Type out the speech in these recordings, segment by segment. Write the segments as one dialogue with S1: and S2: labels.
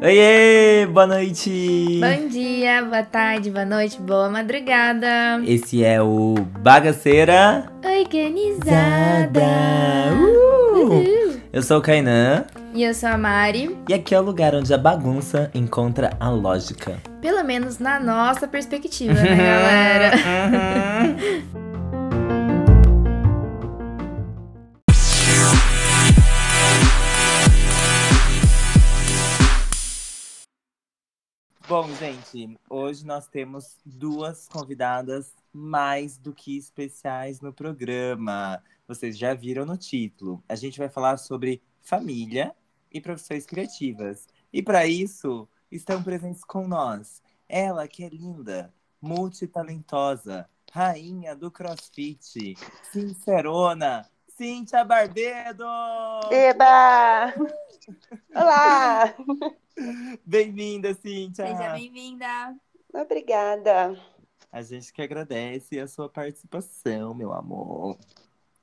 S1: Oiê, boa noite!
S2: Bom dia, boa tarde, boa noite, boa madrugada.
S1: Esse é o Bagaceira
S2: Organizada.
S1: Uh!
S2: Uhul.
S1: Eu sou o Kainan
S2: E eu sou a Mari,
S1: e aqui é o lugar onde a bagunça encontra a lógica.
S2: pelo menos na nossa perspectiva, né, galera?
S1: Bom, gente, hoje nós temos duas convidadas mais do que especiais no programa. Vocês já viram no título. A gente vai falar sobre família e profissões criativas. E para isso, estão presentes com nós ela que é linda, multitalentosa, rainha do crossfit, sincerona, Cíntia Barbedo!
S3: Eba! Olá!
S1: Bem-vinda, Cíntia!
S2: Seja bem-vinda.
S3: Obrigada.
S1: A gente que agradece a sua participação, meu amor.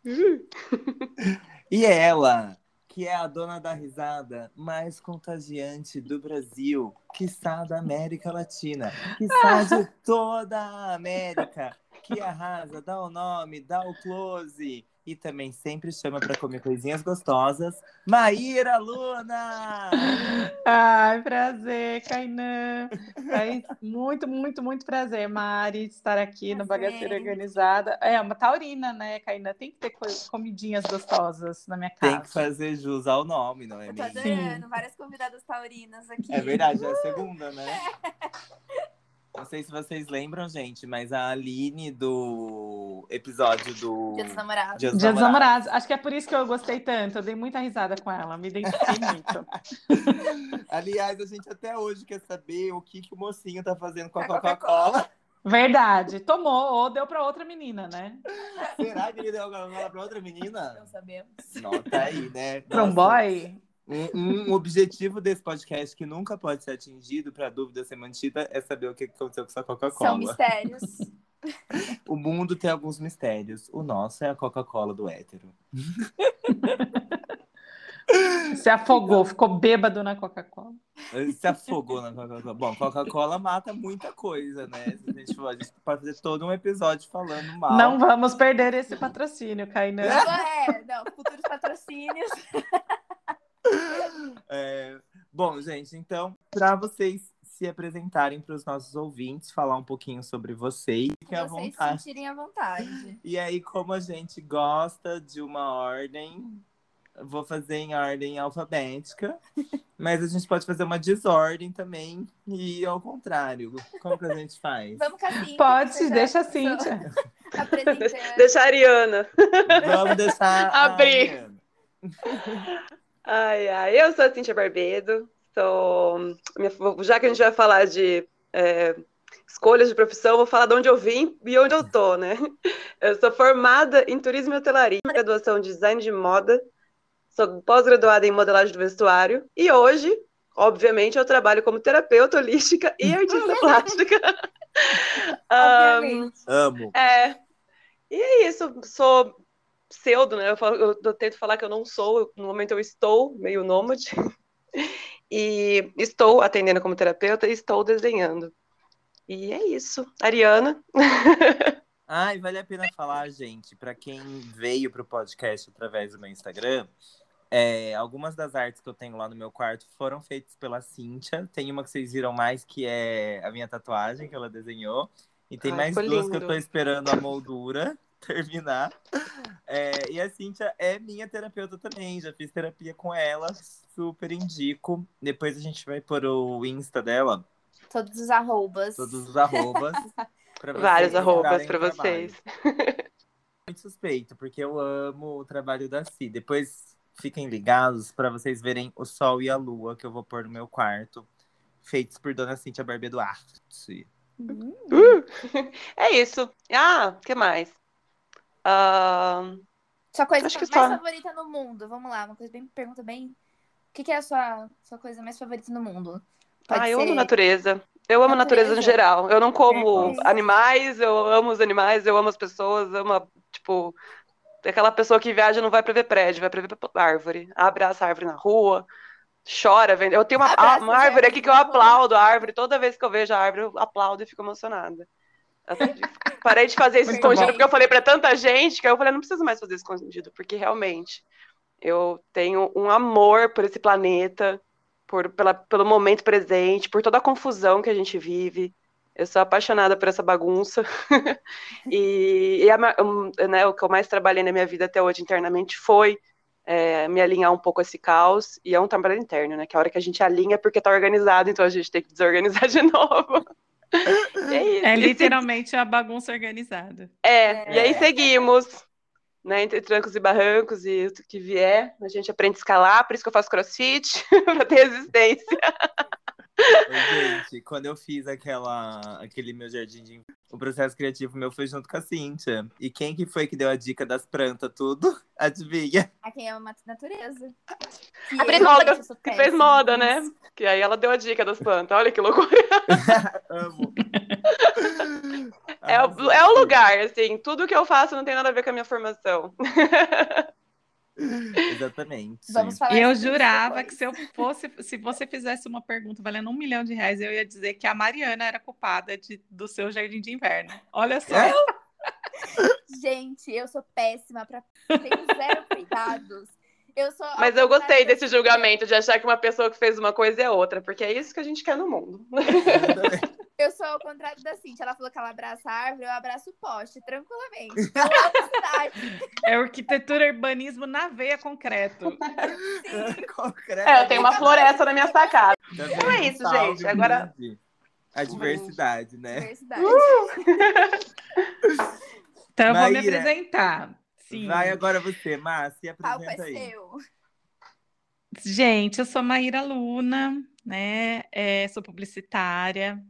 S3: Hum,
S1: E ela, que é a dona da risada mais contagiante do Brasil, quiçá da América Latina, quiçá de toda a América, que arrasa, dá o nome, dá o close e também sempre chama para comer coisinhas gostosas, Maíra Luna!
S4: Ai, prazer, Kainan. Ai, muito, muito, muito prazer, Mari, de estar aqui no
S2: Prazer.
S4: Bagaceira Organizada. É uma taurina, né, Kainan? Tem que ter co- comidinhas gostosas na minha casa.
S1: Tem que fazer jus ao nome, não é
S2: Eu tô
S1: mesmo?
S2: adorando, várias convidadas taurinas aqui.
S1: É verdade, é a segunda, né? Não sei se vocês lembram, gente, mas a Aline do episódio do
S2: Dia dos namorados.
S1: Dia dos
S4: Dia dos
S1: Namorados.
S4: namorados. Acho que é por isso que eu gostei tanto. Eu dei muita risada com ela, me identifiquei muito.
S1: Aliás, a gente até hoje quer saber o que, que o mocinho tá fazendo com a Coca-Cola.
S4: Verdade. Tomou ou deu para outra menina, né?
S1: Será que ele deu a Coca-Cola pra outra menina?
S2: Não sabemos.
S1: Nota aí, né?
S4: Para um boy?
S1: Um, um objetivo desse podcast que nunca pode ser atingido pra dúvida ser mantida é saber o que aconteceu com essa
S2: São
S1: Coca-Cola.
S2: mistérios.
S1: O mundo tem alguns mistérios. O nosso é a Coca-Cola do hétero.
S4: Se afogou, ficou bêbado na Coca-Cola.
S1: Se afogou na Coca-Cola. Bom, Coca-Cola mata muita coisa, né? Gente a gente pode fazer todo um episódio falando mal.
S4: Não vamos perder esse patrocínio, Kainan.
S2: é, não, futuros patrocínios.
S1: É, Bom, gente, então, para vocês se apresentarem para os nossos ouvintes, falar um pouquinho sobre vocês, fiquem à vontade.
S2: sentirem à vontade.
S1: E aí, como a gente gosta de uma ordem, vou fazer em ordem alfabética, mas a gente pode fazer uma desordem também e ao contrário. Como que a gente faz?
S2: Vamos com a Cíntia.
S4: Pode, deixa a Cíntia.
S3: Deixa a Ariana.
S1: Vamos deixar a
S4: Abrir.
S1: Ariana.
S3: Ai, ai. Eu sou a Cíntia Barbedo. Sou... Já que a gente vai falar de é, escolhas de profissão, vou falar de onde eu vim e onde eu tô, né? Eu sou formada em turismo e hotelaria, graduação em design de moda, sou pós-graduada em modelagem do vestuário e hoje, obviamente, eu trabalho como terapeuta holística e artista plástica.
S2: Obviamente.
S1: Amo.
S3: É. E é isso, sou pseudo, né? Eu, falo- eu- eu tento falar que eu não sou, eu- no momento eu estou meio nômade. E estou atendendo como terapeuta e estou desenhando. E é isso. Ariana.
S1: E vale a pena falar, gente, para quem veio pro podcast através do meu Instagram, é, algumas das artes que eu tenho lá no meu quarto foram feitas pela Cíntia. Tem uma que vocês viram mais, que é a minha tatuagem que ela desenhou. E tem
S3: Ai,
S1: mais duas que eu
S3: lindo.
S1: tô esperando a moldura terminar. É, e a Cíntia é minha terapeuta também. Já fiz terapia com ela, super indico. Depois a gente vai pôr o Insta dela,
S2: Todos os arrobas.
S1: todos os arrobas.
S3: Várias arrobas para vocês.
S1: muito suspeito, porque eu amo o trabalho da Si. Depois fiquem ligados para vocês verem o sol e a lua que eu vou pôr no meu quarto, feitos por Dona Cíntia Barbedo Arte.
S3: Uh! É isso. Ah, o que mais? Ah,
S2: Sua coisa
S3: Acho
S2: mais
S3: só.
S2: favorita no mundo. Vamos lá, uma coisa bem pergunta bem. O que, que é a sua, sua coisa mais favorita no mundo? Pode
S3: ah, eu
S2: ser-
S3: amo natureza. Eu amo natureza no
S2: Natureza.
S3: geral. Eu não como
S2: Perfeito.
S3: animais, eu amo os animais, eu amo as pessoas, amo, tipo, aquela pessoa que viaja não vai pra ver prédio, vai pra ver árvore. Abraça a árvore na rua, chora. Vendo. Eu tenho uma,
S2: Abraça
S3: uma árvore aqui que eu aplaudo a árvore. Toda vez que eu vejo a árvore, eu aplaudo e fico emocionada. Assim, Parei de fazer isso
S2: Muito
S3: escondido
S2: bom.
S3: porque eu falei pra tanta gente que eu falei, não preciso mais fazer escondido, porque realmente eu tenho um amor por esse planeta, por, pela, pelo momento presente, por toda a confusão que a gente vive. Eu sou apaixonada por essa bagunça. e e a um, né, o que eu mais trabalhei na minha vida até hoje internamente foi é, me alinhar um pouco a esse caos. E é um trabalho interno, né? Que a hora que a gente alinha é porque tá organizado, então a gente tem que desorganizar de novo. É isso.
S4: É literalmente a bagunça organizada.
S3: é, e aí
S1: É.
S3: seguimos, né, entre trancos e barrancos e o que vier, a gente aprende a escalar, por isso que eu faço crossfit, pra ter resistência.
S1: Gente, quando eu fiz aquela, aquele meu jardim de o processo criativo meu foi junto com a Cíntia. E quem que foi que deu a dica das plantas, tudo? Adivinha?
S2: A quem ama a natureza. Que
S3: A psicóloga que fez moda, né? Que aí ela deu a dica das plantas, olha que loucura.
S1: Amo.
S3: É o, é o lugar, assim, tudo que eu faço não tem nada a ver com a minha formação.
S1: Exatamente.
S2: Vamos falar
S4: E eu jurava
S2: depois.
S4: que se eu fosse, se você fizesse uma pergunta valendo um milhão de reais, eu ia dizer que a Mariana era culpada de, do seu jardim de inverno. Olha só.
S1: É?
S2: Gente, eu sou péssima pra. Tenho zero cuidados. Eu sou.
S3: Mas eu gostei desse julgamento, de achar que uma pessoa que fez uma coisa é outra, porque é isso que a gente quer no mundo.
S2: Eu sou ao contrário da Cintia. Ela falou que ela abraça a árvore, eu abraço o poste, tranquilamente.
S4: É arquitetura e urbanismo na veia concreto.
S1: Concreto.
S3: É, eu tenho uma floresta na minha sacada.
S1: Tá?
S3: Então é isso,
S1: Salve,
S3: gente. Agora-.
S1: A diversidade, né?
S2: Diversidade.
S4: Então eu vou me apresentar. Sim.
S1: Vai agora você, Márcia,
S2: Palco é
S1: apresenta aí.
S2: seu.
S4: Gente, eu sou Maíra Luna, né? É, sou publicitária.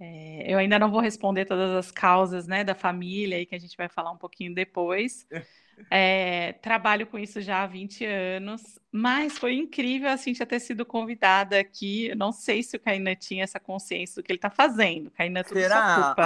S4: É, eu ainda não vou responder todas as causas, né, da família aí que a gente vai falar um pouquinho depois. É, trabalho com isso já há 20 anos, mas foi incrível a Cintia ter sido convidada aqui. Eu não sei se o Kainan tinha essa consciência do que ele está fazendo. Kainan, tudo
S1: Será?
S4: culpa.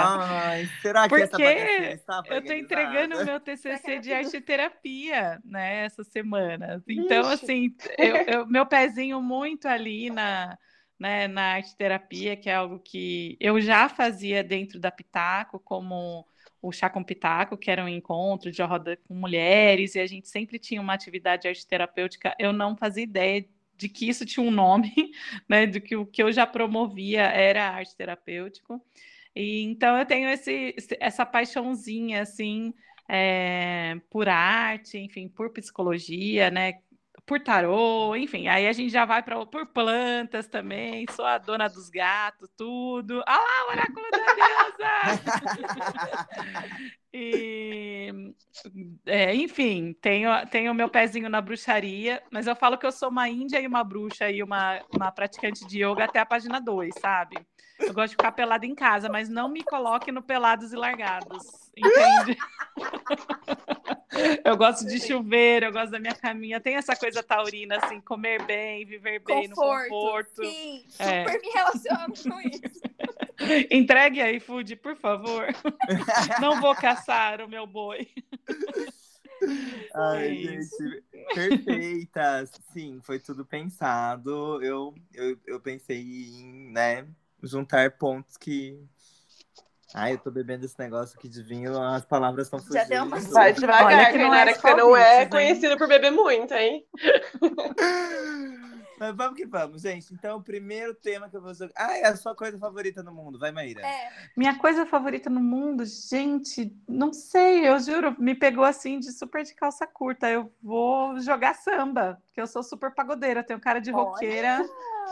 S1: Ai, será que essa
S4: Porque
S1: estava
S4: Eu
S1: organizada?
S4: entregando o meu TCC de arte terapia, né, essa semana. Então,
S3: Ixi.
S4: assim, eu, eu- meu pezinho muito ali na, né, na arte terapia, que é algo que eu já fazia dentro da Pitaco, como o Chá com Pitaco, que era um encontro de roda com mulheres, e a gente sempre tinha uma atividade arte terapêutica. Eu não fazia ideia de que isso tinha um nome, né, do que o que eu já promovia era arte terapêutico. E então eu tenho esse, essa paixãozinha assim é, por arte, enfim, por psicologia, né? Por tarô, enfim, aí a gente já vai para por plantas também, sou a dona dos gatos, tudo. Ah lá, o oráculo da deusa! E, é, enfim, tenho, tenho meu pezinho na bruxaria, mas eu falo que eu sou uma índia e uma bruxa e uma, uma praticante de yoga até a página 2, sabe? Eu gosto de ficar pelada em casa, mas não me coloque no pelados e largados, entende? eu gosto de chuveiro, eu gosto da minha caminha. Tem essa coisa taurina, assim, comer bem, viver bem
S2: Conforto.
S4: no conforto.
S2: Sim,
S4: É.
S2: super me relaciono com isso.
S4: Entregue aí, Food, por favor. Não vou caçar o meu boi.
S1: Ai,
S4: É
S1: gente, perfeitas. Sim, foi tudo pensado. Eu, eu, eu pensei em, né, juntar pontos que. Ai, eu tô bebendo esse negócio aqui de vinho, as palavras estão fugindo.
S2: Já deu uma
S3: Vai
S4: Olha
S3: devagar,
S4: que não
S3: Kainara,
S4: é
S3: que você não é conhecido por beber muito, hein?
S1: Mas vamos que vamos, gente. Então, o primeiro tema que eu vou jogar. Ah, é a sua coisa favorita no mundo. Vai, Maíra.
S2: É,
S4: Minha coisa favorita no mundo, gente, não sei, eu juro, me pegou assim de super de calça curta. Eu vou jogar samba, porque eu sou super pagodeira, tenho cara de
S2: Olha!
S4: roqueira,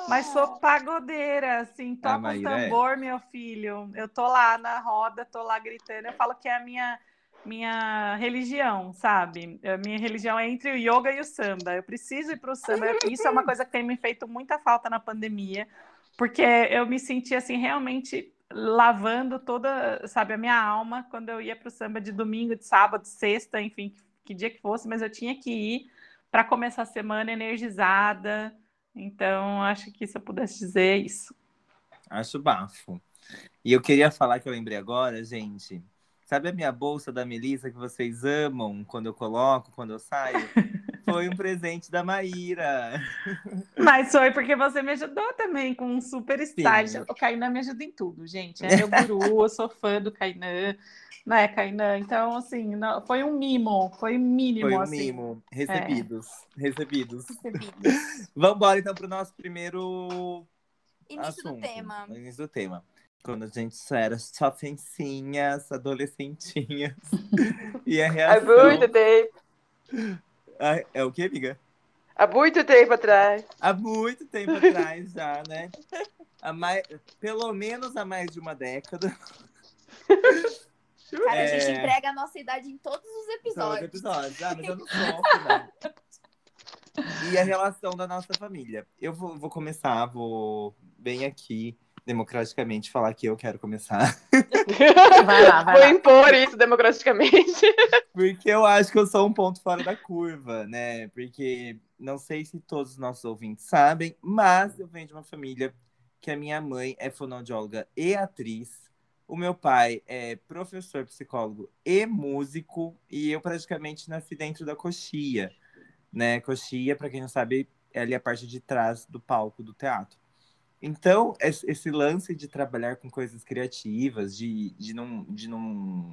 S4: mas sou pagodeira, assim,
S1: Ah,
S4: toca um
S1: Maíra, é.
S4: tambor, meu filho. Eu tô lá na roda, tô lá gritando, eu falo que é a minha minha religião, sabe? A minha religião é entre o yoga e o samba. Eu preciso ir para o samba. Isso é uma coisa que tem me feito muita falta na pandemia, porque eu me senti assim realmente lavando toda, sabe, a minha alma quando eu ia para o samba de domingo, de sábado, de sexta, enfim, que dia que fosse, mas eu tinha que ir para começar a semana energizada. Então, acho que se eu pudesse dizer é isso.
S1: Acho bafo. E eu queria falar que eu lembrei agora, gente. Sabe a minha bolsa da Melissa que vocês amam quando eu coloco, quando eu saio? Foi um presente da Maíra.
S4: Mas foi porque você me ajudou também com um super.
S1: Sim.
S4: O Kainan me ajuda em tudo, gente. É meu guru, eu sou fã do Kainan, né, Kainan? Então, assim, não- foi um mimo, foi mínimo,
S1: Foi um
S4: assim.
S1: mimo. Recebidos. Recebidos.
S2: Recebidos.
S1: Vamos embora então para o nosso primeiro
S2: Início
S1: assunto.
S2: do tema.
S1: Início do tema. Quando a gente só era só fencinhas, adolescentinhas. e a
S3: Há
S1: reação.
S3: muito tempo.
S1: Ah, É o que, amiga?
S3: Há muito tempo atrás.
S1: Há muito tempo atrás já, né? Há mais, pelo menos há mais de uma década.
S2: Cara, a
S1: É.
S2: gente entrega a nossa idade em todos os
S1: São os
S2: episódios.
S1: episódios. Ah, mas eu não sofro, não. E a relação da nossa família. Eu vou, vou começar, vou bem aqui, democraticamente, falar que eu quero começar.
S4: Vai lá, vai
S3: Vou
S4: lá.
S3: impor isso democraticamente.
S1: Porque eu acho que eu sou um ponto fora da curva, né? Porque não sei se todos os nossos ouvintes sabem, mas eu venho de uma família que a minha mãe é fonoaudióloga e atriz. O meu pai é professor, psicólogo e músico. E eu praticamente nasci dentro da coxia, né? Coxia, para quem não sabe, é ali a parte de trás do palco do teatro. Então, esse lance de trabalhar com coisas criativas, de, de não... De não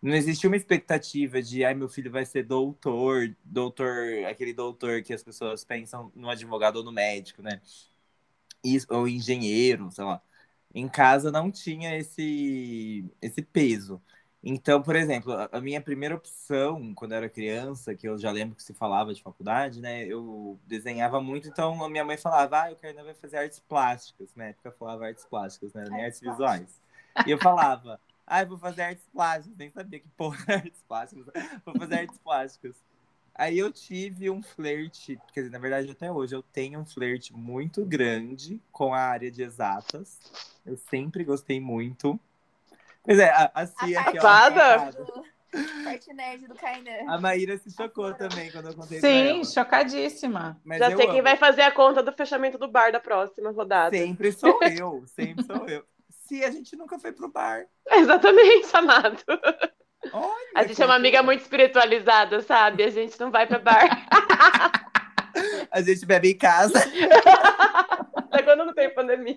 S1: não existia uma expectativa de, ai, meu filho vai ser doutor, doutor, aquele doutor que as pessoas pensam no advogado ou no médico, né? Isso, ou engenheiro, sei lá. Em casa não tinha esse, esse peso. Então, por exemplo, a, minha primeira opção, quando eu era criança, que eu já lembro que se falava de faculdade, né? Eu desenhava muito, então a minha mãe falava, ah, eu quero vai fazer artes plásticas, né? Porque eu falava artes plásticas, né? Nem artes
S2: Artes
S1: visuais. E eu falava, ah, eu vou fazer artes plásticas, nem sabia que porra era artes plásticas. Vou fazer artes plásticas. Aí eu tive um flerte, quer dizer, na verdade até hoje eu tenho um flerte muito grande com a área de exatas. Eu sempre gostei muito. Pois é, a, a Cia aqui, ó.
S2: Parte nerd do Kainan.
S1: A Maíra se chocou também quando eu contei
S4: Sim,
S1: pra ela.
S4: chocadíssima.
S1: Mas
S3: Já sei quem
S1: amo.
S3: vai fazer a conta do fechamento do bar da próxima rodada.
S1: Sempre sou eu, sempre sou eu. Se a gente nunca foi pro bar.
S3: Exatamente, amado.
S1: Olha,
S3: A gente é uma amiga muito espiritualizada, sabe? A gente não vai pra bar.
S1: A gente bebe em casa.
S3: Até quando não tem pandemia.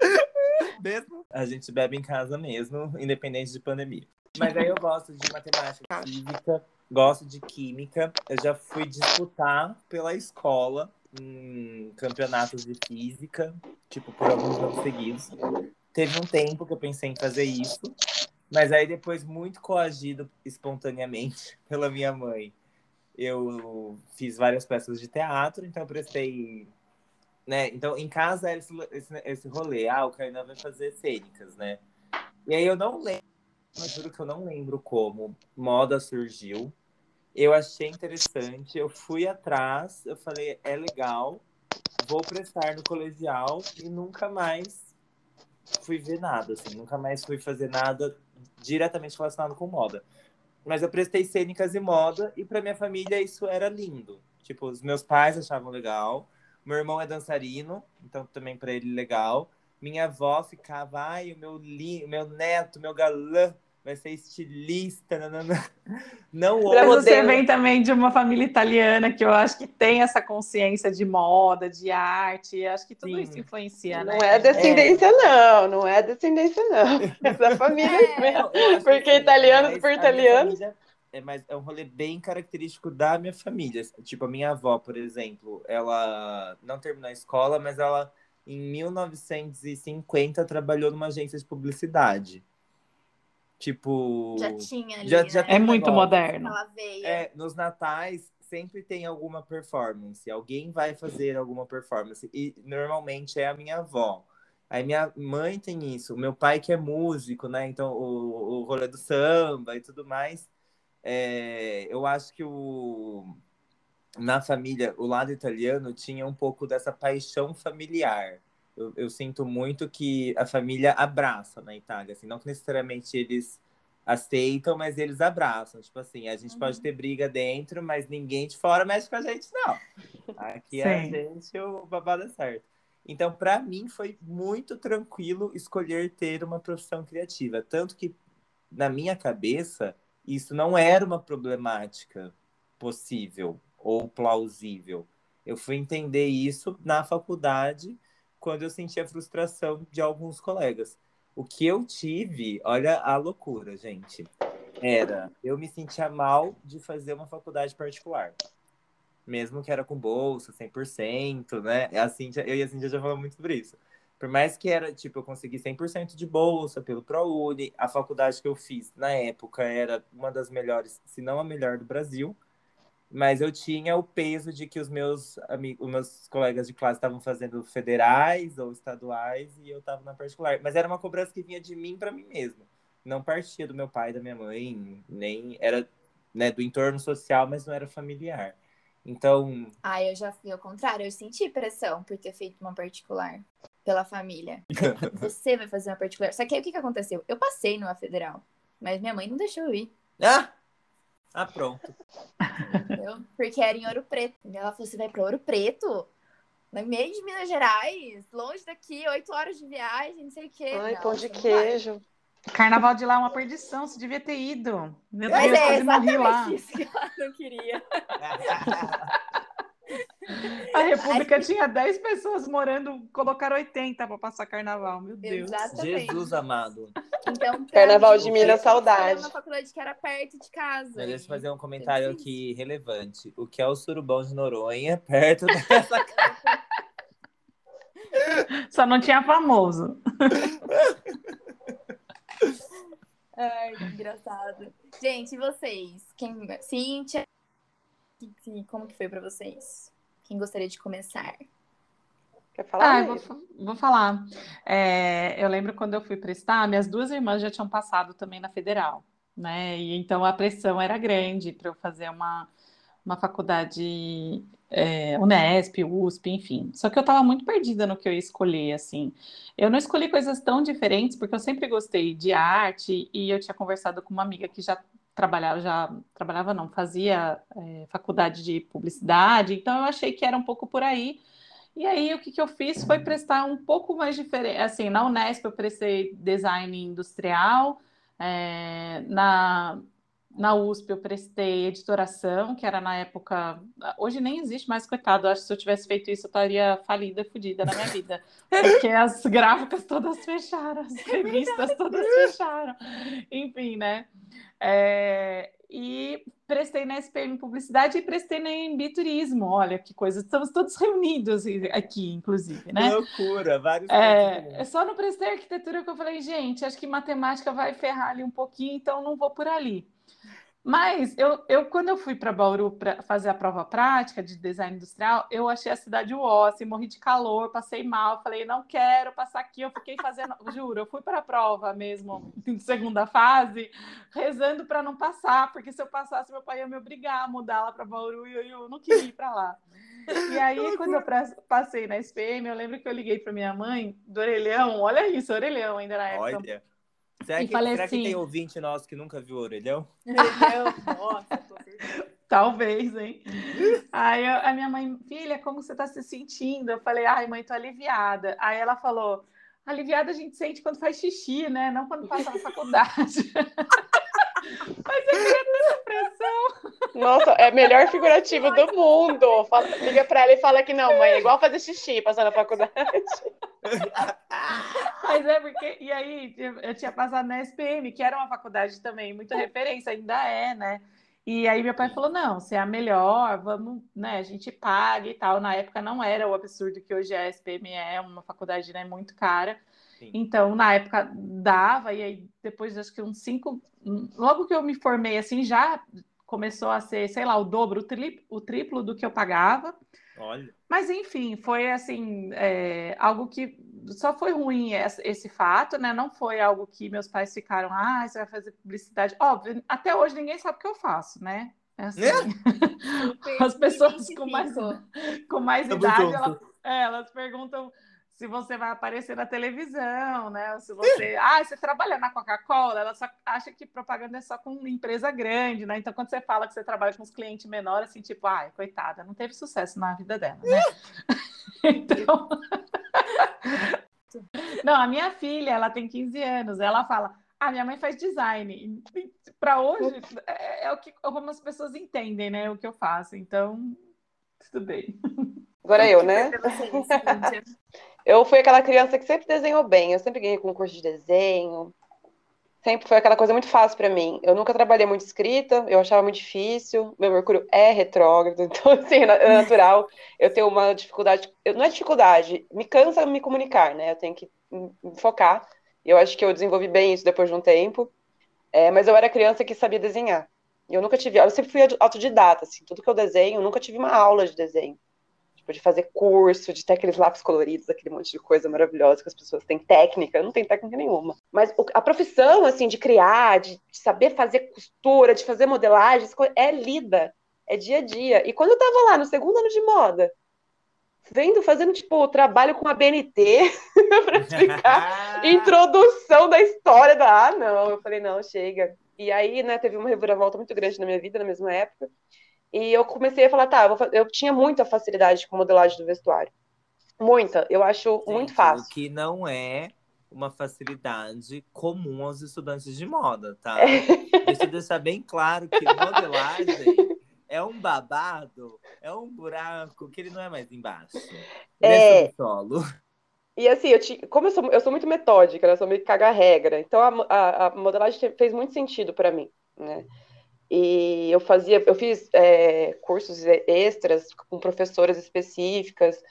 S1: mesmo. A gente bebe em casa mesmo, independente de pandemia. Mas aí eu gosto de matemática, física, gosto de química. Eu já fui disputar pela escola em campeonatos de física, tipo, por alguns anos seguidos. Teve um tempo que eu pensei em fazer isso, mas aí depois, muito coagido espontaneamente pela minha mãe, eu fiz várias peças de teatro, então eu prestei né? Então, em casa era esse, esse, esse rolê. Ah, o Kainan vai fazer cênicas, né? E aí eu não lembro, eu juro que eu não lembro como moda surgiu. Eu achei interessante, eu fui atrás, eu falei, é legal, vou prestar no colegial e nunca mais fui ver nada, assim, nunca mais fui fazer nada diretamente relacionado com moda. Mas eu prestei cênicas e moda e para minha família isso era lindo. Tipo, os meus pais achavam legal, meu irmão é dançarino, então também para ele legal. Minha avó ficava, ai, o meu, li... o meu neto, meu galã vai ser estilista. Nanana. Não
S3: Pra
S1: ouço.
S4: você
S3: modelo.
S4: vem também de uma família italiana que eu acho que tem essa consciência de moda, de arte. Acho que tudo
S1: Sim.
S4: isso influencia,
S3: Não
S4: né?
S3: é descendência, não. Não é descendência, não. É da família
S2: É.
S3: mesmo. Porque
S1: que,
S3: italiano
S1: mas
S3: por
S1: a minha
S3: italiano.
S1: família É, mas é um rolê bem característico da minha família. Tipo, a minha avó, por exemplo, ela não terminou a escola, mas ela, em 1950, trabalhou numa agência de publicidade. Tipo.
S2: Já tinha ali,
S1: Já-
S2: né?
S1: já
S4: É muito
S1: negócio.
S4: moderno.
S1: É, nos natais sempre tem alguma performance. Alguém vai fazer alguma performance. E normalmente é a minha avó. Aí minha mãe tem isso. O meu pai que é músico, né? Então o, o rolê do samba e tudo mais. É, eu acho que o, na família, o lado italiano tinha um pouco dessa paixão familiar. Eu, eu sinto muito que a família abraça na Itália. Assim, não que necessariamente eles aceitam, mas eles abraçam. Tipo assim, a gente
S2: Uhum.
S1: pode ter briga dentro, mas ninguém de fora mexe com a gente, não. Aqui a
S4: Sim.
S1: gente, o babado é certo. Então, para mim, foi muito tranquilo escolher ter uma profissão criativa. Tanto que na minha cabeça, isso não era uma problemática possível ou plausível. Eu fui entender isso na faculdade, quando eu senti a frustração de alguns colegas. O que eu tive, olha a loucura, gente, era eu me sentia mal de fazer uma faculdade particular. Mesmo que era com bolsa, 100%, né? A Cíntia, eu e a Cíntia já falamos muito sobre isso. Por mais que era, tipo, eu consegui 100% de bolsa pelo ProUni, a faculdade que eu fiz na época era uma das melhores, se não a melhor do Brasil, mas eu tinha o peso de que os meus amigos, os meus colegas de classe estavam fazendo federais ou estaduais e eu estava na particular. Mas era uma cobrança que vinha de mim para mim mesmo. Não partia do meu pai, da minha mãe, nem era né, do entorno social, mas não era familiar. Então.
S2: Ah, eu já fui ao contrário, eu senti pressão por ter feito uma particular pela família. Você vai fazer uma particular. Só que aí o que, que aconteceu? Eu passei numa federal, mas minha mãe não deixou eu ir.
S1: Ah! Ah, pronto.
S2: Entendeu? Porque era em Ouro Preto. E ela falou: você vai para Ouro Preto? No meio de Minas Gerais, longe daqui, oito horas de viagem, não sei o quê.
S3: Ai,
S2: não,
S3: pão de
S2: não
S3: queijo.
S4: Carnaval de lá é uma perdição, você devia ter ido. Meu
S2: vai. Mas
S4: Deus,
S2: é
S4: quase morri lá.
S2: isso que ela não queria.
S4: A República tinha 10 pessoas morando, colocaram 80 para passar carnaval, meu Deus.
S2: Exatamente.
S1: Jesus amado.
S2: Então,
S3: Carnaval
S2: mim,
S3: de Minas,
S2: eu
S3: saudade.
S2: Uma faculdade que era perto de casa.
S1: Mas deixa eu fazer um comentário
S2: eu fiz.
S1: aqui relevante. O que é o surubão de Noronha, perto dessa casa?
S4: Só não tinha famoso.
S2: Ai, que engraçado. Gente, e vocês? Quem... Cíntia, como que foi pra vocês? Quem gostaria de começar?
S3: Quer falar?
S4: Ah, eu vou, vou falar. É, eu lembro quando eu fui prestar, minhas duas irmãs já tinham passado também na federal, né? E então a pressão era grande para eu fazer uma, uma faculdade é, Unesp, USP, enfim. Só que eu estava muito perdida no que eu ia escolher, assim. Eu não escolhi coisas tão diferentes, porque eu sempre gostei de arte e eu tinha conversado com uma amiga que já trabalhava, já trabalhava não, fazia é, faculdade de publicidade, então eu achei que era um pouco por aí. E aí, o que, que eu fiz foi prestar um pouco mais diferente. Assim, na Unesp eu prestei design industrial, é, na, na USP eu prestei editoração, que era na época. Hoje nem existe mais, coitado. Acho que se eu tivesse feito isso, eu estaria falida, fodida na minha vida. Porque as gráficas todas fecharam, as revistas todas fecharam. Enfim, né? É, e prestei na SPM Publicidade e prestei na Embi Turismo. Olha que coisa, estamos todos reunidos aqui, inclusive, né?
S1: Loucura, vários
S4: É, é só no prestei arquitetura que eu falei, gente, acho que matemática vai ferrar ali um pouquinho, então não vou por ali. Mas eu, eu quando eu fui para Bauru para fazer a prova prática de design industrial, eu achei a cidade o assim, morri de calor, passei mal, falei, não quero passar aqui. Eu fiquei fazendo, juro, eu fui para a prova mesmo, em segunda fase, rezando para não passar, porque se eu passasse, meu pai ia me obrigar a mudar lá para Bauru e eu, eu não queria ir para lá. E aí, quando eu passei na SPM, eu lembro que eu liguei para minha mãe do orelhão, olha isso, orelhão ainda na época.
S1: Olha. Será,
S4: E
S1: que,
S4: falei
S1: será
S4: assim-
S1: que tem ouvinte nosso que nunca viu o orelhão?
S2: Nossa, com certeza.
S4: Talvez, hein? Aí eu- a minha mãe, filha, como você tá se sentindo? Eu falei, ai, mãe, tô aliviada. Aí ela falou, aliviada a gente sente quando faz xixi, né? Não quando passa na faculdade. Mas eu queria tanta pressão.
S3: Nossa, é a melhor figurativa do mundo. Fala- liga pra ela e fala que não, mãe, é igual fazer xixi passando na faculdade.
S4: Mas é porque. E aí, eu tinha passado na SPM, que era uma faculdade também, muita referência, ainda é, né? E aí meu pai falou: não, você é a melhor, vamos, né? A gente paga e tal. Na época não era o absurdo que hoje a SPM é, uma faculdade né, muito cara.
S1: Sim.
S4: Então, na época dava, e aí depois acho que uns cinco. Logo que eu me formei, assim, já começou a ser, sei lá, o dobro, o, tri, o triplo do que eu pagava.
S1: Olha.
S4: Mas enfim, foi assim, é, algo que só foi ruim esse, esse fato, né? Não foi algo que meus pais ficaram, ah, você vai fazer publicidade. Óbvio, até hoje ninguém sabe o que eu faço, né? É assim, As pessoas com mais, com mais idade, elas, é, elas perguntam se você vai aparecer na televisão, né? Ou se você, ah, você trabalha na Coca-Cola, ela só acha que propaganda é só com empresa grande, né? Então, quando você fala que você trabalha com os clientes menores, assim, tipo, ai, coitada, não teve sucesso na vida dela, né? então. Não, a minha filha, ela tem 15 anos, ela fala, Ah, minha mãe faz design. Para hoje, é, é, o que como as pessoas entendem, né? O que eu faço. Então, tudo bem.
S3: Agora eu, né? Eu fui aquela criança que sempre desenhou bem. Eu sempre ganhei concurso de desenho. Sempre foi aquela coisa muito fácil para mim. Eu nunca trabalhei muito escrita, eu achava muito difícil. Meu Mercúrio é retrógrado, então, assim, é natural. Eu tenho uma dificuldade. Não é dificuldade, me cansa me comunicar, né? Eu tenho que me focar. Eu acho que eu desenvolvi bem isso depois de um tempo. É, mas eu era criança que sabia desenhar. Eu nunca tive, eu sempre fui autodidata, assim, tudo que eu desenho, eu nunca tive uma aula de desenho. Tipo, de fazer curso, de ter aqueles lápis coloridos, aquele monte de coisa maravilhosa que as pessoas têm técnica, eu não tenho técnica nenhuma. Mas a profissão, assim, de criar, de, de saber fazer costura, de fazer modelagem, é lida, é dia a dia. E quando eu tava lá no segundo ano de moda, vendo, fazendo, tipo, trabalho com a BNT para explicar introdução da história da. Ah, não, eu falei, não, chega. E aí, né, teve uma reviravolta muito grande na minha vida na mesma época. E eu comecei a falar, tá, eu, eu tinha muita facilidade com modelagem do vestuário. Muita, eu acho Gente, muito fácil.
S1: O que não é uma facilidade comum aos estudantes de moda, tá? É. Deixa eu deixar bem claro que modelagem é um babado, é um buraco que ele não é mais embaixo. É, é solo.
S3: E assim, eu te, como eu sou, eu sou muito metódica, né? eu sou meio caga-regra, então a, a, a, modelagem fez muito sentido para mim, né? E eu fazia, eu fiz é, cursos extras com professoras específicas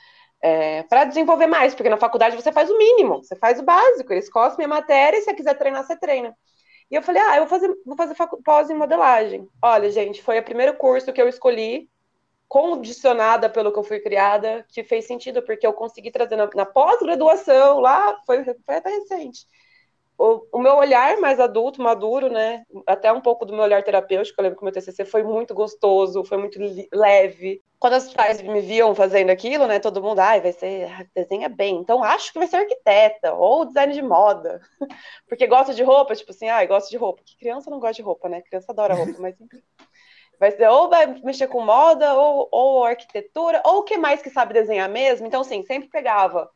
S3: é, para desenvolver mais, porque na faculdade você faz o mínimo, você faz o básico, eles cospem a matéria e se você quiser treinar, você treina. E eu falei, ah, eu vou fazer, vou fazer pós em modelagem. Olha, gente, foi o primeiro curso que eu escolhi, condicionada pelo que eu fui criada, que fez sentido, porque eu consegui trazer na, na pós-graduação, lá, foi, foi até recente, o, o, meu olhar mais adulto, maduro, né? Até um pouco do meu olhar terapêutico, eu lembro que o meu TCC foi muito gostoso, foi muito leve. Quando as pais me viam fazendo aquilo, né? Todo mundo, ai, vai ser, ah, desenha bem, então acho que vai ser arquiteta ou design de moda, porque gosta de roupa, tipo assim, ai, gosta de roupa. Que criança não gosta de roupa, né? Criança adora roupa, mas vai ser ou vai mexer com moda ou, ou arquitetura ou o que mais que sabe desenhar mesmo. Então, assim, sempre pegava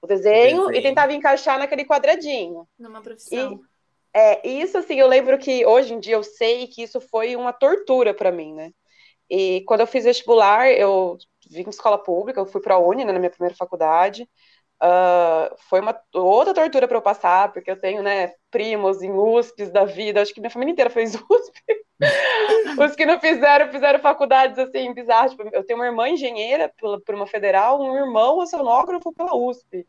S3: o desenho, desenho, e tentava encaixar naquele quadradinho.
S2: Numa profissão.
S3: E, é, isso assim, eu lembro que hoje em dia eu sei que isso foi uma tortura para mim, né? E quando eu fiz vestibular, eu vim de escola pública, eu fui para a Uni, né, na minha primeira faculdade. Uh, foi uma outra tortura para eu passar, porque eu tenho, né, primos em USPs da vida, acho que minha família inteira fez USP. Os que não fizeram, fizeram faculdades assim, bizarras. Tipo, eu tenho uma irmã engenheira por, por uma federal, um irmão oceanógrafo pela USP.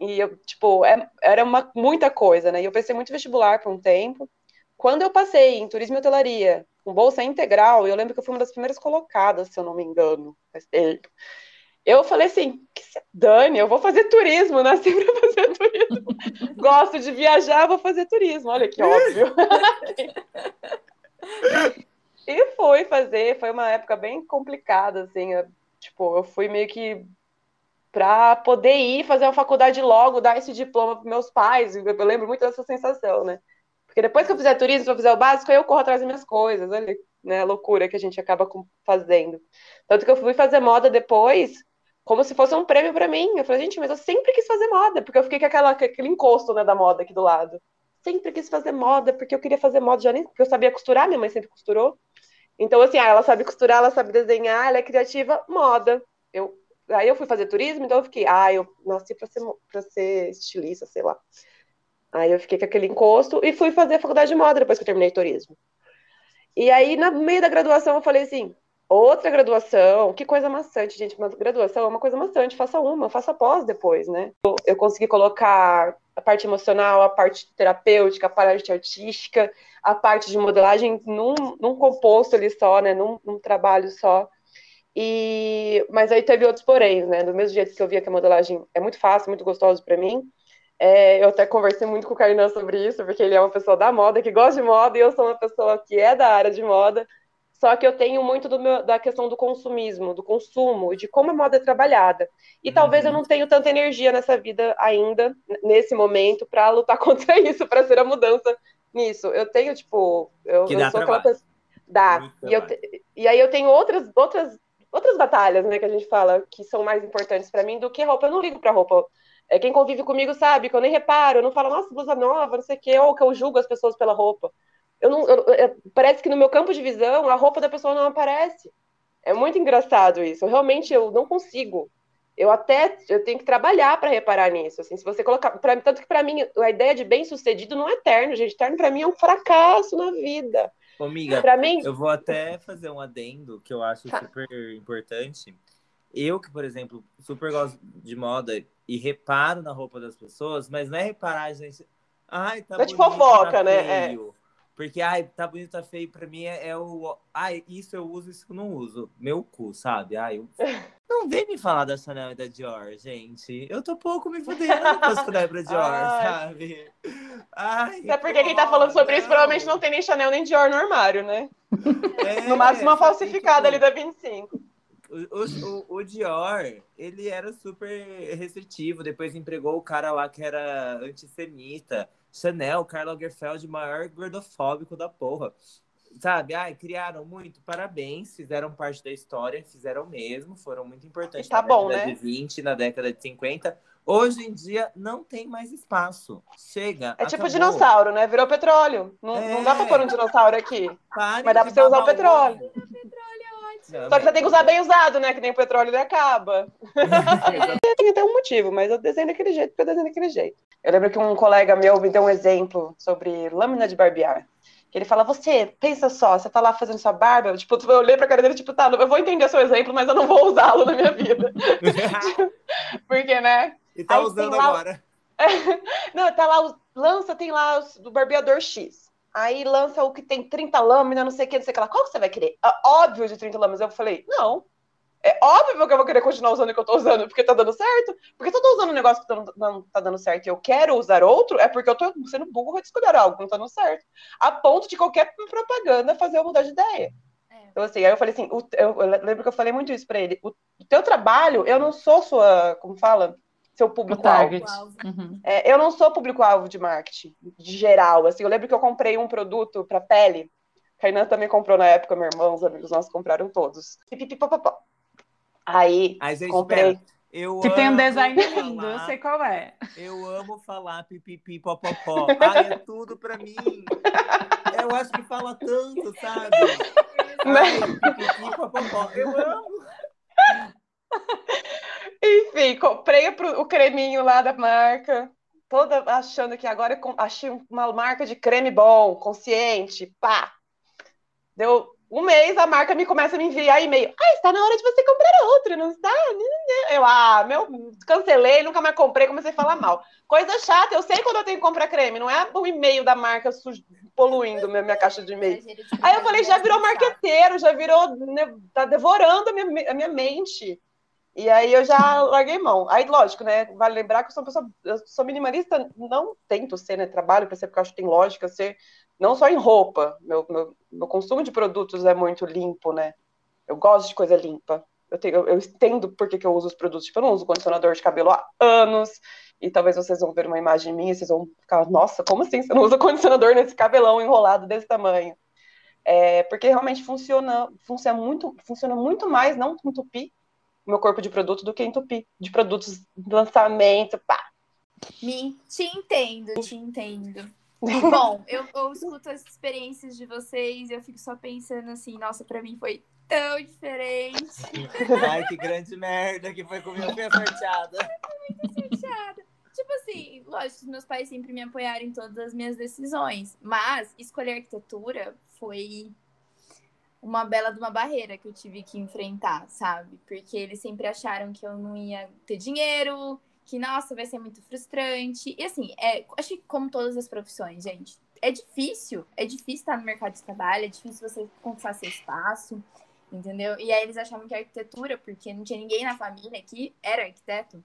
S3: E eu, tipo, é, era uma, muita coisa, né? E eu pensei muito vestibular por um tempo. Quando eu passei em turismo e hotelaria, com bolsa integral, eu lembro que eu fui uma das primeiras colocadas, se eu não me engano, faz tempo. Eu falei assim, que se dane, eu vou fazer turismo, nasci para fazer turismo. Gosto de viajar, vou fazer turismo. Olha que óbvio. e fui fazer, foi uma época bem complicada, assim, eu, tipo, eu fui meio que para poder ir fazer uma faculdade logo, dar esse diploma para meus pais, eu lembro muito dessa sensação, né? Porque depois que eu fizer turismo, se eu fizer o básico, eu corro atrás das minhas coisas, olha, né, a loucura que a gente acaba fazendo. Tanto que eu fui fazer moda depois, como se fosse um prêmio para mim. Eu falei, gente, mas eu sempre quis fazer moda, porque eu fiquei com, aquela, aquele encosto, né, da moda aqui do lado sempre quis fazer moda, porque eu queria fazer moda já nem, porque eu sabia costurar, minha mãe sempre costurou. Então, assim, ah, ela sabe costurar, ela sabe desenhar, ela é criativa, moda. Eu, aí eu fui fazer turismo, então eu fiquei, ah, eu nasci para ser, ser estilista, sei lá. Aí eu fiquei com aquele encosto e fui fazer a faculdade de moda depois que eu terminei turismo. E aí, no meio da graduação, eu falei assim, outra graduação, que coisa maçante, gente, mas graduação é uma coisa maçante, faça uma, faça pós depois, né? Eu consegui colocar a parte emocional, a parte terapêutica, a parte artística, a parte de modelagem num, num composto ali só, né, num, num trabalho só. E, mas aí teve outros poréns, né? Do mesmo jeito que eu via que a modelagem é muito fácil, muito gostoso para mim. É, eu até conversei muito com o Carnan sobre isso, porque ele é uma pessoa da moda, que gosta de moda, e eu sou uma pessoa que é da área de moda. Só que eu tenho muito meu, da questão do consumismo, do consumo, de como a moda é trabalhada. E uhum. talvez eu não tenha tanta energia nessa vida ainda, nesse momento, para lutar contra isso, para ser a mudança nisso. Eu tenho, tipo, eu, eu sou aquela pessoa. Dá. E, eu te... e aí eu tenho outras, outras, outras batalhas, né, que a gente fala, que são mais importantes para mim do que roupa. Eu não ligo para roupa. É, quem convive comigo sabe que eu nem reparo, eu não falo, nossa, blusa nova, não sei o quê, ou que eu julgo as pessoas pela roupa. Eu não, eu, eu, parece que no meu campo de visão a roupa da pessoa não aparece. É muito engraçado isso. Eu, realmente eu não consigo. Eu até eu tenho que trabalhar para reparar nisso. Assim, se você colocar, pra, tanto que para mim a ideia de bem sucedido não é eterno, gente. Eterno para mim é um fracasso na vida.
S1: Amiga,
S3: Pra mim-
S1: eu vou até fazer um adendo que eu acho
S3: Tá.
S1: super importante. Eu que, por exemplo, super gosto de moda e reparo na roupa das pessoas, mas não é reparar, gente. Ai, tá
S3: é de
S1: bonito,
S3: fofoca,
S1: tá
S3: né? É.
S1: Porque, ai, tá bonito, tá feio, pra mim é, é o. Ai, isso eu uso, isso eu não uso. Meu cu, sabe? Ai, eu... Não vem me falar da Chanel e da Dior, gente. Eu tô pouco me fudendo com a Chanel da Dior,
S3: Ai.
S1: sabe? Ai,
S3: Até porque quem tá falando sobre isso
S1: não.
S3: provavelmente não tem nem Chanel nem Dior no armário, né?
S1: É,
S3: No máximo uma
S1: sabe,
S3: falsificada ali
S1: tipo,
S3: da 25.
S1: O, o, o Dior, ele era super restritivo. Depois empregou o cara lá que era antissemita. Chanel, Karl Lagerfeld, maior gordofóbico da porra. Sabe? Ai, criaram muito. Parabéns. Fizeram parte da história. Fizeram mesmo. Foram muito importantes
S3: tá
S1: na
S3: bom,
S1: década
S3: né?
S1: de 20, na década de 50. Hoje em dia, não tem mais espaço. Chega.
S3: É tipo
S1: acabou.
S3: dinossauro, né? Virou petróleo. Não, não dá pra
S1: É.
S3: pôr um dinossauro aqui.
S1: Parem
S3: Mas dá pra você usar o petróleo.
S1: Não,
S3: Só que você tem que usar bem usado, né? Que nem o petróleo ele acaba. Tem até um motivo, mas eu desenho daquele jeito porque eu desenho daquele jeito. Eu lembro que um colega meu me deu um exemplo sobre lâmina de barbear. Que ele fala, você, pensa só, você tá lá fazendo sua barba, eu, tipo, eu olhei pra cara dele, tipo, tá, eu vou entender seu exemplo, mas eu não vou usá-lo na minha vida. Porque, né?
S1: e tá
S3: Aí
S1: usando
S3: lá-
S1: agora.
S3: Não, tá lá, o- lança, tem lá do barbeador X. Aí lança o que tem 30 lâminas, não sei o que, não sei o que lá. Qual que você vai querer? Ah, óbvio de 30 lâminas. Eu falei, não. É óbvio que eu vou querer continuar usando o que eu tô usando, porque tá dando certo. Porque se eu tô usando um negócio que tá- não tá dando certo e eu quero usar outro, é porque eu tô sendo burro de escolher algo que não tá dando certo. A ponto de qualquer propaganda fazer eu mudar de ideia.
S2: É.
S3: Então, assim, aí eu falei assim, eu, eu lembro que eu falei muito isso pra ele. O teu trabalho, eu não sou sua, como fala? Seu público-alvo.
S4: Uhum.
S3: É, eu não sou público-alvo de marketing, de geral. Assim, eu lembro que eu comprei um produto para pele. Kainan também comprou na época, meu irmão, os amigos nossos compraram todos. Pipipipopopó. Aí,
S1: Aí, gente,
S3: comprei.
S1: Eu
S4: Que tem um design lindo, eu
S1: falar-
S4: sei qual é.
S1: Eu amo falar pipipi popopó. Ai, é tudo pra mim. Eu acho que fala tanto, sabe? Ai, pipipi popopó. Eu amo.
S3: Enfim, comprei pro- o creminho lá da marca. Toda achando que agora eu achei uma marca de creme bom, consciente, pá. Deu um mês, a marca me começa a me enviar e-mail. Ah, está na hora de você comprar outro, não está? Eu, ah, meu, cancelei, nunca mais comprei, comecei a falar mal. Coisa chata, eu sei quando eu tenho que comprar creme, não é o e-mail da marca sujo- poluindo minha, minha caixa de e-mail. Aí eu falei, já virou marqueteiro, já virou, né, tá devorando a minha, a minha mente. E aí eu já larguei mão. Aí, lógico, né? Vale lembrar que eu sou uma pessoa, eu sou minimalista, não tento ser, né? Trabalho para ser, porque eu acho que tem lógica ser, não só em roupa. Meu, meu, meu consumo de produtos é muito limpo, né? Eu gosto de coisa limpa. Eu, tenho, eu, eu entendo por que, eu uso os produtos. Tipo, eu não uso condicionador de cabelo há anos. E talvez vocês vão ver uma imagem minha e vocês vão ficar, nossa, como assim você não usa condicionador nesse cabelão enrolado desse tamanho? É, porque realmente funciona, funciona muito, funciona muito mais, não entupir meu corpo de produto do que entupir de produtos de lançamento, pá.
S2: Me, te entendo, te entendo. Bom, eu, eu escuto as experiências de vocês e eu fico só pensando assim, nossa, pra mim foi tão diferente.
S1: Ai, que grande merda que foi comigo. Fui sorteada.
S2: chateada. Tipo assim, lógico, os meus pais sempre me apoiaram em todas as minhas decisões, mas escolher arquitetura foi uma bela de uma barreira que eu tive que enfrentar, sabe? Porque eles sempre acharam que eu não ia ter dinheiro, que nossa, vai ser muito frustrante. E assim, é, acho que como todas as profissões, gente, é difícil, é difícil estar no mercado de trabalho, é difícil você conquistar seu espaço, entendeu? E aí eles achavam que a arquitetura, porque não tinha ninguém na família que era arquiteto,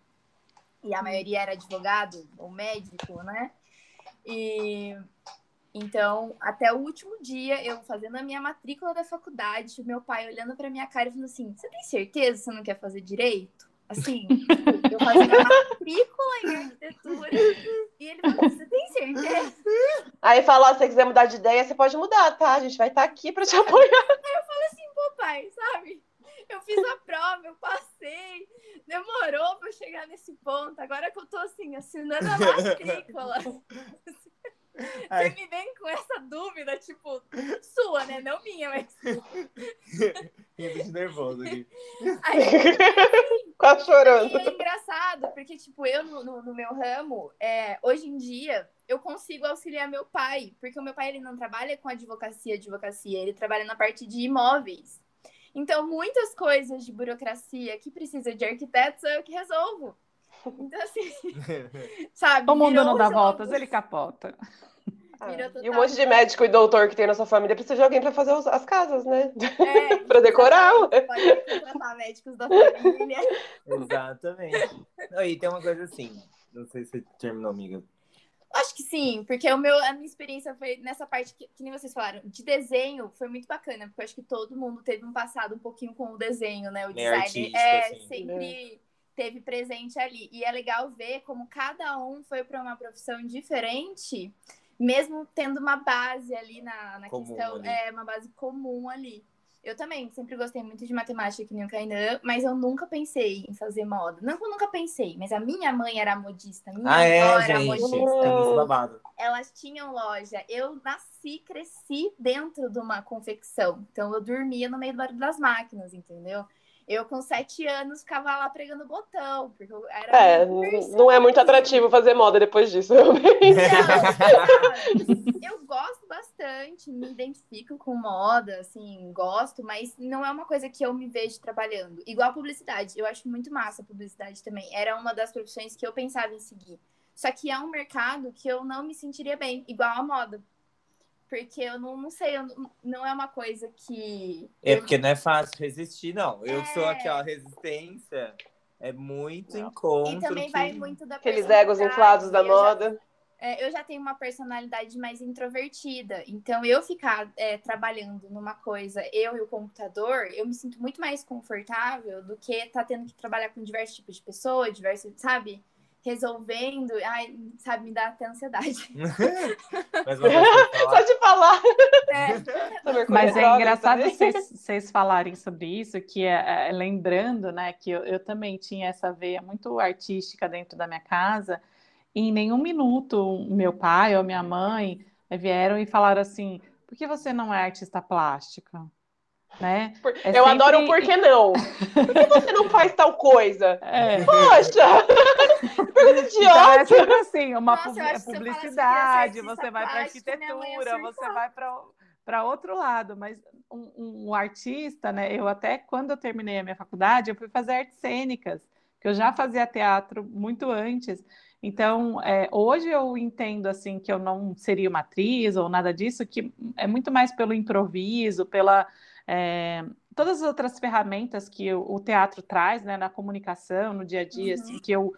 S2: e a maioria era advogado ou médico, né? E então, até o último dia, eu fazendo a minha matrícula da faculdade, meu pai olhando pra minha cara e falando assim: Você tem certeza que você não quer fazer direito? Assim, eu fazendo a matrícula em arquitetura. E ele falou: Você tem certeza?
S3: Aí fala, ó, se você quiser mudar de ideia, você pode mudar, tá? A gente vai estar aqui para te apoiar.
S2: Pô, pai, sabe? Eu fiz a prova, eu passei. Demorou pra eu chegar chegar nesse ponto, agora que eu tô assim, assinando a matrícula. Você me vem com essa dúvida, tipo, sua, né? Não minha, mas.
S1: Rindo nervoso aqui.
S2: Aí,
S3: Quase chorando.
S2: E é engraçado, porque, tipo, eu no, no- no meu ramo, é, hoje em dia, eu consigo auxiliar meu pai, porque o meu pai ele não trabalha com advocacia, advocacia, ele trabalha na parte de imóveis. Então, muitas coisas de burocracia que precisa de arquiteto sou eu que resolvo. Então, assim, sabe?
S4: O mundo não dá voltas, ele capota.
S2: Virou
S3: E um monte de médico e doutor que tem na sua família precisa de alguém pra fazer os- as casas, né?
S2: É,
S3: Pra decorar.
S2: Pode contratar médicos da família.
S1: Exatamente. E tem uma coisa assim, não sei se você terminou, amiga.
S2: Acho que sim, porque o meu, a minha experiência foi nessa parte que, que nem vocês falaram, de desenho, foi muito bacana, porque eu acho que todo mundo teve um passado um pouquinho com o desenho, né? O
S1: Meio
S2: design
S1: artístico,
S2: é,
S1: assim.
S2: sempre teve presente ali. E é legal ver como cada um foi para uma profissão diferente, mesmo tendo uma base ali na, na
S1: Comum
S2: questão,
S1: ali.
S2: é uma base comum ali. Eu também sempre gostei muito de matemática, que nem o Kainan, mas eu nunca pensei em fazer moda. Não que eu nunca pensei, mas a minha mãe era modista, minha
S1: Ah, é,
S2: era
S1: gente.
S2: modista
S1: Tem esse babado.
S2: elas tinham loja. Eu nasci, cresci dentro de uma confecção. Então eu dormia no meio do barulho das máquinas, entendeu? Eu com sete anos ficava lá pregando botão, porque eu era
S3: É, não é muito atrativo fazer moda depois disso, realmente.
S2: Não, eu gosto bastante, me identifico com moda, assim, gosto, mas não é uma coisa que eu me vejo trabalhando. Igual a publicidade, eu acho muito massa a publicidade também. Era uma das profissões que eu pensava em seguir. Só que é um mercado que eu não me sentiria bem, igual a moda. Porque eu não, não sei, eu não, não é uma coisa que.
S1: É porque não é fácil resistir, não. Eu sou
S2: É.
S1: aqui, ó, resistência. É muito
S3: Não.
S1: encontro.
S2: E também
S1: que-
S2: vai muito da
S3: Aqueles egos inflados da
S2: personalidade. Eu já-
S3: moda.
S2: É, eu já tenho uma personalidade mais introvertida, então eu ficar é, trabalhando numa coisa, eu e o computador, eu me sinto muito mais confortável do que tá tendo que trabalhar com diversos tipos de pessoas, diversos, sabe? Resolvendo, ai, sabe, me dá até ansiedade.
S1: Mas
S3: Só de falar.
S2: É,
S4: Mas é engraçado vocês, vocês falarem sobre isso, que é, é, lembrando, né, que eu, eu também tinha essa veia muito artística dentro da minha casa, e em nenhum minuto meu pai ou minha mãe vieram e falaram assim, por que você não é artista plástica? Né?
S3: Por-
S4: É
S3: eu adoro o
S4: sempre-
S3: por que não. Por que você não faz tal coisa?
S4: É.
S3: Poxa! Pergunta
S4: Então é
S3: idiota!
S4: sempre assim, uma
S2: Nossa,
S4: é
S2: ser
S4: publicidade, você vai para
S2: mãe ia
S4: arquitetura, você
S2: surtar.
S4: vai para para outro lado, mas um, um artista, né? Eu até quando eu terminei a minha faculdade, eu fui fazer artes cênicas, que eu já fazia teatro muito antes. Então, é, hoje eu entendo assim que eu não seria uma atriz ou nada disso, que é muito mais pelo improviso, pela é, todas as outras ferramentas que o, o teatro traz, né, na comunicação, no dia a dia,
S2: Uhum.
S4: assim, que eu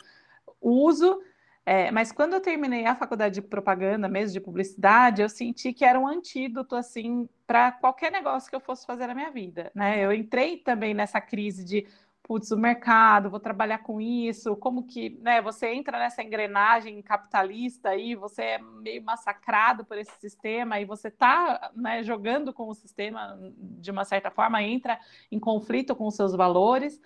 S4: uso. É, mas quando eu terminei a faculdade de propaganda, mesmo de publicidade, eu senti que era um antídoto assim para qualquer negócio que eu fosse fazer na minha vida, né? Eu entrei também nessa crise de putz, o mercado, vou trabalhar com isso, como que, né, você entra nessa engrenagem capitalista aí, você é meio massacrado por esse sistema e você tá, né, jogando com o sistema de uma certa forma, entra em conflito com os seus valores.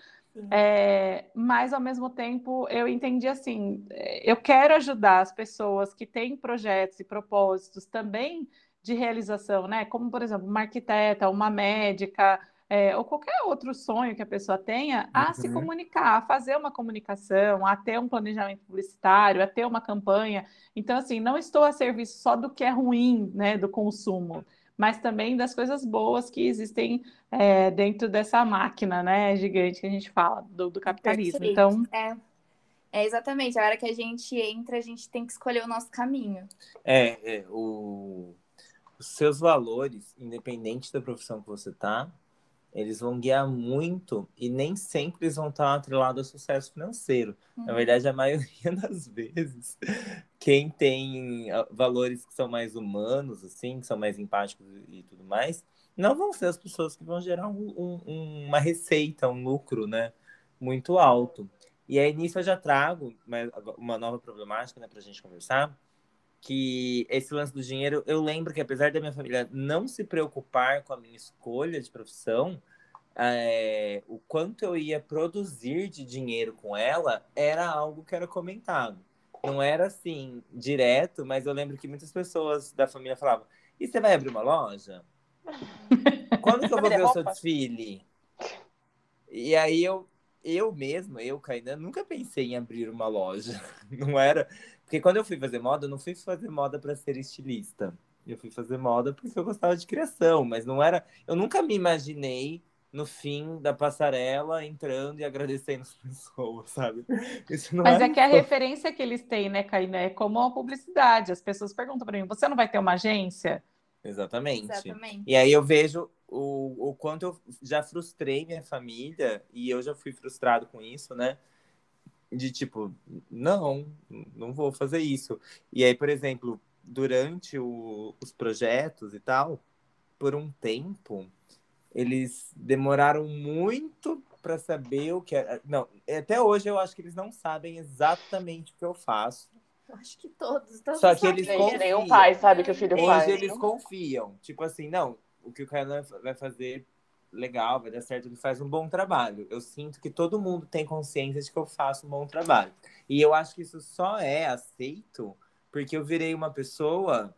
S4: É, mas ao mesmo tempo eu entendi assim, é, eu quero ajudar as pessoas que têm projetos e propósitos também de realização, né? Como por exemplo, uma arquiteta, uma médica, é, ou qualquer outro sonho que a pessoa tenha, a se
S1: Uhum.
S4: comunicar, a fazer uma comunicação, a ter um planejamento publicitário, a ter uma campanha. Então, assim, não estou a serviço só do que é ruim, né, do consumo, mas também das coisas boas que existem é, dentro dessa máquina, né, gigante que a gente fala do, do capitalismo.
S2: Perfeito.
S4: Então,
S2: É, é exatamente. A hora que a gente entra, a gente tem que escolher o nosso caminho.
S1: É, é, o... os seus valores, independente da profissão que você tá, eles vão guiar muito e nem sempre eles vão estar atrelados ao sucesso financeiro. Na
S2: Uhum.
S1: verdade, a maioria das vezes, quem tem ah, valores que são mais humanos, assim, que são mais empáticos e tudo mais, não vão ser as pessoas que vão gerar um- um- uma receita, um lucro, né, muito alto. E aí, nisso eu já trago mais- uma nova problemática, né, pra gente conversar, que esse lance do dinheiro, eu lembro que apesar da minha família não se preocupar com a minha escolha de profissão, é, o quanto eu ia produzir de dinheiro com ela era algo que era comentado. Não era assim, direto, mas eu lembro que muitas pessoas da família falavam: e você vai abrir uma loja? Quando que eu vou ver o seu desfile? E aí eu, eu mesma, eu, Kainan, nunca pensei em abrir uma loja. Não era. Porque quando eu fui fazer moda, eu não fui fazer moda para ser estilista. Eu fui fazer moda porque eu gostava de criação, mas não era. Eu nunca me imaginei no fim da passarela entrando e agradecendo as pessoas, sabe?
S4: Mas é, é que a referência que eles têm, né, Kainé, é como a publicidade. As pessoas perguntam para mim: você não vai ter uma agência?
S1: Exatamente. Exatamente. E aí eu vejo o, o quanto eu já frustrei minha família, e eu já fui frustrado com isso, né? De tipo, não, não vou fazer isso. E aí, por exemplo, durante o, os projetos e tal, por um tempo, eles demoraram muito para saber o que é. Não, até hoje eu acho que eles não sabem exatamente o que eu faço.
S2: Eu acho que todos. todos
S1: Só que eles confiam.
S3: Nenhum pai sabe que o filho
S1: hoje
S3: faz.
S1: Hoje eles confiam. Tipo assim, não, o que o Kainan vai fazer legal, vai dar certo, ele faz um bom trabalho. Eu sinto que todo mundo tem consciência de que eu faço um bom trabalho. E eu acho que isso só é aceito porque eu virei uma pessoa,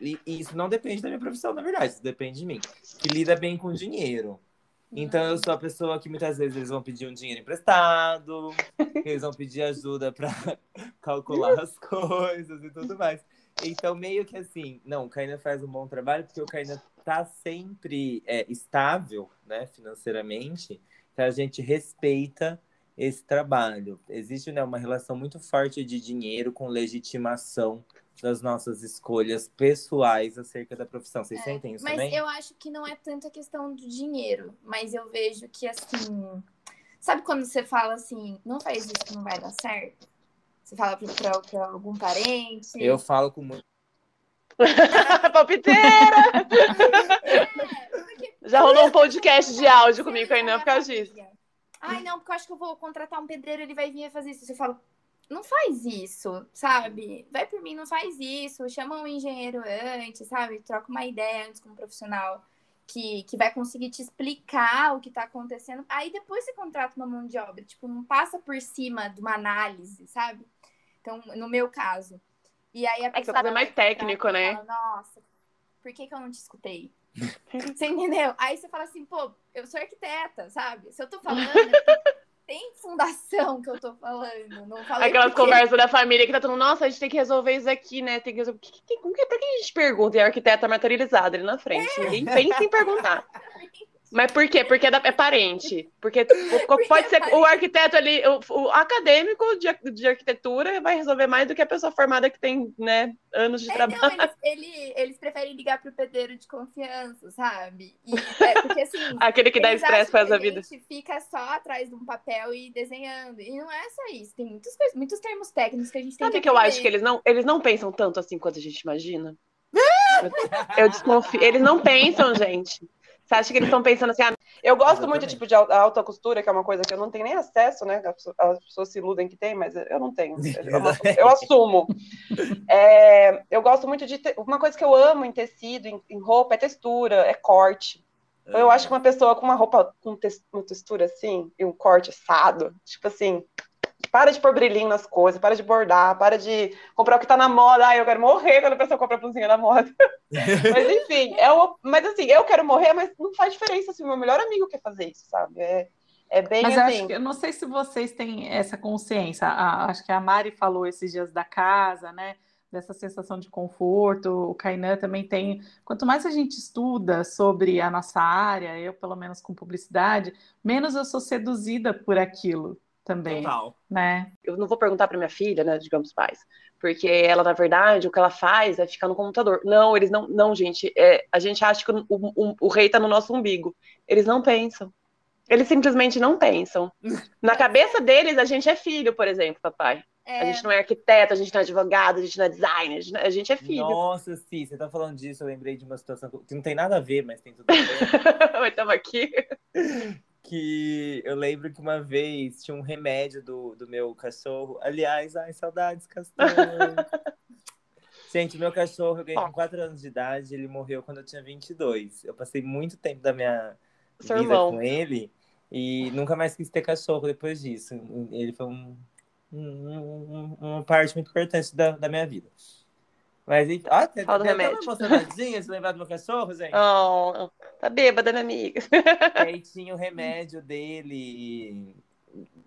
S1: e, isso não depende da minha profissão, na verdade, isso depende de mim, que lida bem com dinheiro. Então eu sou a pessoa que muitas vezes eles vão pedir um dinheiro emprestado, eles vão pedir ajuda para calcular as coisas e tudo mais. Então, meio que assim, não, o Kainan faz um bom trabalho porque o Kainan tá sempre é, estável, né, financeiramente, então a gente respeita esse trabalho. Existe né, uma relação muito forte de dinheiro com legitimação das nossas escolhas pessoais acerca da profissão. Vocês é, sentem isso
S2: mas
S1: também?
S2: Mas eu acho que não é tanto a questão do dinheiro, mas eu vejo que assim. Sabe quando você fala assim, não faz isso que não vai dar certo? Você fala para algum parente?
S1: Eu falo com muito.
S3: Palpiteira! É, porque... Já rolou um podcast de áudio comigo aí, não, por causa disso.
S2: Ai, não, porque eu acho que eu vou contratar um pedreiro, ele vai vir fazer isso. Você fala, não faz isso, sabe? Vai por mim, não faz isso. Chama um engenheiro antes, sabe? Troca uma ideia antes com um profissional que, que vai conseguir te explicar o que tá acontecendo. Aí depois você contrata uma mão de obra. Tipo, não passa por cima de uma análise, sabe? Então, no meu caso. E aí a
S3: pessoa. É que você mais técnico, né?
S2: Fala, Nossa, por que, que eu não te escutei? Você entendeu? Aí você fala assim, pô, eu sou arquiteta, sabe? Se eu tô falando, é tem fundação que eu tô falando. Não
S3: Aquelas porque... conversas da família que tá todo nossa, a gente tem que resolver isso aqui, né? Tem que resolver. Que, que, que, pra que a gente pergunta? E a arquiteta materializada ali na frente. É. Ninguém pensa em perguntar. Mas por quê? Porque é, da, é parente. Porque, Porque pode é ser parente. o arquiteto ali, o, o acadêmico de, de, arquitetura vai resolver mais do que a pessoa formada que tem, né, anos de é, trabalho. Não,
S2: eles, ele, eles preferem ligar pro pedreiro de confiança, sabe? E, é, porque assim.
S3: Aquele que dá estresse faz a vida.
S2: A gente fica só atrás de um papel e desenhando. E não é só isso. Tem muitas coisas, muitos termos técnicos que a gente tem
S3: Sabe
S2: que
S3: que eu acho que eles não, eles não pensam tanto assim quanto a gente imagina? eu desconfio. Eles não pensam, gente. Você acha que eles estão pensando assim? Ah, eu gosto Exatamente. muito tipo, de alta costura, que é uma coisa que eu não tenho nem acesso, né? As pessoas se iludem que tem, mas eu não tenho. Eu, eu assumo. É, eu gosto muito de. Te... Uma coisa que eu amo em tecido, em, em roupa, é textura, é corte. Então, eu acho que uma pessoa com uma roupa com textura assim, e um corte assado, tipo assim, para de pôr brilhinho nas coisas, para de bordar, para de comprar o que tá na moda. Ai, eu quero morrer quando a pessoa compra a blusinha na moda. mas enfim, é o... mas assim, eu quero morrer, mas não faz diferença se o meu melhor amigo quer fazer isso, sabe? É, é bem
S4: mas
S3: assim.
S4: Acho que, eu não sei se vocês têm essa consciência. A, acho que a Mari falou esses dias da casa, né? Dessa sensação de conforto. O Kainan também tem. Quanto mais a gente estuda sobre a nossa área, eu pelo menos com publicidade, menos eu sou seduzida por aquilo também. Total. Né?
S3: Eu não vou perguntar para minha filha, né, digamos pais, porque ela na verdade o que ela faz é ficar no computador. Não, eles não, não, gente. É, a gente acha que o, o, o rei está no nosso umbigo. Eles não pensam. Eles simplesmente não pensam. Na cabeça deles, a gente é filho, por exemplo, papai. É... A gente não é arquiteto, a gente não é advogado, a gente não é designer, a gente é filho.
S1: Nossa, sim, você tá falando disso, eu lembrei de uma situação que não tem nada a ver, mas tem tudo a ver.
S3: Estamos aqui.
S1: que eu lembro que uma vez tinha um remédio do, do meu cachorro. Aliás, ai, saudades, Castor. Gente, meu cachorro, eu ganhei com 4 anos de idade, ele morreu quando eu tinha 22. Eu passei muito tempo da minha,
S3: Seu
S1: vida
S3: irmão.
S1: com ele e nunca mais quis ter cachorro depois disso. Ele foi um, um- um- uma parte muito importante da, da minha vida. Mas enfim, ó, tem,
S3: Fala
S1: tem até uma emocionadinha de lembrar do meu cachorro, gente.
S3: Oh, tá bêbada, minha amiga.
S1: E aí tinha o remédio dele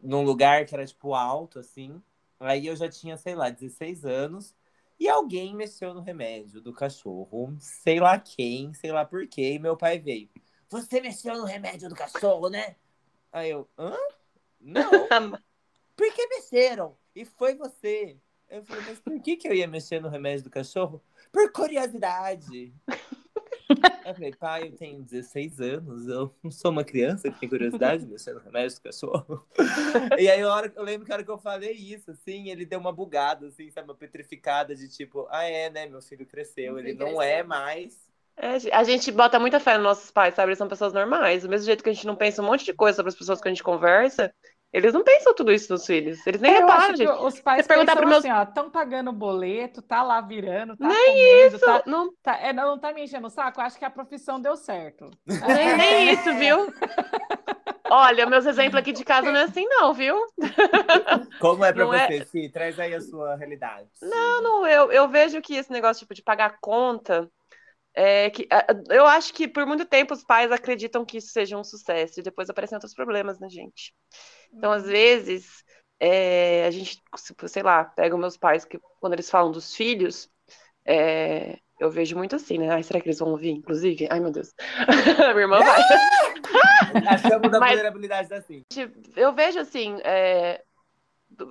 S1: num lugar que era, tipo, alto, assim. Aí eu já tinha, sei lá, 16 anos. E alguém mexeu no remédio do cachorro. Sei lá quem, sei lá por quê. E meu pai veio. Você mexeu no remédio do cachorro, né? Aí eu, hã? Não, por que mexeram? E foi você. Eu falei, mas por que, que eu ia mexer no remédio do cachorro? Por curiosidade. Eu falei, pai, eu tenho 16 anos, eu não sou uma criança que tem curiosidade de mexer no remédio do cachorro. E aí, hora, eu lembro que a hora que eu falei isso, assim, ele deu uma bugada, assim, sabe, uma petrificada de tipo, ah, é, né, meu filho cresceu, ele não é mais.
S3: É, a gente bota muita fé nos nossos pais, sabe? Eles são pessoas normais. Do mesmo jeito que a gente não pensa um monte de coisa sobre as pessoas que a gente conversa, eles não pensam tudo isso nos filhos. Eles nem
S4: Eu
S3: reparam,
S4: acho que
S3: gente.
S4: os pais
S3: Você perguntar
S4: pensam
S3: pro meus-
S4: assim, ó, estão pagando boleto, tá lá virando, tá
S3: Nem
S4: comendo,
S3: Isso
S4: tá,
S3: não,
S4: tá- é, não tá me enchendo o saco, eu acho que a profissão deu certo.
S3: nem, nem isso, viu? Olha, meus exemplos aqui de casa não é assim, não, viu?
S1: Como é
S3: é-
S1: você, Fih? Traz aí a sua realidade.
S3: Não, não, eu, eu vejo que esse negócio tipo, de pagar conta. É que, eu acho que por muito tempo os pais acreditam que isso seja um sucesso e depois aparecem outros problemas na gente. Então, às vezes, é, a gente, sei lá, pega os meus pais, que quando eles falam dos filhos, é, eu vejo muito assim, né? Ai, será que eles vão ouvir, inclusive? Ai, meu Deus. Minha irmã vai.
S1: Achamos da
S3: Mas-
S1: vulnerabilidade da Sim.
S3: Eu vejo assim, é,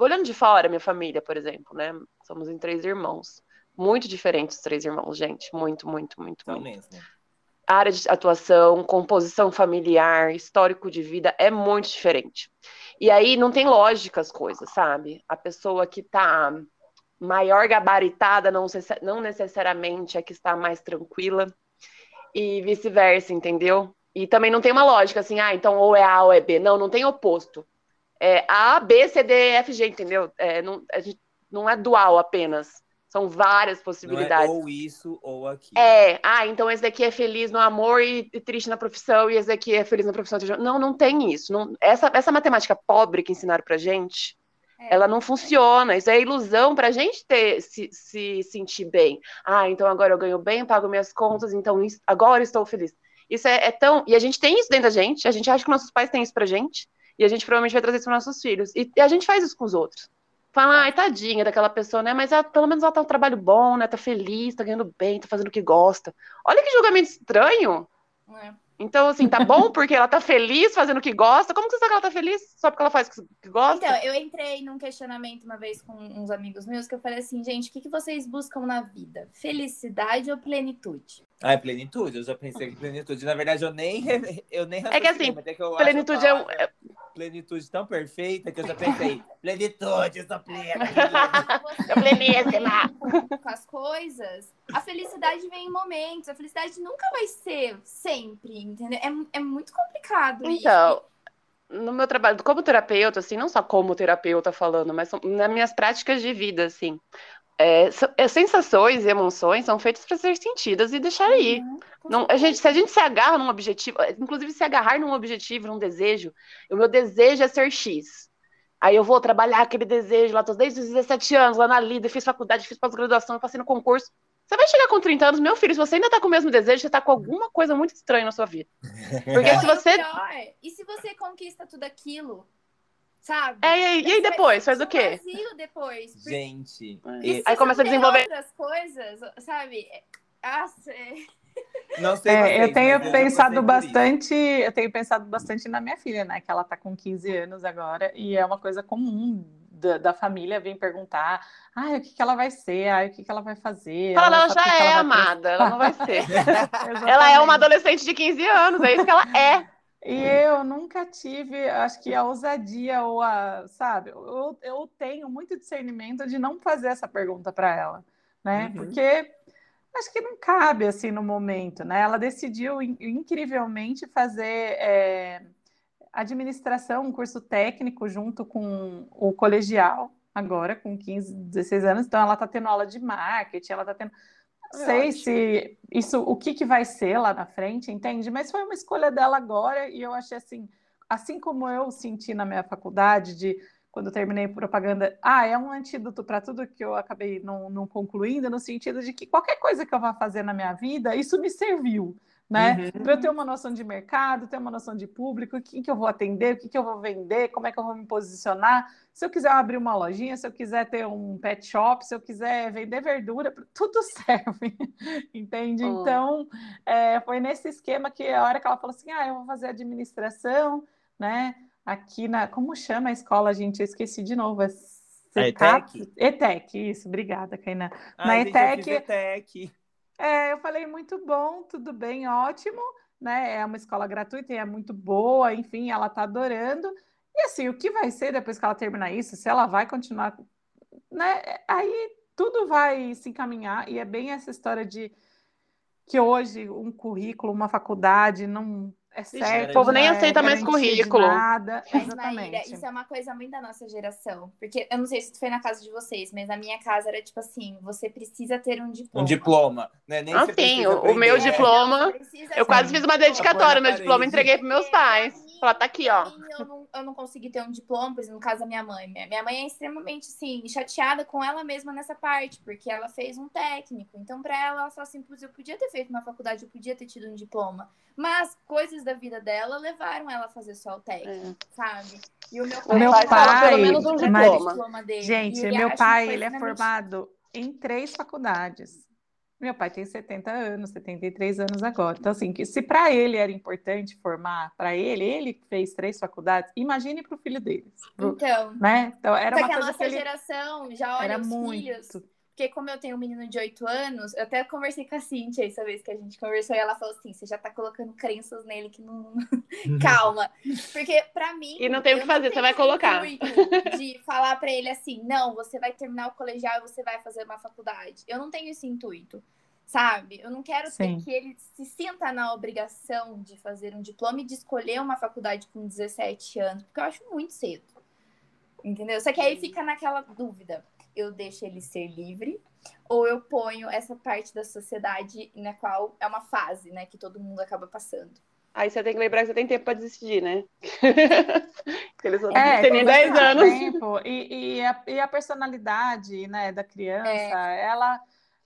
S3: olhando de fora, minha família, por exemplo, né? Somos em três irmãos. Muito diferentes os três irmãos, gente. Muito, muito, muito,
S1: Não
S3: muito.
S1: mesmo.
S3: Área de atuação, composição familiar, histórico de vida é muito diferente. E aí não tem lógica as coisas, sabe? A pessoa que tá maior gabaritada não, não necessariamente é que está mais tranquila e vice-versa, entendeu? E também não tem uma lógica assim, ah, então ou é A ou é B. Não, não tem oposto. É A, B, C, D, F, G, entendeu? É, não, não é dual apenas. São várias
S1: Não é
S3: possibilidades.
S1: ou isso ou aquilo.
S3: É, ah, então esse daqui é feliz no amor e, e triste na profissão, e esse daqui é feliz na profissão. triste- Não, não tem isso. Não- essa, essa matemática pobre que ensinaram pra gente,
S2: É.
S3: ela não funciona. Isso é ilusão pra gente ter, se, se sentir bem. Ah, então agora eu ganho bem, pago minhas contas, então isso- agora estou feliz. Isso é, é tão. E a gente tem isso dentro da gente, a gente acha que nossos pais têm isso pra gente, e a gente provavelmente vai trazer isso para nossos filhos. E, e a gente faz isso com os outros. Fala, ai, tadinha daquela pessoa, né? Mas ela, pelo menos ela tá um trabalho bom, né? Tá feliz, tá ganhando bem, tá fazendo o que gosta. Olha que julgamento estranho.
S2: É.
S3: Então, assim, tá bom porque ela tá feliz fazendo o que gosta. Como que você sabe que ela tá feliz? Só porque ela faz o que gosta?
S2: Então, eu entrei num questionamento uma vez com uns amigos meus que eu falei assim, gente, o que, que vocês buscam na vida? Felicidade ou plenitude?
S1: Ah, é plenitude? Eu já pensei que plenitude. Na verdade, eu nem, eu nem
S3: É que assim,
S1: é que
S3: plenitude é um-
S1: palavra Plenitude tão perfeita que eu já pensei, plenitude, eu sou plena.
S3: Pleníssima.
S2: com, com as coisas, a felicidade vem em momentos. A felicidade nunca vai ser sempre, entendeu? É, é muito complicado isso.
S3: Então, no meu trabalho, como terapeuta, assim, não só como terapeuta falando, mas nas minhas práticas de vida, assim, é, é, sensações e emoções são feitas para ser sentidas e deixar aí.
S2: Uhum,
S3: Não, a gente, se a gente se agarra num objetivo, inclusive se agarrar num objetivo, num desejo, o meu desejo é ser X. Aí eu vou trabalhar aquele desejo lá, tô desde os 17 anos, lá na Lida, fiz faculdade, fiz pós-graduação, passei no concurso. Você vai chegar com 30 anos, meu filho, se você ainda tá com o mesmo desejo, você tá com alguma coisa muito estranha na sua vida. Porque
S2: Não,
S3: se
S2: e
S3: você.
S2: pior, e se você conquista tudo aquilo, sabe?
S3: É, e aí, e aí depois? Faz o quê?
S2: vazio depois. porque-
S1: Gente,
S2: E
S1: e-
S2: se
S3: Aí começa a desenvolver-
S2: outras coisas, sabe? Nossa, é-
S1: não sei
S4: É,
S1: vocês,
S4: eu tenho
S1: já
S4: pensado bastante, eu tenho pensado bastante na minha filha, né? Que ela tá com 15 anos agora, e é uma coisa comum da, da família vir perguntar, ai, o que que ela vai ser, ai, o que que ela vai fazer.
S3: Fala, ela
S4: sabe o
S3: já
S4: que que
S3: é
S4: ela
S3: amada, ela não vai ser. Ela é uma adolescente de 15 anos, é isso que ela é.
S4: E eu nunca tive, acho que a ousadia ou a, sabe, eu, eu tenho muito discernimento de não fazer essa pergunta para ela, né?
S1: Uhum.
S4: Porque acho que não cabe assim no momento, né? Ela decidiu in- incrivelmente fazer é, administração, um curso técnico junto com o colegial, agora com 15, 16 anos, então ela está tendo aula de marketing, ela está tendo sei ótimo. se isso, o que, que vai ser lá na frente, entende? Mas foi uma escolha dela agora e eu achei assim, assim como eu senti na minha faculdade de quando terminei propaganda, ah, é um antídoto para tudo que eu acabei não, não, concluindo, no sentido de que qualquer coisa que eu vá fazer na minha vida, isso me serviu, né? Uhum. Para eu ter uma noção de mercado, ter uma noção de público, o que, que eu vou atender, o que, que eu vou vender, como é que eu vou me posicionar. Se eu quiser abrir uma lojinha, se eu quiser ter um pet shop, se eu quiser vender verdura, tudo serve, entende? Oh. Então, é, foi nesse esquema que a hora que ela falou assim, ah, eu vou fazer administração, né? aqui na. Como chama a escola, gente? Eu esqueci de novo. É
S1: a ETEC?
S4: ETEC, isso, obrigada, Kainan.
S1: Na ETEC. ETEC.
S4: É, eu falei, muito bom, tudo bem, ótimo, né? É uma escola gratuita e é muito boa, enfim, ela tá adorando. E assim, o que vai ser depois que ela terminar isso? Se ela vai continuar, né? Aí tudo vai se encaminhar, e é bem essa história de que hoje um currículo, uma faculdade não é certo.
S3: O povo nem aceita mais currículo.
S2: Nada. Mas, Maíra, isso é uma coisa muito da nossa geração. Porque eu não sei se foi na casa de vocês, mas na minha casa era tipo assim: você precisa ter um diploma.
S1: Um diploma, né? Nem
S3: ah, sim, o, o meu diploma. eu quase fiz uma dedicatória, meu diploma, entreguei para meus pais. Falar, tá aqui, ó.
S2: Eu não, eu não consegui ter um diploma, por exemplo, no caso da minha mãe. Minha mãe é extremamente, assim, chateada com ela mesma nessa parte, porque ela fez um técnico. Então, para ela, ela falou assim: eu podia ter feito uma faculdade, eu podia ter tido um diploma. Mas coisas da vida dela levaram ela a fazer só o técnico, é. sabe?
S4: E o meu pai, o meu pai pelo menos um diploma. Dele, gente, meu pai, ele é formado em três faculdades. Meu pai tem 70 anos, 73 anos agora. Então, assim, que se para ele era importante formar, para ele, ele fez três faculdades, imagine para o filho deles.
S2: Então,
S4: né? então, era uma
S2: que
S4: coisa
S2: a nossa
S4: que ele...
S2: geração já olha era os muito... filhos porque como eu tenho um menino de 8 anos, eu até conversei com a Cintia essa vez que a gente conversou e ela falou assim: você já tá colocando crenças nele que não. Calma. Porque para mim.
S3: E não tem o que fazer, você vai colocar.
S2: De falar para ele assim: não, você vai terminar o colegial e você vai fazer uma faculdade. Eu não tenho esse intuito. Sabe? Eu não quero ter que ele se sinta na obrigação de fazer um diploma e de escolher uma faculdade com 17 anos, porque eu acho muito cedo. Entendeu? Só que aí fica naquela dúvida eu deixo ele ser livre, ou eu ponho essa parte da sociedade na qual é uma fase, né, que todo mundo acaba passando.
S3: Aí você tem que lembrar que você tem tempo para decidir, né? Eles só é, têm 10 anos.
S4: Tempo. E, e, a, e a personalidade né, da criança, é. ela.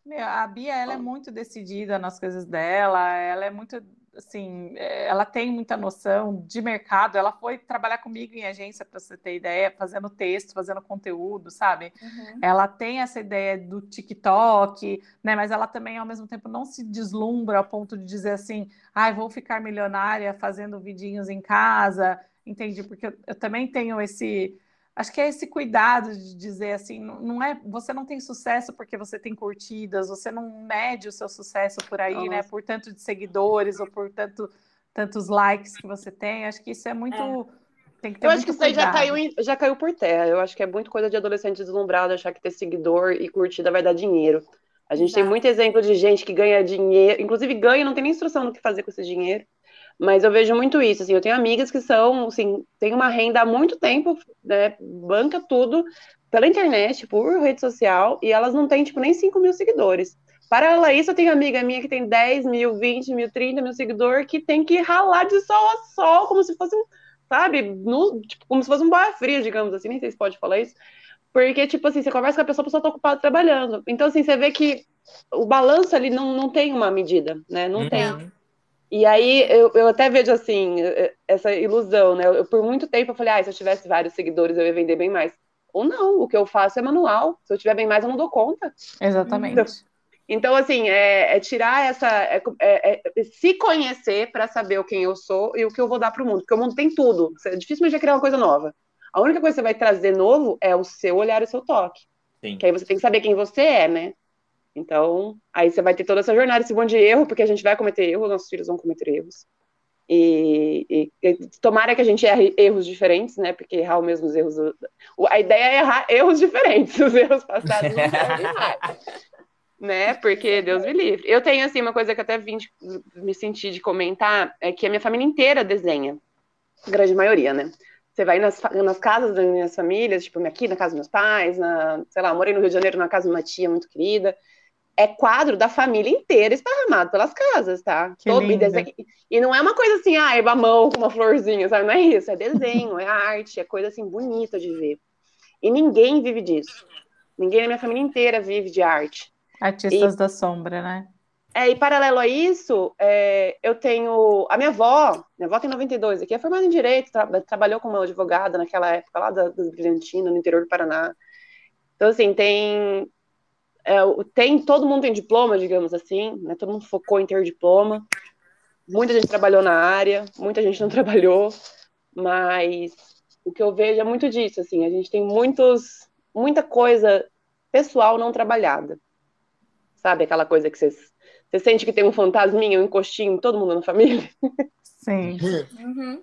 S4: Meu, a Bia ela é muito decidida nas coisas dela, ela é muito assim, é, ela tem muita noção de mercado. Ela foi trabalhar comigo em agência, para você ter ideia, fazendo texto, fazendo conteúdo, sabe? Uhum. Ela tem essa ideia do TikTok, né? Mas ela também, ao mesmo tempo, não se deslumbra ao ponto de dizer assim, ai, ah, vou ficar milionária fazendo vidinhos em casa, entende? Porque eu, eu também tenho esse acho que é esse cuidado de dizer assim, não é, você não tem sucesso porque você tem curtidas, você não mede o seu sucesso por aí, né, Nossa. né, por tanto de seguidores ou por tanto tantos likes que você tem. Acho que isso é muito é. Tem que ter
S3: eu acho que isso aí já caiu, já caiu por terra. Eu acho que é muito coisa de adolescente deslumbrado achar que ter seguidor e curtida vai dar dinheiro. A gente Exato. tem muito exemplo de gente que ganha dinheiro, inclusive ganha, não tem nem instrução no que fazer com esse dinheiro. Mas eu vejo muito isso, assim, eu tenho amigas que são, assim, têm uma renda há muito tempo, né, banca tudo pela internet, por rede social, e elas não têm, tipo, nem 5 mil seguidores. Para a isso, eu tenho amiga minha que tem 10 mil, 20 mil, 30 mil seguidores, que tem que ralar de sol a sol, como se fosse um, sabe, no, tipo, como se fosse um bar frio, digamos assim, nem sei se pode falar isso. Porque, tipo assim, você conversa com a pessoa, a pessoa tá ocupada trabalhando. Então, assim, você vê que o balanço ali não, não tem uma medida, né? Não uhum. tem. E aí eu, eu até vejo assim, essa ilusão, né? Eu, por muito tempo eu falei, ah, se eu tivesse vários seguidores eu ia vender bem mais. Ou não, o que eu faço é manual. Se eu tiver bem mais, eu não dou conta.
S4: Exatamente.
S3: Então, então assim, é, é tirar essa. É, é, é se conhecer para saber quem eu sou e o que eu vou dar para o mundo. Porque o mundo tem tudo. É difícil já criar uma coisa nova. A única coisa que você vai trazer novo é o seu olhar e o seu toque. Sim. Que aí você tem que saber quem você é, né? Então, aí você vai ter toda essa jornada, esse monte de erro, porque a gente vai cometer erros, nossos filhos vão cometer erros. E, e, e, tomara que a gente erre erros diferentes, né? Porque errar os mesmos erros. A ideia é errar erros diferentes, os erros passados não mais. né? Porque Deus me livre. Eu tenho, assim, uma coisa que até vim de, me sentir de comentar, é que a minha família inteira desenha. A grande maioria, né? Você vai nas, nas casas das minhas famílias, tipo, aqui na casa dos meus pais, na, sei lá, morei no Rio de Janeiro na casa de uma tia muito querida. É quadro da família inteira esparramado pelas casas, tá?
S4: Todo,
S3: e, desenho, e, não é uma coisa assim, ah, mão com uma florzinha, sabe? Não é isso, é desenho, é arte, é coisa assim bonita de ver. E ninguém vive disso. Ninguém na minha família inteira vive de arte.
S4: Artistas e, da sombra, né?
S3: É, e paralelo a isso, é, eu tenho. A minha avó, minha avó tem 92 aqui, é formada em Direito, tra trabalhou como advogada naquela época lá da, das Brilhantina, no interior do Paraná. Então, assim, tem. É, tem todo mundo tem diploma, digamos assim, né? Todo mundo focou em ter diploma. Muita gente trabalhou na área, muita gente não trabalhou, mas o que eu vejo é muito disso, assim, a gente tem muitos, muita coisa pessoal não trabalhada. Sabe aquela coisa que vocês você sente que tem um fantasminha, um encostinho todo mundo na família?
S4: Sim.
S2: Uhum.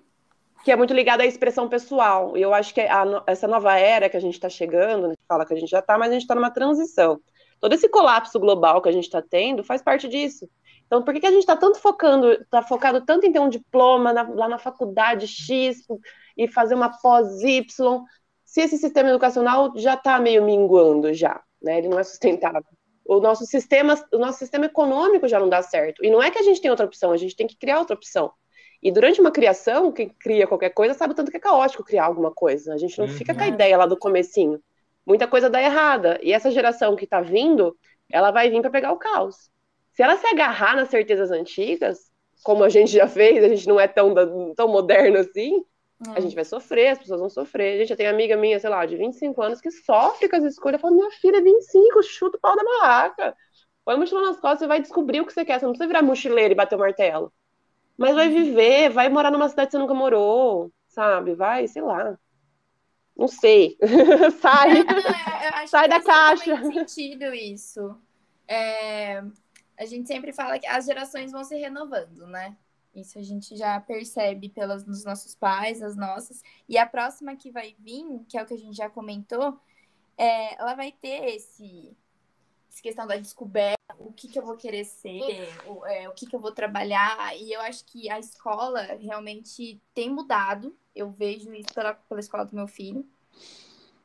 S3: Que é muito ligado à expressão pessoal. E eu acho que a, essa nova era que a gente está chegando, a gente fala que a gente já está, mas a gente está numa transição. Todo esse colapso global que a gente está tendo faz parte disso. Então, por que, que a gente está tanto focando, está focado tanto em ter um diploma na, lá na faculdade X e fazer uma pós Y, se esse sistema educacional já está meio minguando já, né? Ele não é sustentável o nosso sistema, o nosso sistema econômico já não dá certo. E não é que a gente tem outra opção, a gente tem que criar outra opção. E durante uma criação, quem cria qualquer coisa sabe o tanto que é caótico criar alguma coisa. A gente não uhum. fica com a ideia lá do comecinho. Muita coisa dá errada. E essa geração que está vindo, ela vai vir para pegar o caos. Se ela se agarrar nas certezas antigas, como a gente já fez, a gente não é tão, tão moderno assim, a é. gente vai sofrer, as pessoas vão sofrer. Gente, eu tenho amiga minha, sei lá, de 25 anos, que sofre com as escolhas. Fala, minha filha, 25, chuta o pau da barraca. Põe a mochila nas costas, você vai descobrir o que você quer. Você não precisa virar mochileiro e bater o martelo. Mas vai viver, vai morar numa cidade que você nunca morou, sabe? Vai, sei lá. Não sei. Sai.
S2: É,
S3: Sai da caixa.
S2: Faz sentido isso. É, a gente sempre fala que as gerações vão se renovando, né? Isso a gente já percebe pelos nos nossos pais, as nossas. E a próxima que vai vir, que é o que a gente já comentou, é, ela vai ter esse essa questão da descoberta, o que, que eu vou querer ser, o, é, o que, que eu vou trabalhar. E eu acho que a escola realmente tem mudado. Eu vejo isso pela, pela escola do meu filho.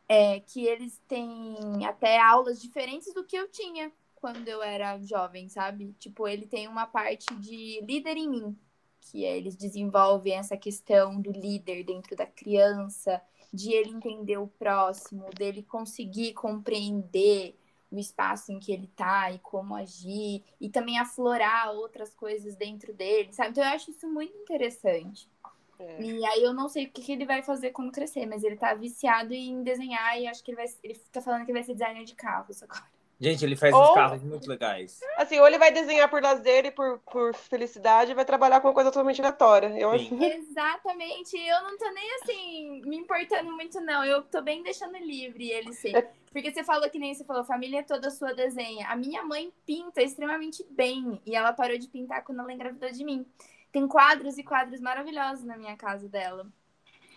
S2: É, que eles têm até aulas diferentes do que eu tinha quando eu era jovem, sabe? Tipo, ele tem uma parte de líder em mim, que é, eles desenvolvem essa questão do líder dentro da criança, de ele entender o próximo, dele conseguir compreender o espaço em que ele tá e como agir, e também aflorar outras coisas dentro dele, sabe? Então eu acho isso muito interessante. É. E aí eu não sei o que, que, ele vai fazer quando crescer, mas ele tá viciado em desenhar e acho que ele vai. Ele tá falando que vai ser designer de carros agora.
S1: Gente, ele faz ou, uns carros muito legais.
S3: Assim, ou ele vai desenhar por lazer e por, por felicidade e vai trabalhar com uma coisa totalmente aleatória. Eu acho...
S2: Exatamente. Eu não tô nem assim, me importando muito, não. Eu tô bem deixando livre ele ser. É. Porque você falou que nem você falou, família toda sua desenha. A minha mãe pinta extremamente bem. E ela parou de pintar quando ela engravidou de mim. Tem quadros e quadros maravilhosos na minha casa dela.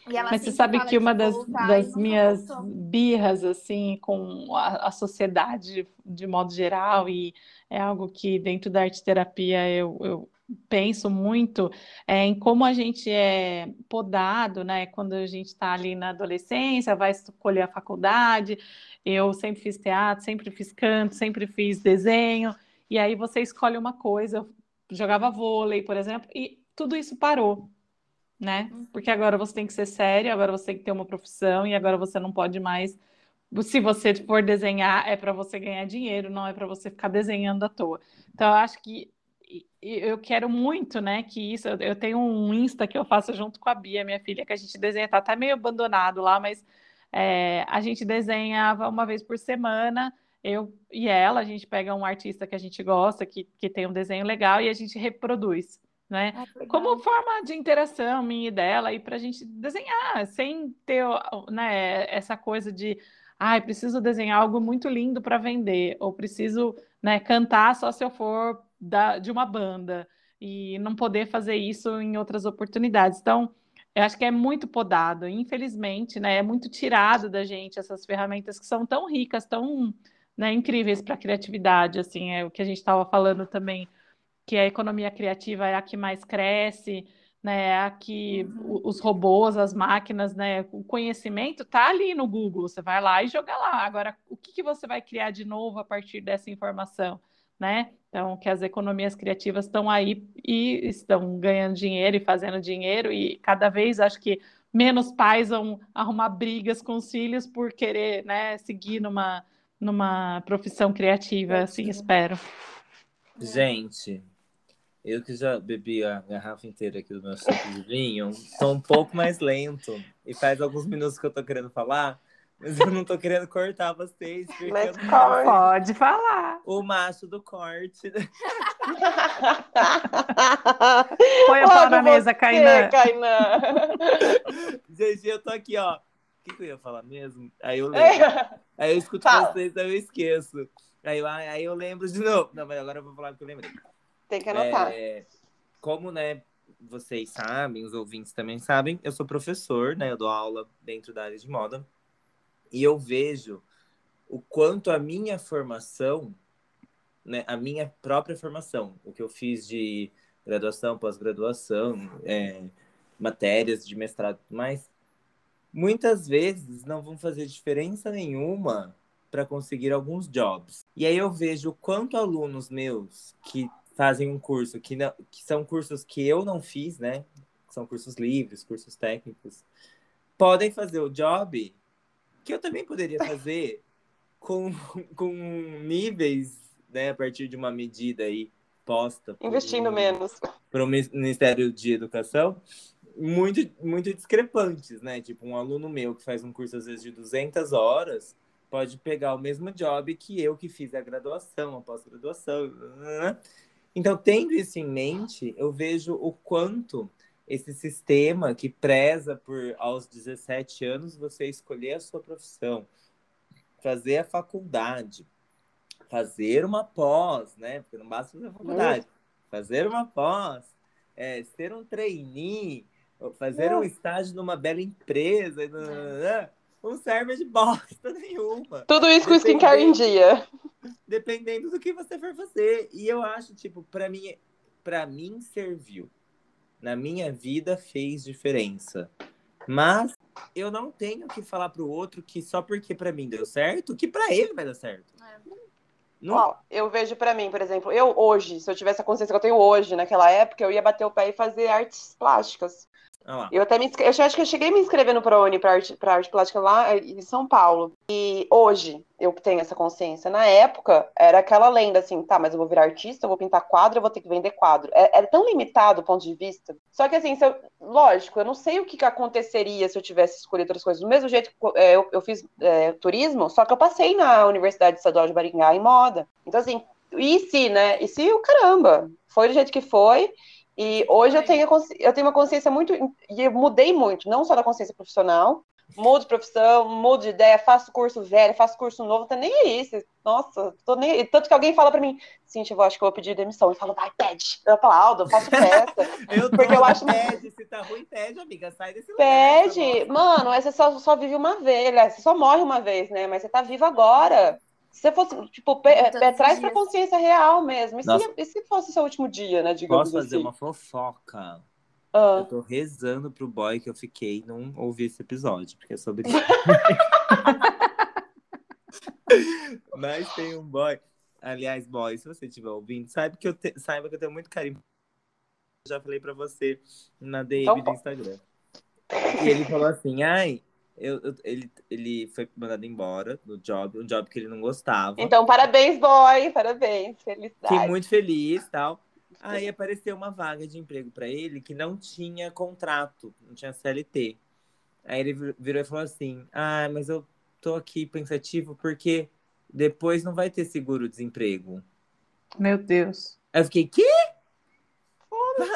S4: Mas você sabe que uma das, das minhas birras, assim, com a, a, sociedade de modo geral, e é algo que dentro da arte terapia eu, eu penso muito, é em como a gente é podado, né? Quando a gente está ali na adolescência, vai escolher a faculdade. Eu sempre fiz teatro, sempre fiz canto, sempre fiz desenho, e aí você escolhe uma coisa. Eu jogava vôlei, por exemplo, e tudo isso parou né? Uhum. Porque agora você tem que ser sério, agora você tem que ter uma profissão e agora você não pode mais. Se você for desenhar, é para você ganhar dinheiro, não é para você ficar desenhando à toa. Então, eu acho que eu quero muito, né, que isso. Eu tenho um Insta que eu faço junto com a Bia, minha filha, que a gente desenha, tá até meio abandonado lá, mas é, a gente desenhava uma vez por semana eu e ela, a gente pega um artista que a gente gosta, que, que tem um desenho legal, e a gente reproduz né? Ah, Como forma de interação minha e dela e para a gente desenhar, sem ter né, essa coisa de ai, ah, preciso desenhar algo muito lindo para vender, ou preciso né, cantar só se eu for da, de uma banda, e não poder fazer isso em outras oportunidades. Então, eu acho que é muito podado, infelizmente, né? É muito tirado da gente essas ferramentas que são tão ricas, tão né, incríveis para a criatividade, assim, é o que a gente estava falando também que a economia criativa é a que mais cresce, né? É a que uhum. os robôs, as máquinas, né? O conhecimento está ali no Google. Você vai lá e joga lá. Agora, o que, que você vai criar de novo a partir dessa informação? né? Então, que as economias criativas estão aí e estão ganhando dinheiro e fazendo dinheiro, e cada vez acho que menos pais vão arrumar brigas com os filhos por querer né, seguir numa, numa profissão criativa, assim, espero.
S1: Gente, eu que já bebi a garrafa inteira aqui do meu suco de vinho, tô um pouco mais lento. E faz alguns minutos que eu tô querendo falar, mas eu não tô querendo cortar vocês. Porque
S3: Mas
S1: eu não
S4: Pode falar.
S1: o macho do corte.
S4: Põe a pau na mesa, Kainan.
S1: Gente, eu tô aqui, ó. O que, que eu ia falar mesmo? Aí eu lembro. Aí eu escuto
S3: Fala.
S1: vocês, aí eu esqueço. Aí eu, aí eu lembro de novo. Não, mas agora eu vou falar o que eu lembrei.
S3: Tem que anotar.
S1: É, como, né, vocês sabem, os ouvintes também sabem, eu sou professor, né? Eu dou aula dentro da área de moda. E eu vejo o quanto a minha formação, né, a minha própria formação, o que eu fiz de graduação, pós-graduação, é, matérias de mestrado mais, muitas vezes não vão fazer diferença nenhuma para conseguir alguns jobs. E aí eu vejo quanto alunos meus que fazem um curso que, não, que são cursos que eu não fiz, né? São cursos livres, cursos técnicos, podem fazer o job que eu também poderia fazer com, com níveis, né, a partir de uma medida aí posta
S3: Investindo menos.
S1: para o Ministério de Educação muito, muito discrepantes, né? Tipo, um aluno meu que faz um curso às vezes de 200 horas pode pegar o mesmo job que eu que fiz a graduação, a pós-graduação. Né? Então, tendo isso em mente, eu vejo o quanto esse sistema que preza por aos 17 anos você escolher a sua profissão, fazer a faculdade, fazer uma pós, né? Porque não basta fazer a faculdade, fazer uma pós, é, ser um trainee, fazer um estágio numa bela empresa, e nananã, não serve de bosta nenhuma
S3: Tudo isso com o skincare em dia.
S1: Dependendo do que você for fazer. E eu acho, tipo, para mim, para mim serviu. Na minha vida fez diferença. Mas eu não tenho que falar pro outro que só porque para mim deu certo, que para ele vai dar certo. Não,
S3: Ó, eu vejo pra mim, por exemplo, eu hoje, se eu tivesse a consciência que eu tenho hoje, naquela época, eu ia bater o pé e fazer artes plásticas.
S1: Lá.
S3: Eu até me eu acho que eu cheguei a me inscrever no ProUni para arte, pra arte plástica lá eh, em São Paulo. E hoje eu tenho essa consciência. Na época, era aquela lenda assim, tá, mas eu vou virar artista, eu vou pintar quadro, eu vou ter que vender quadro. É, é tão limitado o ponto de vista. Só que assim, eu- lógico, eu não sei o que, que aconteceria se eu tivesse escolhido outras coisas. Do mesmo jeito que eh, eu, eu fiz eh, turismo, só que eu passei na Universidade Estadual de Maringá em moda. Então, assim, e se, né? E se o caramba? Foi do jeito que foi. E hoje eu tenho, eu tenho uma consciência muito. E eu mudei muito, não só da consciência profissional, mudo de profissão, mudo de ideia, faço curso velho, faço curso novo, tá nem aí. cê- Nossa, tô nem aí. Tanto que alguém fala pra mim, Cintia, eu acho que eu vou pedir demissão. E fala, vai, pede. Eu falo, Aldo, eu faço festa.
S1: Eu
S3: Porque eu acho-
S1: pede, se tá ruim, pede, amiga, sai desse lugar. tá
S3: Pede.
S1: bom?
S3: Mano, aí você só, só vive uma vez, você só morre uma vez, né? Mas você tá vivo agora. Se você fosse, tipo, pé,
S2: Todos
S3: pé atrás pra
S2: dias.
S3: consciência real mesmo. E se, e se fosse seu último dia, né? Digamos
S1: Posso fazer
S3: assim.
S1: uma fofoca?
S3: Ah.
S1: Eu tô rezando pro boy que eu fiquei não ouvir esse episódio, porque é sobre isso. Mas tem um boy. Aliás, boy, se você estiver ouvindo, saiba que eu, te- saiba que eu tenho muito carinho. Eu já falei pra você na DM
S3: Então,
S1: do Instagram. E ele falou assim: ai, eu, eu- ele, ele foi mandado embora do job, um job que ele não gostava.
S3: Então, parabéns, boy. Parabéns. Felicidade.
S1: Fiquei muito feliz tal. Aí apareceu uma vaga de emprego pra ele que não tinha contrato, não tinha CLT. Aí ele vir- virou e falou assim: Ah, mas eu tô aqui pensativo porque depois não vai ter seguro-desemprego.
S4: Meu Deus.
S1: Aí eu fiquei: Quê?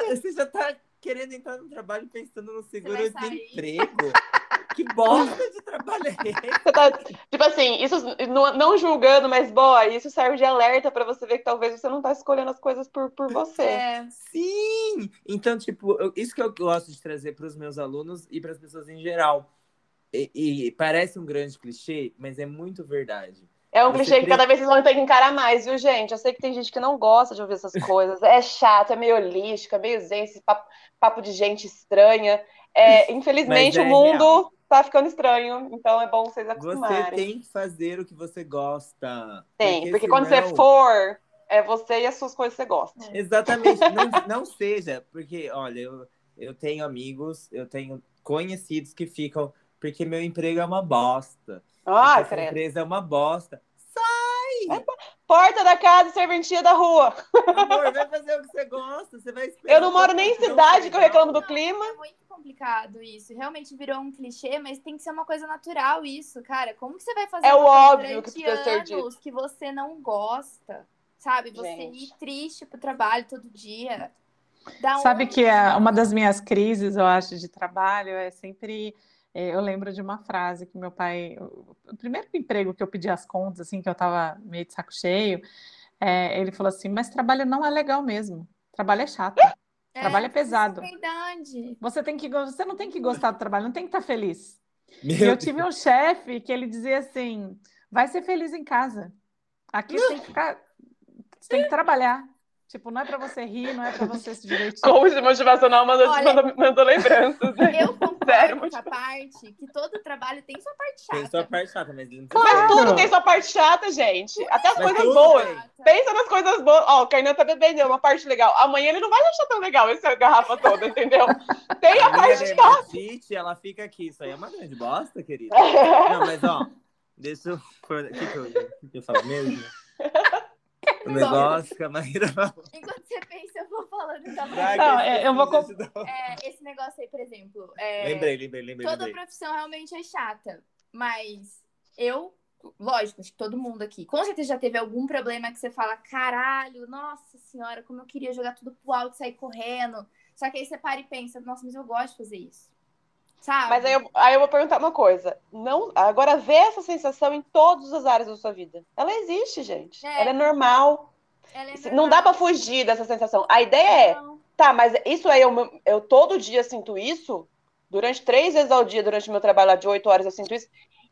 S1: Você já tá querendo entrar no trabalho pensando no seguro-desemprego? Que bosta de trabalho é
S3: tá- tipo assim, isso não, não julgando, mas, boy, isso serve de alerta pra você ver que talvez você não tá escolhendo as coisas por, por você.
S2: É,
S1: Sim! Então, tipo, eu- isso que eu gosto de trazer para os meus alunos e para as pessoas em geral. E, e parece um grande clichê, mas é muito verdade.
S3: É um
S1: Você
S3: clichê que cada vez vocês vão ter que encarar mais, viu, gente? Eu sei que tem gente que não gosta de ouvir essas coisas. É chato, é meio holístico, é meio zen, esse papo, papo de gente estranha. É, infelizmente,
S1: é
S3: o mundo
S1: real.
S3: tá ficando estranho, então é bom vocês
S1: Você
S3: acostumarem.
S1: tem que fazer o que você gosta.
S3: Tem, porque,
S1: porque
S3: quando você for é você e as suas coisas que você gosta.
S1: Exatamente. Não, não seja, porque, olha, eu, eu tenho amigos, eu tenho conhecidos que ficam, porque meu emprego é uma bosta. Essa
S3: credo.
S1: empresa é uma bosta. Sai!
S3: Porta da casa e serventia da rua.
S1: Amor, vai fazer o que você gosta. Você vai esperar.
S3: Eu não moro nem em
S1: Não,
S3: cidade que eu
S1: não.
S3: reclamo do clima.
S2: É muito complicado isso. Realmente virou um clichê, mas tem que ser uma coisa natural isso, cara. Como que você vai fazer
S3: É o óbvio que precisa ser dito.
S2: anos que você não gosta? Sabe? Você
S3: Gente.
S2: ir triste pro trabalho todo dia. Dá um-
S4: Sabe que é uma das minhas crises, eu acho, de trabalho é sempre. É, Eu lembro de uma frase que meu pai. O primeiro emprego que eu pedi as contas, assim, que eu tava meio de saco cheio, é, ele falou assim: Mas trabalho não é legal mesmo. Trabalho é chato. trabalho é pesado.
S2: isso é verdade.
S4: Você tem que, você não tem que gostar do trabalho, não tem que estar feliz.
S1: Meu
S4: E eu
S1: Deus.
S4: tive um chefe que ele dizia assim: vai ser feliz em casa. Aqui você tem que ficar, você tem que trabalhar. Tipo, não é para você rir, não é para você se divertir.
S3: Coach motivacional mandou,
S2: Olha-
S3: mandou, mandou lembranças. né?
S2: Eu concordo
S3: Sério,
S2: com essa parte que todo trabalho tem sua parte chata.
S1: Tem sua parte chata, mas ele não
S3: Mas tudo tem sua parte chata, gente. Até as
S1: Mas
S3: coisas boas.
S1: tem.
S3: Pensa nas coisas boas. Ó, o Kainan tá bebendo, é uma parte legal. Amanhã ele não vai achar tão legal essa garrafa toda, entendeu? Tem a
S1: A
S3: parte chata.
S1: dermatite, ela fica aqui. Isso aí é uma grande bosta, querida. Não, mas ó, deixa eu. O que, que, eu, que eu falo mesmo? O negócio que a Maíra falou.
S2: Enquanto você pensa, eu vou falando da
S4: Não, é, eu vou
S2: É, esse negócio aí, por exemplo. é,
S1: Lembrei, lembrei, lembrei.
S2: Toda
S1: lembrei.
S2: profissão realmente é chata. Mas eu, lógico, acho que todo mundo aqui, com certeza já teve algum problema que você fala: caralho, nossa senhora, como eu queria jogar tudo pro alto e sair correndo. Só que aí você para e pensa: nossa, mas eu gosto de fazer isso. Sabe?
S3: Mas aí eu, aí eu vou perguntar uma coisa. Não, agora vê essa sensação em todas as áreas da sua vida. Ela existe, gente.
S2: É.
S3: Ela é normal.
S2: Ela é
S3: Não dá pra
S2: normal.
S3: fugir dessa sensação. A ideia é,
S2: Não.
S3: tá, mas isso aí eu, eu todo dia sinto isso. Durante três vezes ao dia, durante o meu trabalho lá de oito horas, eu sinto isso.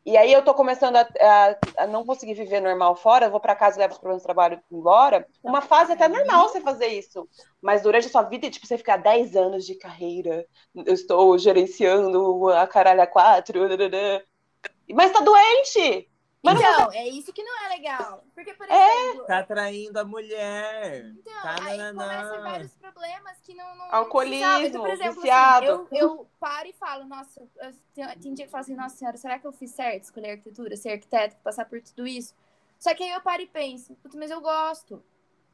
S3: E aí eu tô começando a, a- a não conseguir viver normal fora, eu vou pra casa e levo os problemas do trabalho embora. Uma fase até normal você fazer isso. Mas durante a sua vida, tipo, você ficar 10 anos de carreira, eu estou gerenciando a caralho a quatro, dadadã. mas tá doente! Mas não
S2: Então, é isso que não é legal. Porque, por
S3: É.
S2: exemplo.
S1: Tá traindo a mulher.
S2: Então,
S1: Tá,
S2: aí
S1: nananã.
S2: começa vários problemas que não. não
S3: Alcoolismo?
S2: Então, por exemplo,
S3: viciado.
S2: assim, eu, eu paro e falo, nossa, eu- tem, tem dia que eu falo assim, nossa senhora, será que eu fiz certo escolher arquitetura, ser arquiteto, passar por tudo isso? Só que aí eu paro e penso, mas eu gosto.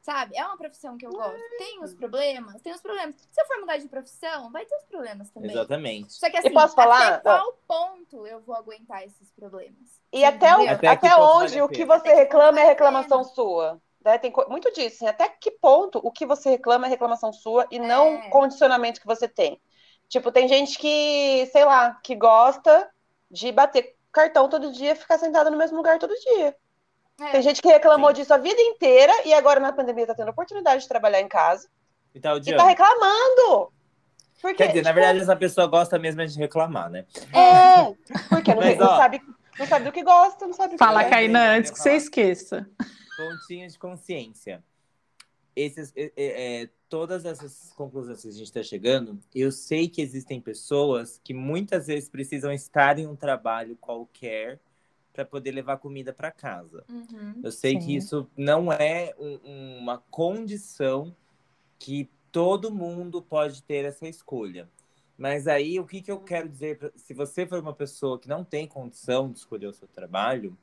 S2: Sabe? É uma profissão que eu gosto. Tem os problemas, tem os problemas. Se eu for mudar de profissão, vai ter os problemas também.
S1: Exatamente.
S2: Só que assim,
S3: posso falar?
S2: até qual ponto eu vou aguentar esses problemas?
S3: E até, o-?
S1: Até
S3: até, onde o que você
S2: Até
S3: reclama é reclamação
S2: pena.
S3: sua. Né? Tem muito disso, assim, até que ponto o que você reclama é reclamação sua e não
S2: É.
S3: condicionamento que você tem. Tipo, tem gente que, sei lá, que gosta de bater cartão todo dia e ficar sentada no mesmo lugar todo dia.
S2: É.
S3: Tem gente que reclamou
S1: Sim.
S3: disso a vida inteira e agora na pandemia tá tendo oportunidade de trabalhar em casa
S1: E tá
S3: e tá reclamando. Porque,
S1: Quer dizer, na
S3: tipo,
S1: verdade, essa pessoa gosta mesmo de reclamar, né?
S3: É, porque não,
S1: Mas,
S3: não
S1: ó.
S3: sabe, não sabe do que gosta, não sabe do que
S4: Fala,
S3: quer.
S4: Kainan, antes que você esqueça.
S1: Pontinho de consciência. Esses, é, é, é, todas essas conclusões que a gente está chegando, eu sei que existem pessoas que muitas vezes precisam estar em um trabalho qualquer para poder levar comida para casa.
S2: Uhum.
S1: Eu sei
S4: Sim.
S1: que isso não é um- uma condição que todo mundo pode ter essa escolha. Mas aí, o que, que eu quero dizer? pra- Se você for uma pessoa que não tem condição de escolher o seu trabalho,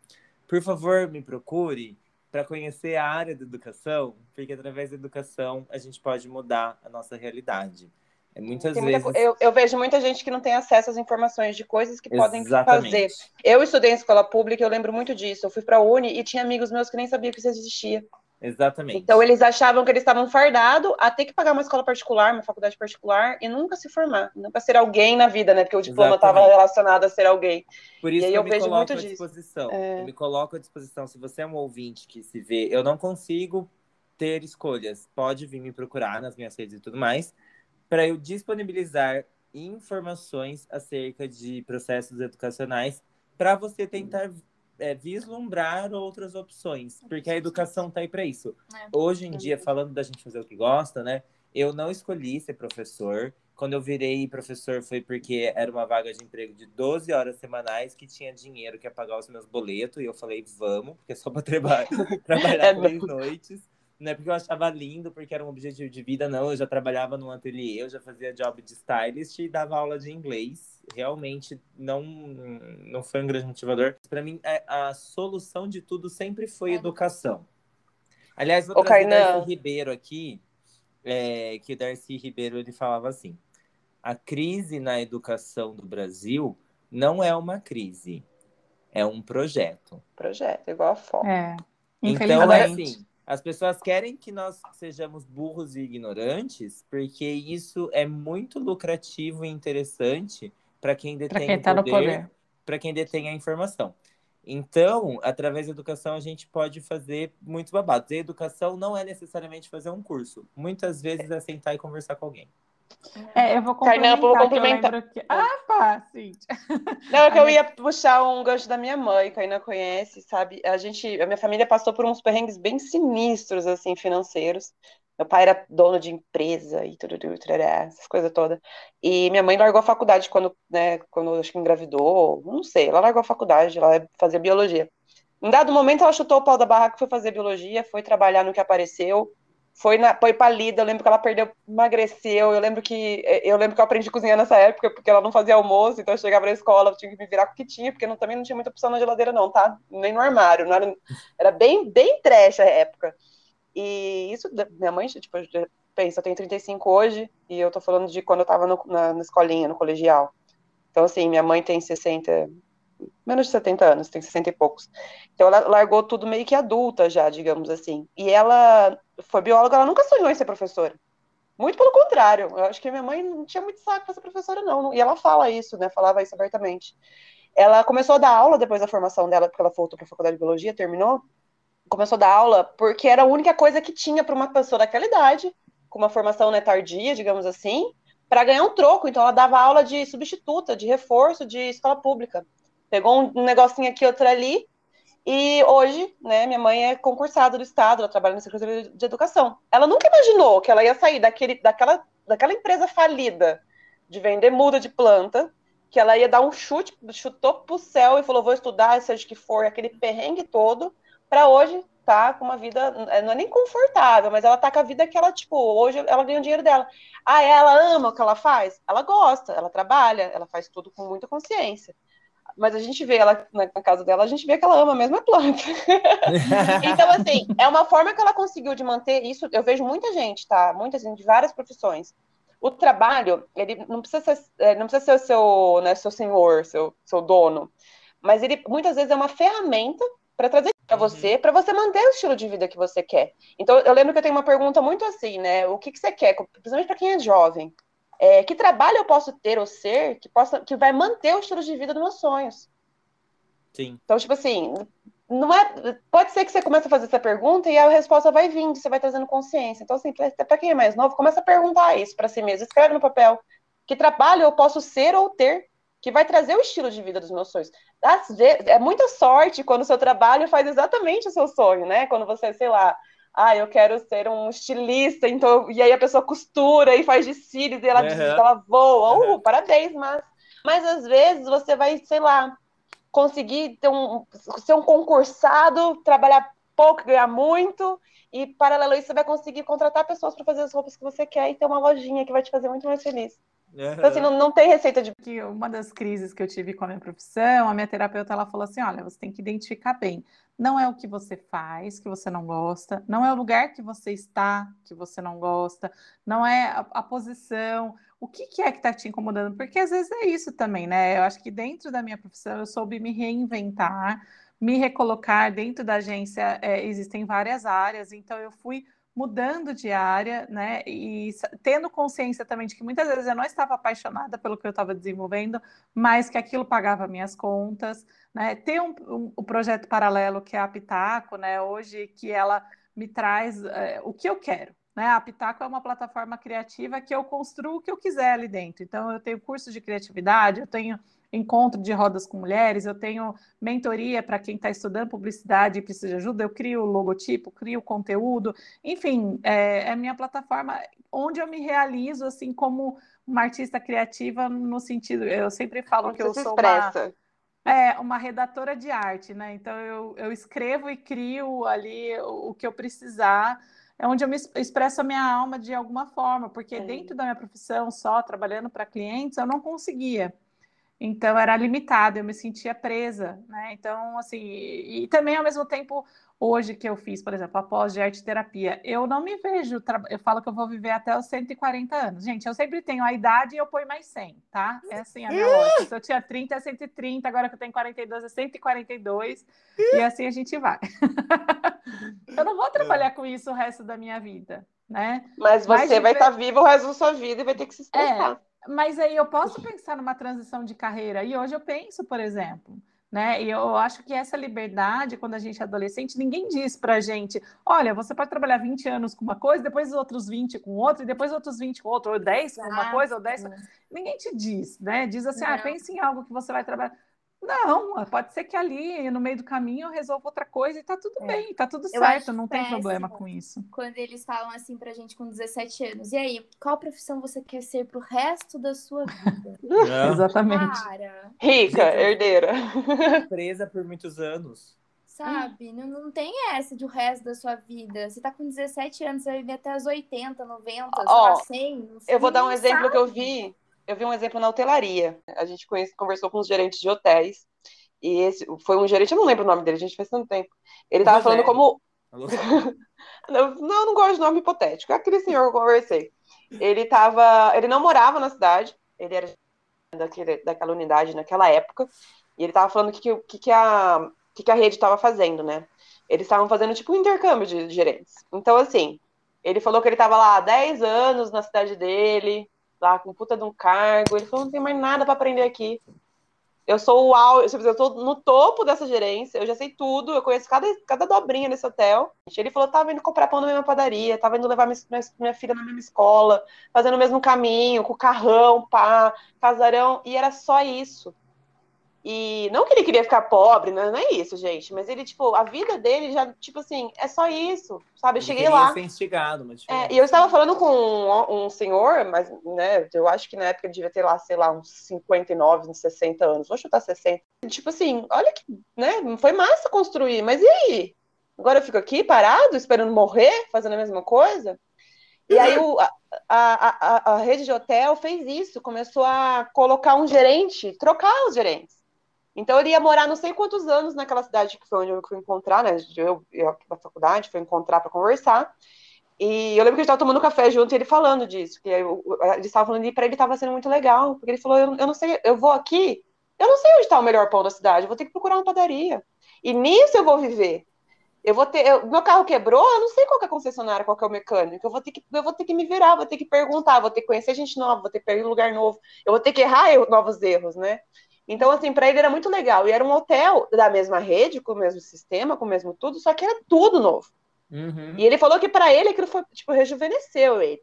S1: por favor, me procure para conhecer a área da educação, porque através da educação a gente pode mudar a nossa realidade. É muitas
S3: Tem muita
S1: vezes.
S3: co- eu, eu vejo muita gente que não tem acesso às informações de coisas que podem
S1: Exatamente.
S3: fazer. Eu estudei em escola pública, eu lembro muito disso. Eu fui para a Uni e tinha amigos meus que nem sabiam que isso existia.
S1: Exatamente.
S3: Então eles achavam que eles estavam fardados a ter que pagar uma escola particular, uma faculdade particular e nunca se formar, nunca ser alguém na vida, né? Porque o diploma estava relacionado a ser alguém.
S1: Por isso
S3: E aí
S1: que
S3: eu
S1: eu me
S3: vejo
S1: coloco
S3: muito
S1: à
S3: disso.
S1: disposição.
S3: É.
S1: Eu me coloco à disposição. Se você é um ouvinte que se vê, eu não consigo ter escolhas. Pode vir me procurar nas minhas redes e tudo mais, para eu disponibilizar informações acerca de processos educacionais para você tentar é, vislumbrar outras opções, porque a educação tá aí para isso.
S2: É.
S1: Hoje em dia, falando da gente fazer o que gosta, né? Eu não escolhi ser professor. Quando eu virei professor foi porque era uma vaga de emprego de 12 horas semanais que tinha dinheiro que ia pagar os meus boletos. E eu falei, vamos, porque é só para trabalhar, trabalhar
S3: É
S1: três noites. Não é porque eu achava lindo, porque era um objetivo de vida, não. Eu já trabalhava num ateliê, eu já fazia job de stylist e dava aula de inglês. Realmente não, não foi um grande motivador. Para mim, é, a solução de tudo sempre foi educação. Aliás, vou trazer
S3: Kainan.
S1: Darcy Ribeiro aqui, é, que o Darcy Ribeiro ele falava assim: a crise na educação do Brasil não é uma crise, é um projeto.
S3: Projeto, igual a foto.
S4: É.
S1: Então,
S4: Infelizmente.
S1: assim, as pessoas querem que nós sejamos burros e ignorantes, porque isso é muito lucrativo e interessante para quem detém
S4: quem
S1: o
S4: tá
S1: poder,
S4: poder.
S1: para quem detém a informação. Então, através da educação, a gente pode fazer muitos babados. E educação não é necessariamente fazer um curso. Muitas vezes é sentar e conversar com alguém.
S4: É, eu vou complementar, eu
S3: complementar.
S4: que... Ah, pá, Cíntia.
S3: Não, é que eu
S4: Ai,
S3: ia puxar um gancho da minha mãe, que ainda conhece, sabe? A gente, a minha família passou por uns perrengues bem sinistros, assim, financeiros. Meu pai era dono de empresa e tudo, tudo, tudo, essas coisas todas. E minha mãe largou a faculdade quando, né, quando acho que engravidou, não sei, ela largou a faculdade, ela fazia biologia. Em dado momento, ela chutou o pau da barraca, foi fazer biologia, foi trabalhar no que apareceu, foi, na, foi palida, eu lembro que ela perdeu, emagreceu, eu lembro que eu lembro que eu aprendi a cozinhar nessa época, porque ela não fazia almoço, então eu chegava na escola, eu tinha que me virar com o que tinha, porque não, também não tinha muita opção na geladeira não, tá? Nem no armário, não era, era bem, bem trash a época. E isso, minha mãe, tipo, pensa, eu tenho 35 hoje, e eu tô falando de quando eu tava no, na, na escolinha, no colegial. Então, assim, minha mãe tem 60, menos de 70 anos, tem 60 e poucos. Então ela largou tudo meio que adulta já, digamos assim. E ela foi bióloga, ela nunca sonhou em ser professora. Muito pelo contrário, eu acho que minha mãe não tinha muito saco para ser professora, não. E ela fala isso, né? Falava isso abertamente. Ela começou a dar aula depois da formação dela, porque ela voltou para a faculdade de biologia, terminou. Começou a dar aula porque era a única coisa que tinha para uma pessoa daquela idade, com uma formação né, tardia, digamos assim, para ganhar um troco. Então ela dava aula de substituta, de reforço de escola pública. Pegou um negocinho aqui, outro ali, e hoje, né, minha mãe é concursada do Estado, ela trabalha na Secretaria de Educação. Ela nunca imaginou que ela ia sair daquele, daquela, daquela empresa falida de vender muda de planta, que ela ia dar um chute, chutou pro céu e falou, vou estudar, seja o que for, aquele perrengue todo, para hoje tá com uma vida, não é nem confortável, mas ela tá com a vida que ela, tipo, hoje ela ganha o dinheiro dela. Ah, ela ama o que ela faz? Ela gosta, ela trabalha, ela faz tudo com muita consciência mas a gente vê ela na, casa dela, a gente vê que ela ama mesmo a planta. então, assim, é uma forma que ela conseguiu de manter isso. Eu vejo muita gente, tá? Muita gente de várias profissões. O trabalho, ele não precisa ser, não precisa ser o seu, né, seu senhor, seu, seu dono, mas ele muitas vezes é uma ferramenta para trazer para você, para você manter o estilo de vida que você quer. Então, eu lembro que eu tenho uma pergunta muito assim, né? O que, que você quer, principalmente para quem é jovem? É, que trabalho eu posso ter ou ser que, possa, que vai manter o estilo de vida dos meus sonhos?
S1: Sim.
S3: Então, tipo assim, não é. Pode ser que você comece a fazer essa pergunta e a resposta vai vindo, você vai trazendo consciência. Então, assim, para quem é mais novo, começa a perguntar isso para si mesmo. Escreve no papel. Que trabalho eu posso ser ou ter que vai trazer o estilo de vida dos meus sonhos? Às vezes, é muita sorte quando o seu trabalho faz exatamente o seu sonho, né? Quando você, sei lá, ah, eu quero ser um estilista, então, e aí a pessoa costura e faz de cílios e ela,
S1: Uhum.
S3: ela voa, uh,
S1: Uhum.
S3: parabéns, mas, mas às vezes você vai, sei lá, conseguir ter um, ser um concursado, trabalhar pouco, ganhar muito, e paralelo a isso você vai conseguir contratar pessoas para fazer as roupas que você quer e ter uma lojinha que vai te fazer muito mais feliz. Então, assim, não, não tem receita de.
S4: que uma das crises que eu tive com a minha profissão, a minha terapeuta ela falou assim: olha, você tem que identificar bem. Não é o que você faz que você não gosta, não é o lugar que você está que você não gosta, não é a, a posição. O que, que é que está te incomodando? Porque às vezes é isso também, né? Eu acho que dentro da minha profissão eu soube me reinventar, me recolocar. Dentro da agência é, existem várias áreas, então eu fui mudando de área, né? E tendo consciência também de que muitas vezes eu não estava apaixonada pelo que eu estava desenvolvendo, mas que aquilo pagava minhas contas, né? Ter um, um, um projeto paralelo que é a Pitaco, né? Hoje que ela me traz é, o que eu quero. Né? A Pitaco é uma plataforma criativa que eu construo o que eu quiser ali dentro. Então, eu tenho curso de criatividade, eu tenho encontro de rodas com mulheres, eu tenho mentoria para quem está estudando publicidade e precisa de ajuda, eu crio logotipo, crio conteúdo, enfim, é, é minha plataforma onde eu me realizo assim como uma artista criativa no sentido, eu sempre falo
S3: Como
S4: que eu
S3: você
S4: sou uma, é, uma redatora de arte, né? Então eu, eu escrevo e crio ali o, o que eu precisar é onde eu me expresso a minha alma de alguma forma, porque
S3: É.
S4: dentro da minha profissão, só trabalhando para clientes, eu não conseguia. Então era limitado, eu me sentia presa, né? Então, assim, e, e também ao mesmo tempo, hoje que eu fiz, por exemplo, a pós de arte terapia, eu não me vejo, tra- eu falo que eu vou viver até os 140 anos. Gente, eu sempre tenho a idade e eu ponho mais 100, tá? É assim a minha lógica. Se eu tinha 30, é 130, agora que eu tenho 42, é 142, e assim a gente vai. eu não vou trabalhar com isso o resto da minha vida, né?
S3: Mas
S4: Mas
S3: você vai
S4: viver-
S3: estar viva o resto da sua vida e vai ter que se estressar.
S4: Mas aí eu posso pensar numa transição de carreira, e hoje eu penso, por exemplo, né? E eu acho que essa liberdade, quando a gente é adolescente, ninguém diz pra gente: olha, você pode trabalhar 20 anos com uma coisa, depois os outros 20 com outra, e depois outros 20 com outra, ou 10 com uma coisa, ou 10 com... Ninguém te diz, né? Diz assim: ah,
S2: Não.
S4: pense em algo que você vai trabalhar. Não, pode ser que ali, no meio do caminho, eu resolva outra coisa e tá tudo
S2: É.
S4: bem, tá tudo
S2: Eu
S4: certo, não tem problema com isso.
S2: Quando eles falam assim pra gente com 17 anos. E aí, qual profissão você quer ser pro resto da sua vida?
S1: Não,
S4: Exatamente.
S2: Cara,
S3: Rica, herdeira.
S1: presa por muitos anos.
S2: sabe? Não, não tem essa de o resto da sua vida. Você tá com 17 anos, você vai viver até os 80, 90, sei
S3: Ó,
S2: lá, 100. não sei,
S3: Eu vou dar um exemplo
S2: sabe.
S3: que eu vi. Eu vi um exemplo na hotelaria. A gente conhece, conversou com os gerentes de hotéis. E esse foi um gerente, eu não lembro o nome dele, a gente faz tanto tempo. Ele tava falando como. Não, não, eu não gosto de nome hipotético. É aquele senhor que eu conversei. Ele tava. Ele não morava na cidade, ele era daquele, daquela unidade naquela época. E ele tava falando o que, que, que, a, que, que a rede tava fazendo, né? Eles estavam fazendo tipo um intercâmbio de, de gerentes. Então, assim, ele falou que ele tava lá há 10 anos na cidade dele, lá com puta de um cargo. Ele falou: não tem mais nada para aprender aqui. Eu sou o au- eu tô no topo dessa gerência, eu já sei tudo, eu conheço cada, cada dobrinha nesse hotel. Ele falou: tava indo comprar pão na mesma padaria, tava indo levar minha, minha filha na mesma escola, fazendo o mesmo caminho, com carrão, pá, casarão, e era só isso. E não que ele queria ficar pobre, não é isso, gente, mas ele, tipo, a vida dele já, tipo assim, é só isso, sabe? Eu cheguei lá.
S1: ser instigado, mas
S3: É, e eu estava falando com um, um senhor, mas, né, eu acho que na época ele devia ter lá, sei lá, uns 59, uns 60 anos. Vou chutar 60. Tipo assim, olha que, né, foi massa construir, mas e aí? Agora eu fico aqui parado, esperando morrer, fazendo a mesma coisa? E aí o, a, a, a, a rede de hotel fez isso, começou a colocar um gerente, trocar os gerentes. Então ele ia morar não sei quantos anos naquela cidade que foi onde eu fui encontrar, né? Eu, eu aqui na faculdade, fui encontrar para conversar. E eu lembro que a gente estava tomando café junto e ele falando disso, que ele estava falando e para ele estava sendo muito legal, porque ele falou: eu, eu não sei, eu vou aqui, eu não sei onde está o melhor pão da cidade, vou ter que procurar uma padaria. E nisso eu vou viver. Eu vou ter, eu, meu carro quebrou, eu não sei qual é a concessionária, qual é o mecânico. Eu vou ter que, eu vou ter que me virar, vou ter que perguntar, vou ter que conhecer gente nova, vou ter que pegar um lugar novo, eu vou ter que errar novos erros, né? Então, assim, para ele era muito legal. E era um hotel da mesma rede, com o mesmo sistema, com o mesmo tudo, só que era tudo novo.
S1: Uhum.
S3: E ele falou que para ele aquilo foi, tipo, rejuvenesceu ele.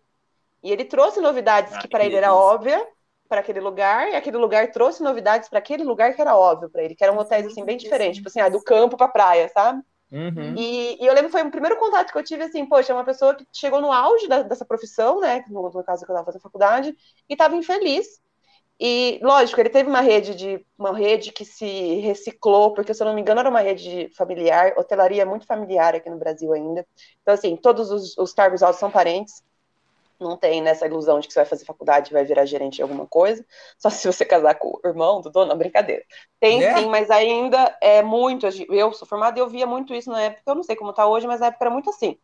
S3: E ele trouxe novidades
S1: Ah,
S3: que para ele era óbvia para aquele lugar, e aquele lugar trouxe novidades para aquele lugar que era óbvio para ele, que eram hotéis assim bem diferentes, tipo assim, ah, do campo para praia, sabe?
S1: Uhum.
S3: E, e eu lembro que foi o primeiro contato que eu tive, assim, poxa, é uma pessoa que chegou no auge da- dessa profissão, né, no, no caso que eu estava fazendo faculdade, e estava infeliz. E, lógico, ele teve uma rede de uma rede que se reciclou, porque, se eu não me engano, era uma rede de familiar, hotelaria é muito familiar aqui no Brasil ainda. Então, assim, todos os, os cargos altos são parentes. Não tem nessa ilusão de que você vai fazer faculdade e vai virar gerente de alguma coisa. Só se você casar com o irmão do dono, não, brincadeira. Tem
S1: É?
S3: sim, mas ainda é muito. Eu sou formada e eu via muito isso na época. Eu não sei como tá hoje, mas na época era muito assim.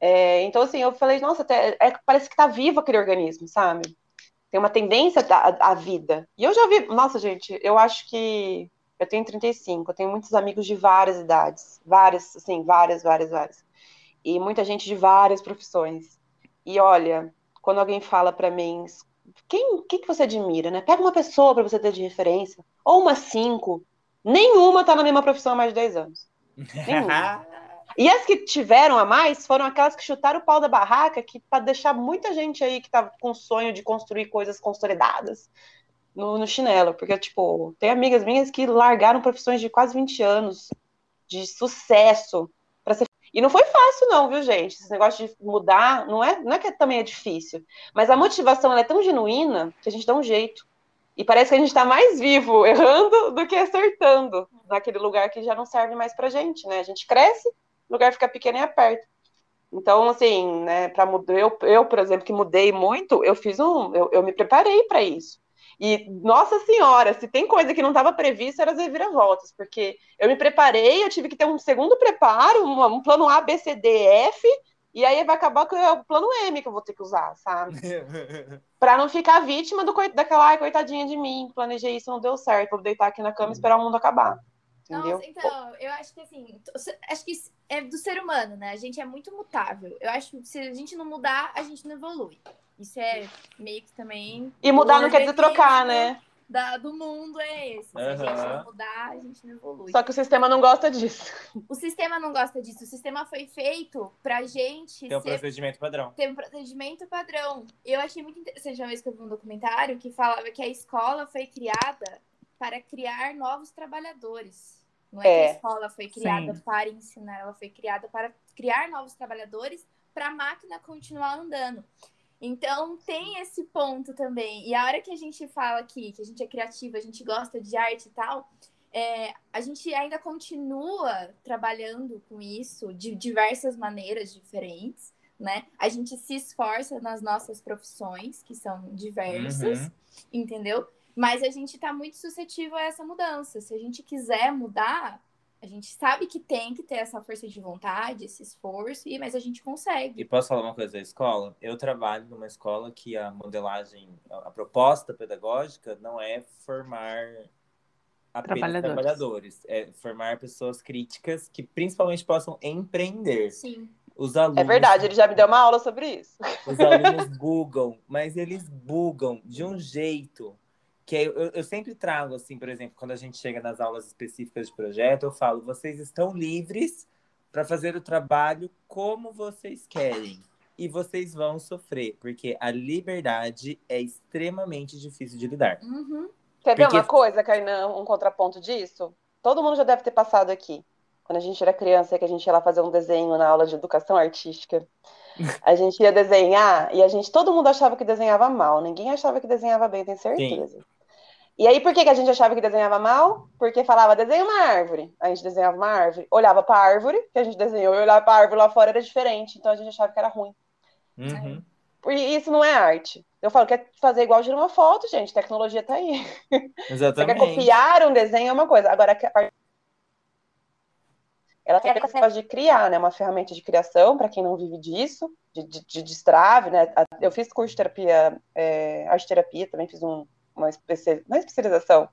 S3: É, então, assim, eu falei, nossa, até, é, parece que tá vivo aquele organismo, sabe? Tem uma tendência à, à vida. E eu já vi, nossa, gente, eu acho que eu tenho 35, eu tenho muitos amigos de várias idades, várias, assim, várias, várias, várias. E muita gente de várias profissões. E olha, quando alguém fala pra mim, quem, quem que você admira, né? Pega uma pessoa pra você ter de referência, ou umas cinco, nenhuma tá na mesma profissão há mais de 10 anos. Nenhuma. E as que tiveram a mais foram aquelas que chutaram o pau da barraca, que para deixar muita gente aí que tava com sonho de construir coisas consolidadas no, no chinelo. Porque, tipo, tem amigas minhas que largaram profissões de quase 20 anos de sucesso para ser. E não foi fácil, não, viu, gente? Esse negócio de mudar não é, não é que também é difícil. Mas a motivação é tão genuína que a gente dá um jeito. E parece que a gente está mais vivo errando do que acertando naquele lugar que já não serve mais pra gente, né? A gente cresce, o lugar fica pequeno e aperta. Então, assim, né, para eu, eu, por exemplo, que mudei muito, eu fiz um, eu, eu me preparei para isso. E, nossa senhora, se tem coisa que não estava prevista, eram as reviravoltas, porque eu me preparei, eu tive que ter um segundo preparo, um, um plano A, B, C, D, F, e aí vai acabar com o plano M que eu vou ter que usar, sabe? para não ficar vítima do, daquela, ai, coitadinha de mim, planejei isso, não deu certo, vou deitar aqui na cama e esperar o mundo acabar. Entendeu?
S2: Nossa, então, eu acho que assim, acho que é do ser humano, né? A gente é muito mutável. Eu acho que se a gente não mudar, a gente não evolui. Isso é meio que também.
S3: E mudar não quer dizer trocar, né?
S2: Da, do mundo é esse. Se uhum. a gente não mudar, a gente não evolui.
S3: Só que o sistema não gosta disso.
S2: O sistema não gosta disso. O sistema foi feito pra gente.
S1: Ter um ser... procedimento padrão.
S2: Ter um procedimento padrão. Eu achei muito interessante uma vez que eu vi um documentário que falava que a escola foi criada para criar novos trabalhadores. Não é, é. que a é. escola foi criada Sim. para ensinar, ela foi criada para criar novos trabalhadores para a máquina continuar andando. Então tem esse ponto também. E a hora que a gente fala aqui, que a gente é criativa, a gente gosta de arte e tal, é, a gente ainda continua trabalhando com isso de diversas maneiras diferentes, né? A gente se esforça nas nossas profissões, que são diversas, uhum. entendeu? Mas a gente está muito suscetível a essa mudança. Se a gente quiser mudar, a gente sabe que tem que ter essa força de vontade, esse esforço, mas a gente consegue.
S1: E posso falar uma coisa da escola? Eu trabalho numa escola que a modelagem, a proposta pedagógica não é formar apenas trabalhadores, trabalhadores é formar pessoas críticas que principalmente possam empreender.
S2: Sim.
S1: Os alunos,
S3: é verdade, ele já me deu uma aula sobre isso.
S1: Os alunos bugam, mas eles bugam de um jeito que eu, eu, sempre trago, assim, por exemplo, quando a gente chega nas aulas específicas de projeto, eu falo, vocês estão livres para fazer o trabalho como vocês querem. E vocês vão sofrer, porque a liberdade é extremamente difícil de lidar.
S2: Uhum.
S3: Quer ver porque... uma coisa, Kainan, um contraponto disso? Todo mundo já deve ter passado aqui. Quando a gente era criança, que a gente ia lá fazer um desenho na aula de educação artística. A gente ia desenhar e a gente, todo mundo achava que desenhava mal, ninguém achava que desenhava bem, tenho certeza. Sim. E aí, por que, que a gente achava que desenhava mal? Porque falava, desenha uma árvore. A gente desenhava uma árvore, olhava para a árvore que a gente desenhou e olhava para a árvore lá fora era diferente. Então a gente achava que era ruim.
S1: Uhum.
S3: E isso não é arte. Eu falo, quer fazer igual tirar uma foto, gente. Tecnologia tá aí.
S1: Exatamente. Você
S3: quer copiar um desenho é uma coisa. Agora, ela tem capacidade de criar, né? Uma ferramenta de criação, para quem não vive disso, de, de, de destrave, né? Eu fiz curso de terapia, é, arte terapia, também fiz um, uma, uma especialização,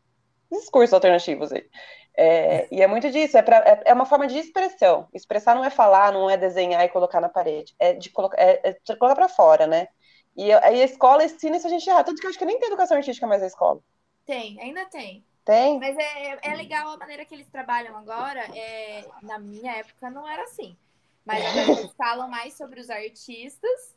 S3: esses cursos alternativos aí. É, e é muito disso, é, pra, é, é, uma forma de expressão. Expressar não é falar, não é desenhar e colocar na parede, é de, colocar, é, é de colocar para fora, né? E aí a escola ensina isso a gente errar. Tanto que eu acho que nem tem educação artística mais na escola.
S2: Tem, ainda tem.
S3: Tem?
S2: Mas é, é legal a maneira que eles trabalham agora. É, na minha época não era assim. Mas eles falam mais sobre os artistas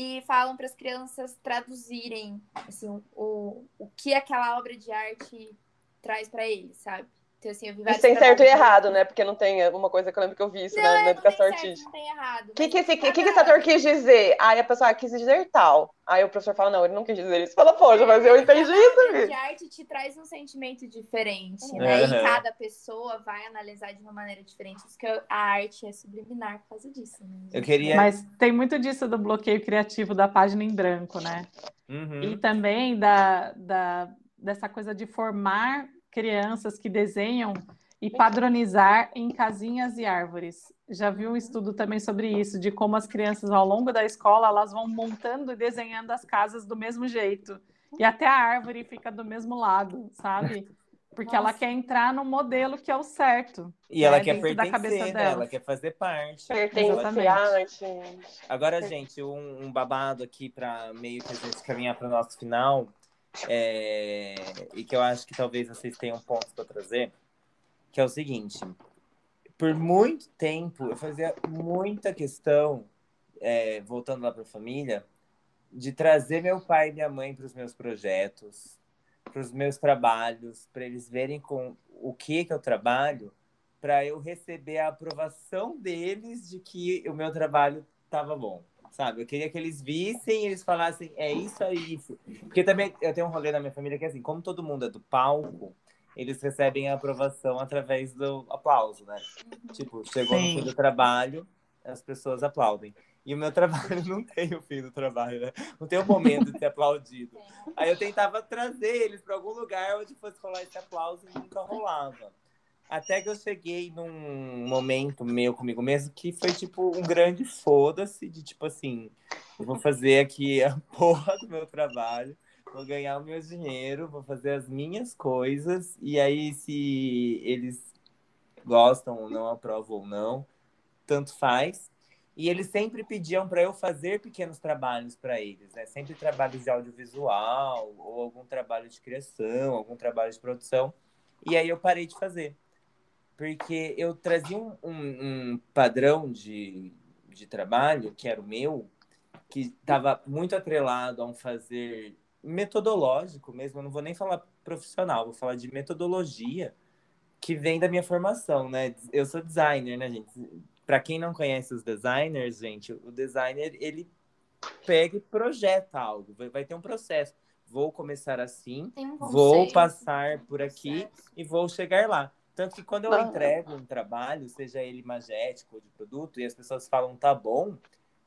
S2: e falam para as crianças traduzirem assim, o, o que aquela obra de arte traz para eles, sabe? Então, assim, eu vi
S3: Isso tem certo e errado, né? Porque não tem alguma coisa que eu lembro que eu vi isso
S2: não,
S3: na,
S2: na
S3: educação
S2: não
S3: tem artística.
S2: Certo, não tem errado.
S3: O que, que, esse, que, que esse ator quis dizer? Aí a pessoa ah, quis dizer tal. Aí o professor fala, não, ele não quis dizer isso. Fala, poxa, mas eu entendi isso.
S2: A de arte te traz um sentimento diferente, né? Uhum. E cada pessoa vai analisar de uma maneira diferente. Isso que a arte é subliminar por causa disso. Né?
S1: Eu queria...
S4: Mas tem muito disso do bloqueio criativo da página em branco, né?
S1: Uhum.
S4: E também da, da, dessa coisa de formar crianças que desenham e padronizar em casinhas e árvores. Já vi um estudo também sobre isso, de como as crianças ao longo da escola elas vão montando e desenhando as casas do mesmo jeito. E até a árvore fica do mesmo lado, sabe? Porque Nossa. ela quer entrar no modelo que é o certo.
S1: E né? ela quer pertencer, da cabeça né? dela. ela quer fazer parte.
S3: Pertencer.
S1: Agora, gente, um, um babado aqui para meio que a gente caminhar para o nosso final, é... e que eu acho que talvez vocês tenham pontos para trazer que é o seguinte: por muito tempo eu fazia muita questão, é, voltando lá para a família, de trazer meu pai e minha mãe para os meus projetos, para os meus trabalhos, para eles verem com o que que eu trabalho, para eu receber a aprovação deles de que o meu trabalho estava bom. Sabe, eu queria que eles vissem e eles falassem, é isso, é isso. Porque também eu tenho um rolê na minha família que é assim, como todo mundo é do palco, eles recebem a aprovação através do aplauso, né? Tipo, chegou Sim. no fim do trabalho, as pessoas aplaudem. E o meu trabalho não tem o fim do trabalho, né? Não tem o momento de ser aplaudido. Aí eu tentava trazer eles para algum lugar onde fosse rolar esse aplauso e nunca rolava. Até que eu cheguei num momento meu comigo mesmo que foi tipo um grande foda-se de tipo assim, eu vou fazer aqui a porra do meu trabalho, vou ganhar o meu dinheiro, vou fazer as minhas coisas, e aí se eles gostam ou não, aprovam ou não, tanto faz. E eles sempre pediam para eu fazer pequenos trabalhos para eles, né? Sempre trabalhos de audiovisual, ou algum trabalho de criação, algum trabalho de produção. E aí eu parei de fazer. Porque eu trazia um, um, um padrão de, de trabalho, que era o meu, que estava muito atrelado a um fazer metodológico mesmo. Eu não vou nem falar profissional, vou falar de metodologia que vem da minha formação, né? Eu sou designer, né, gente? Para quem não conhece os designers, gente, o designer ele pega e projeta algo, vai, ter um processo. Vou começar assim, um vou passar por aqui e vou chegar lá. Tanto que quando eu não. entrego um trabalho, seja ele magético ou de produto, e as pessoas falam tá bom,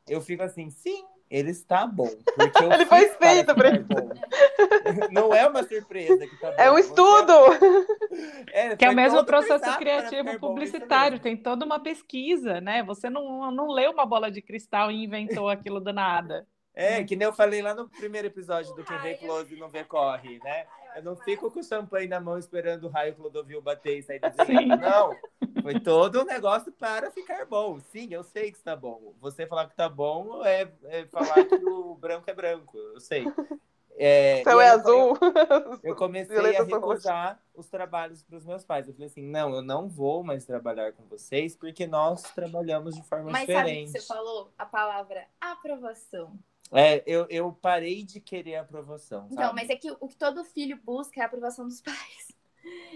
S1: eu fico assim, sim, ele está bom. Porque
S3: ele foi feito para ele.
S1: Não é uma surpresa que tá bom.
S3: É um estudo!
S4: É, que é o mesmo processo criativo publicitário, bom, tem toda uma pesquisa, né? Você não, não leu uma bola de cristal e inventou aquilo do nada.
S1: É, que nem eu falei lá no primeiro episódio do Quem Vê Close Não Vê Corre, né? Eu não fico com o champanhe na mão esperando o raio Clodovil bater e sair desenhando. Não, foi todo um negócio para ficar bom. Sim, eu sei que está bom. Você falar que está bom é, é, falar que o branco é branco. Eu sei.
S3: É, Céu é azul.
S1: Eu, comecei a recusar os trabalhos para os meus pais. Eu falei assim, não, eu não vou mais trabalhar com vocês porque nós trabalhamos de forma
S2: Mas
S1: diferente.
S2: Mas sabe que você falou a palavra aprovação.
S1: É, eu, eu parei de querer aprovação.
S2: Então,
S1: sabe?
S2: mas é que o que todo filho busca é a aprovação dos pais.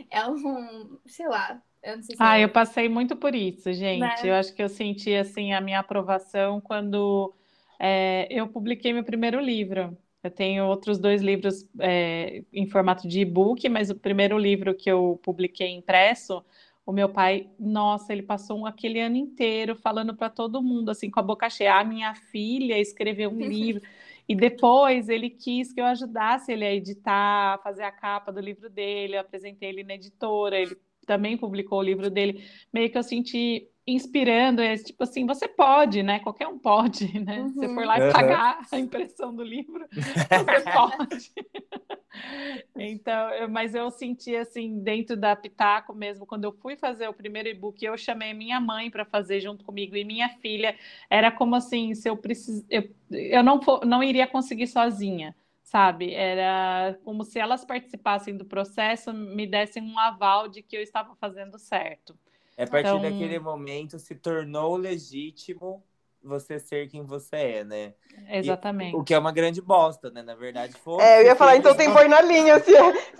S2: É um, sei lá, eu não sei se
S4: Ah,
S2: é...
S4: eu passei muito por isso, gente. Né? Eu acho que eu senti assim a minha aprovação quando é, eu publiquei meu primeiro livro. Eu tenho outros dois livros é, em formato de e-book, mas o primeiro livro que eu publiquei impresso o meu pai, nossa, ele passou aquele ano inteiro falando para todo mundo, assim, com a boca cheia: a minha filha escreveu um livro. E depois ele quis que eu ajudasse ele a editar, a fazer a capa do livro dele. Eu apresentei ele na editora, ele também publicou o livro dele. Meio que eu senti inspirando, é tipo assim, você pode, né? Qualquer um pode, né? Uhum. Você for lá e pagar a impressão do livro, você pode. então, eu, mas eu senti assim, dentro da Pitaco mesmo, quando eu fui fazer o primeiro e-book, eu chamei minha mãe para fazer junto comigo e minha filha, era como assim, se eu precis... eu, eu não, for, não iria conseguir sozinha sabe? Era como se elas participassem do processo, me dessem um aval de que eu estava fazendo certo.
S1: É a partir então... daquele momento se tornou legítimo você ser quem você é, né?
S4: Exatamente.
S1: E, o que é uma grande bosta, né? Na verdade, foi.
S3: É, eu ia falar, então tem boi na linha. Se,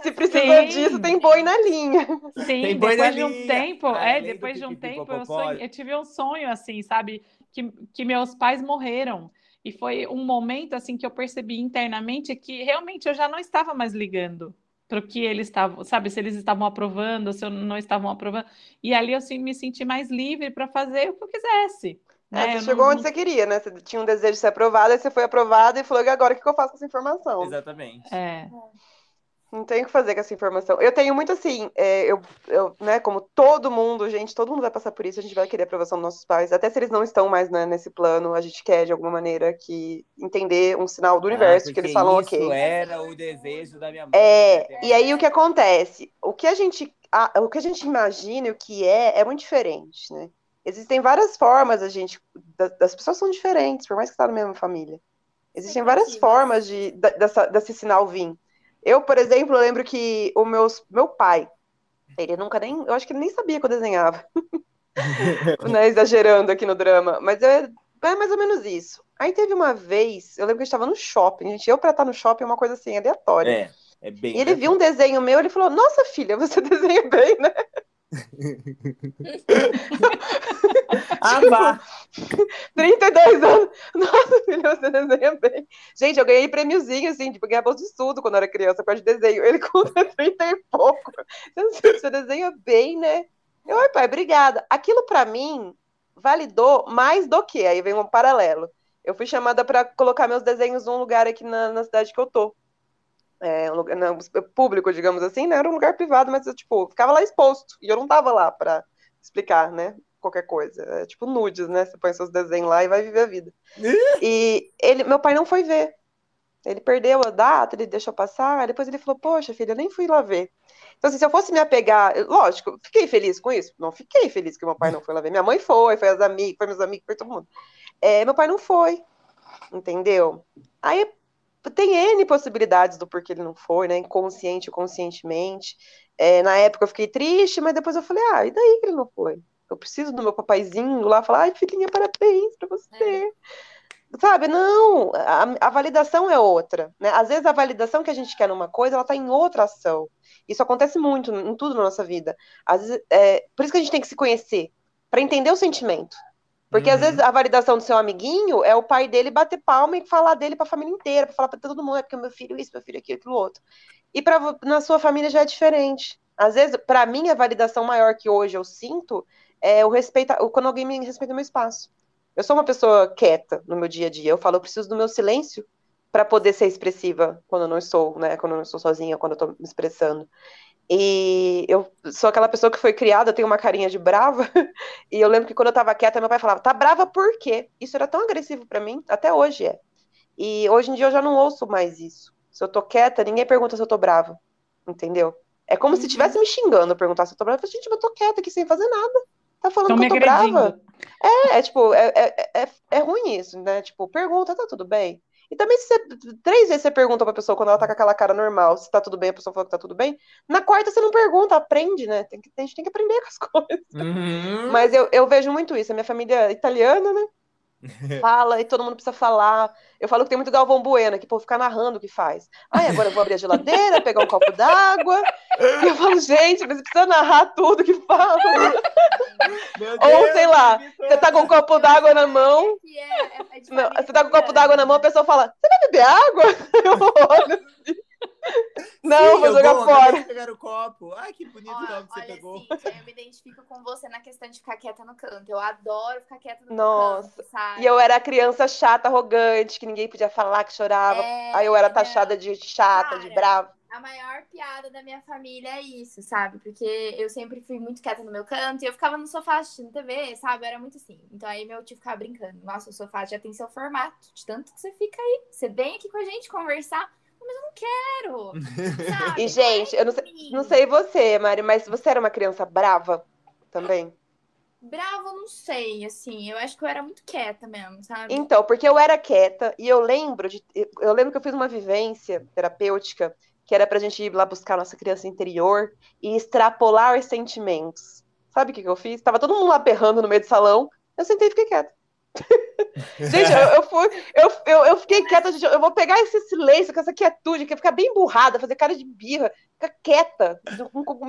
S3: se precisa Sim. disso, tem boi na linha.
S4: Sim,
S1: tem
S4: boi depois de um linha. tempo, é, depois de um tempo, eu, sonhei, eu tive um sonho, assim, sabe? Que, que meus pais morreram. E foi um momento, assim, que eu percebi internamente que realmente eu já não estava mais ligando para o que eles estavam, sabe, se eles estavam aprovando, se eu não estavam aprovando. E ali eu assim, me senti mais livre para fazer o que eu quisesse.
S3: É, né? você eu chegou não... onde você queria, né? Você tinha um desejo de ser aprovada, aí você foi aprovada e falou, e agora o que eu faço com essa informação?
S1: Exatamente.
S4: É.
S3: Não tem o que fazer com essa informação. Eu tenho muito assim, é, eu, eu, né, como todo mundo, gente, todo mundo vai passar por isso, a gente vai querer a aprovação dos nossos pais, até se eles não estão mais né, nesse plano, a gente quer de alguma maneira que entender um sinal do ah, universo, ah, que eles falam
S1: isso
S3: ok.
S1: Isso era o desejo da minha mãe.
S3: É, né? e aí o que acontece? O que a gente, a, o que a gente imagina e o que é, é muito diferente, né? Existem várias formas, a gente, das, das pessoas são diferentes, por mais que está na mesma família. Existem várias formas de, dessa, desse sinal vir. Eu, por exemplo, lembro que o meus, meu pai, ele nunca nem. Eu acho que ele nem sabia que eu desenhava. né, exagerando aqui no drama. Mas é, é mais ou menos isso. Aí teve uma vez, eu lembro que eu estava no shopping, gente. Eu, pra estar no shopping, é uma coisa assim, aleatória.
S1: É, é bem.
S3: E ele viu um desenho meu, ele falou: Nossa, filha, você desenha bem, né?
S1: ah, vá!
S3: 32 anos. Nossa, filha, você desenha bem. Gente, eu ganhei prêmiozinho, assim, tipo, ganhar bolsa de estudo quando eu era criança, por de desenho. Ele conta 30 e pouco. Você desenha bem, né? Eu, oi, pai, obrigada. Aquilo para mim validou mais do que, aí vem um paralelo. Eu fui chamada para colocar meus desenhos num lugar aqui na, na cidade que eu tô. É, um lugar, não, público, digamos assim, né? Era um lugar privado, mas eu, tipo, ficava lá exposto. E eu não tava lá para explicar, né? Qualquer coisa. É tipo nudes, né? Você põe seus desenhos lá e vai viver a vida. e ele, meu pai não foi ver. Ele perdeu a data, ele deixou passar, depois ele falou, poxa, filha, eu nem fui lá ver. Então, assim, se eu fosse me apegar, lógico, fiquei feliz com isso? Não fiquei feliz que meu pai não foi lá ver. Minha mãe foi, foi as amigas, foi meus amigos, foi todo mundo. É, meu pai não foi, entendeu? Aí tem N possibilidades do porquê ele não foi, né? Inconsciente ou conscientemente. É, na época eu fiquei triste, mas depois eu falei, ah, e daí que ele não foi? Eu preciso do meu papaizinho lá falar, ai, filhinha, parabéns pra você. É. Sabe, não, a, a, validação é outra, né? Às vezes a validação que a gente quer numa coisa, ela tá em outra ação. Isso acontece muito em tudo na nossa vida. Às vezes, é, por isso que a gente tem que se conhecer, para entender o sentimento. Porque uhum. às vezes a validação do seu amiguinho é o pai dele bater palma e falar dele para a família inteira, para falar para todo mundo, é porque meu filho isso, meu filho aquilo, aquilo outro. E para na sua família já é diferente. Às vezes, para mim a validação maior que hoje eu sinto é o respeito, quando alguém me respeita o meu espaço. Eu sou uma pessoa quieta no meu dia a dia. Eu falo, eu preciso do meu silêncio para poder ser expressiva quando eu não estou, né? Quando eu não estou sozinha, quando eu estou me expressando. E eu sou aquela pessoa que foi criada, tenho uma carinha de brava. E eu lembro que quando eu estava quieta, meu pai falava: "Tá brava por quê?". Isso era tão agressivo para mim, até hoje é. E hoje em dia eu já não ouço mais isso. Se eu tô quieta, ninguém pergunta se eu tô brava. Entendeu? É como uhum. se estivesse me xingando perguntar se eu tô brava. Eu falei, gente, eu tô quieta aqui sem fazer nada. Tá falando que eu tô brava. É, é tipo, é, é, é, é ruim isso, né? Tipo, pergunta, tá tudo bem? E também, se você, três vezes você pergunta pra pessoa quando ela tá com aquela cara normal, se tá tudo bem, a pessoa falou que tá tudo bem. Na quarta você não pergunta, aprende, né? Tem que, a gente tem que aprender com as coisas. Uhum. Mas eu, eu vejo muito isso. A minha família é italiana, né? Fala e todo mundo precisa falar. Eu falo que tem muito Galvão Bueno, que pô, ficar narrando o que faz. Ai, agora eu vou abrir a geladeira, pegar um copo d'água. E eu falo, gente, mas precisa narrar tudo que fala. Ou sei lá, você tá com um copo d'água na mão. É, é Não, você tá com um copo d'água na mão, a pessoa fala: Você vai beber água? Eu olho assim. Não, Sim, vou jogar bom, fora.
S1: pegar o copo. Ai, que bonito o nome que você pegou.
S2: Cíntia, eu me identifico com você na questão de ficar quieta no canto. Eu adoro ficar quieta no Nossa. canto, sabe?
S3: E eu era criança chata, arrogante, que ninguém podia falar, que chorava. É, Aí eu era taxada de chata, Cara, de brava.
S2: A maior piada da minha família é isso, sabe? Porque eu sempre fui muito quieta no meu canto e eu ficava no sofá assistindo TV, sabe? era muito assim. Então aí meu tio ficava brincando. Nossa, o sofá já tem seu formato, de tanto que você fica aí. Você vem aqui com a gente conversar mas eu não quero. Sabe?
S3: E, gente, eu não sei, não sei você, Mari, mas você era uma criança brava também?
S2: Brava, não sei, assim, eu acho que eu era muito quieta mesmo, sabe?
S3: Então, porque eu era quieta e eu lembro de. Eu lembro que eu fiz uma vivência terapêutica que era pra gente ir lá buscar nossa criança interior e extrapolar os sentimentos. Sabe o que, que eu fiz? Tava todo mundo lá berrando no meio do salão, eu sentei e fiquei quieta. gente, eu, eu, fui, eu, eu, eu fiquei quieta, gente, eu vou pegar esse silêncio com essa quietude, que ficar bem burrada, fazer cara de birra, ficar quieta,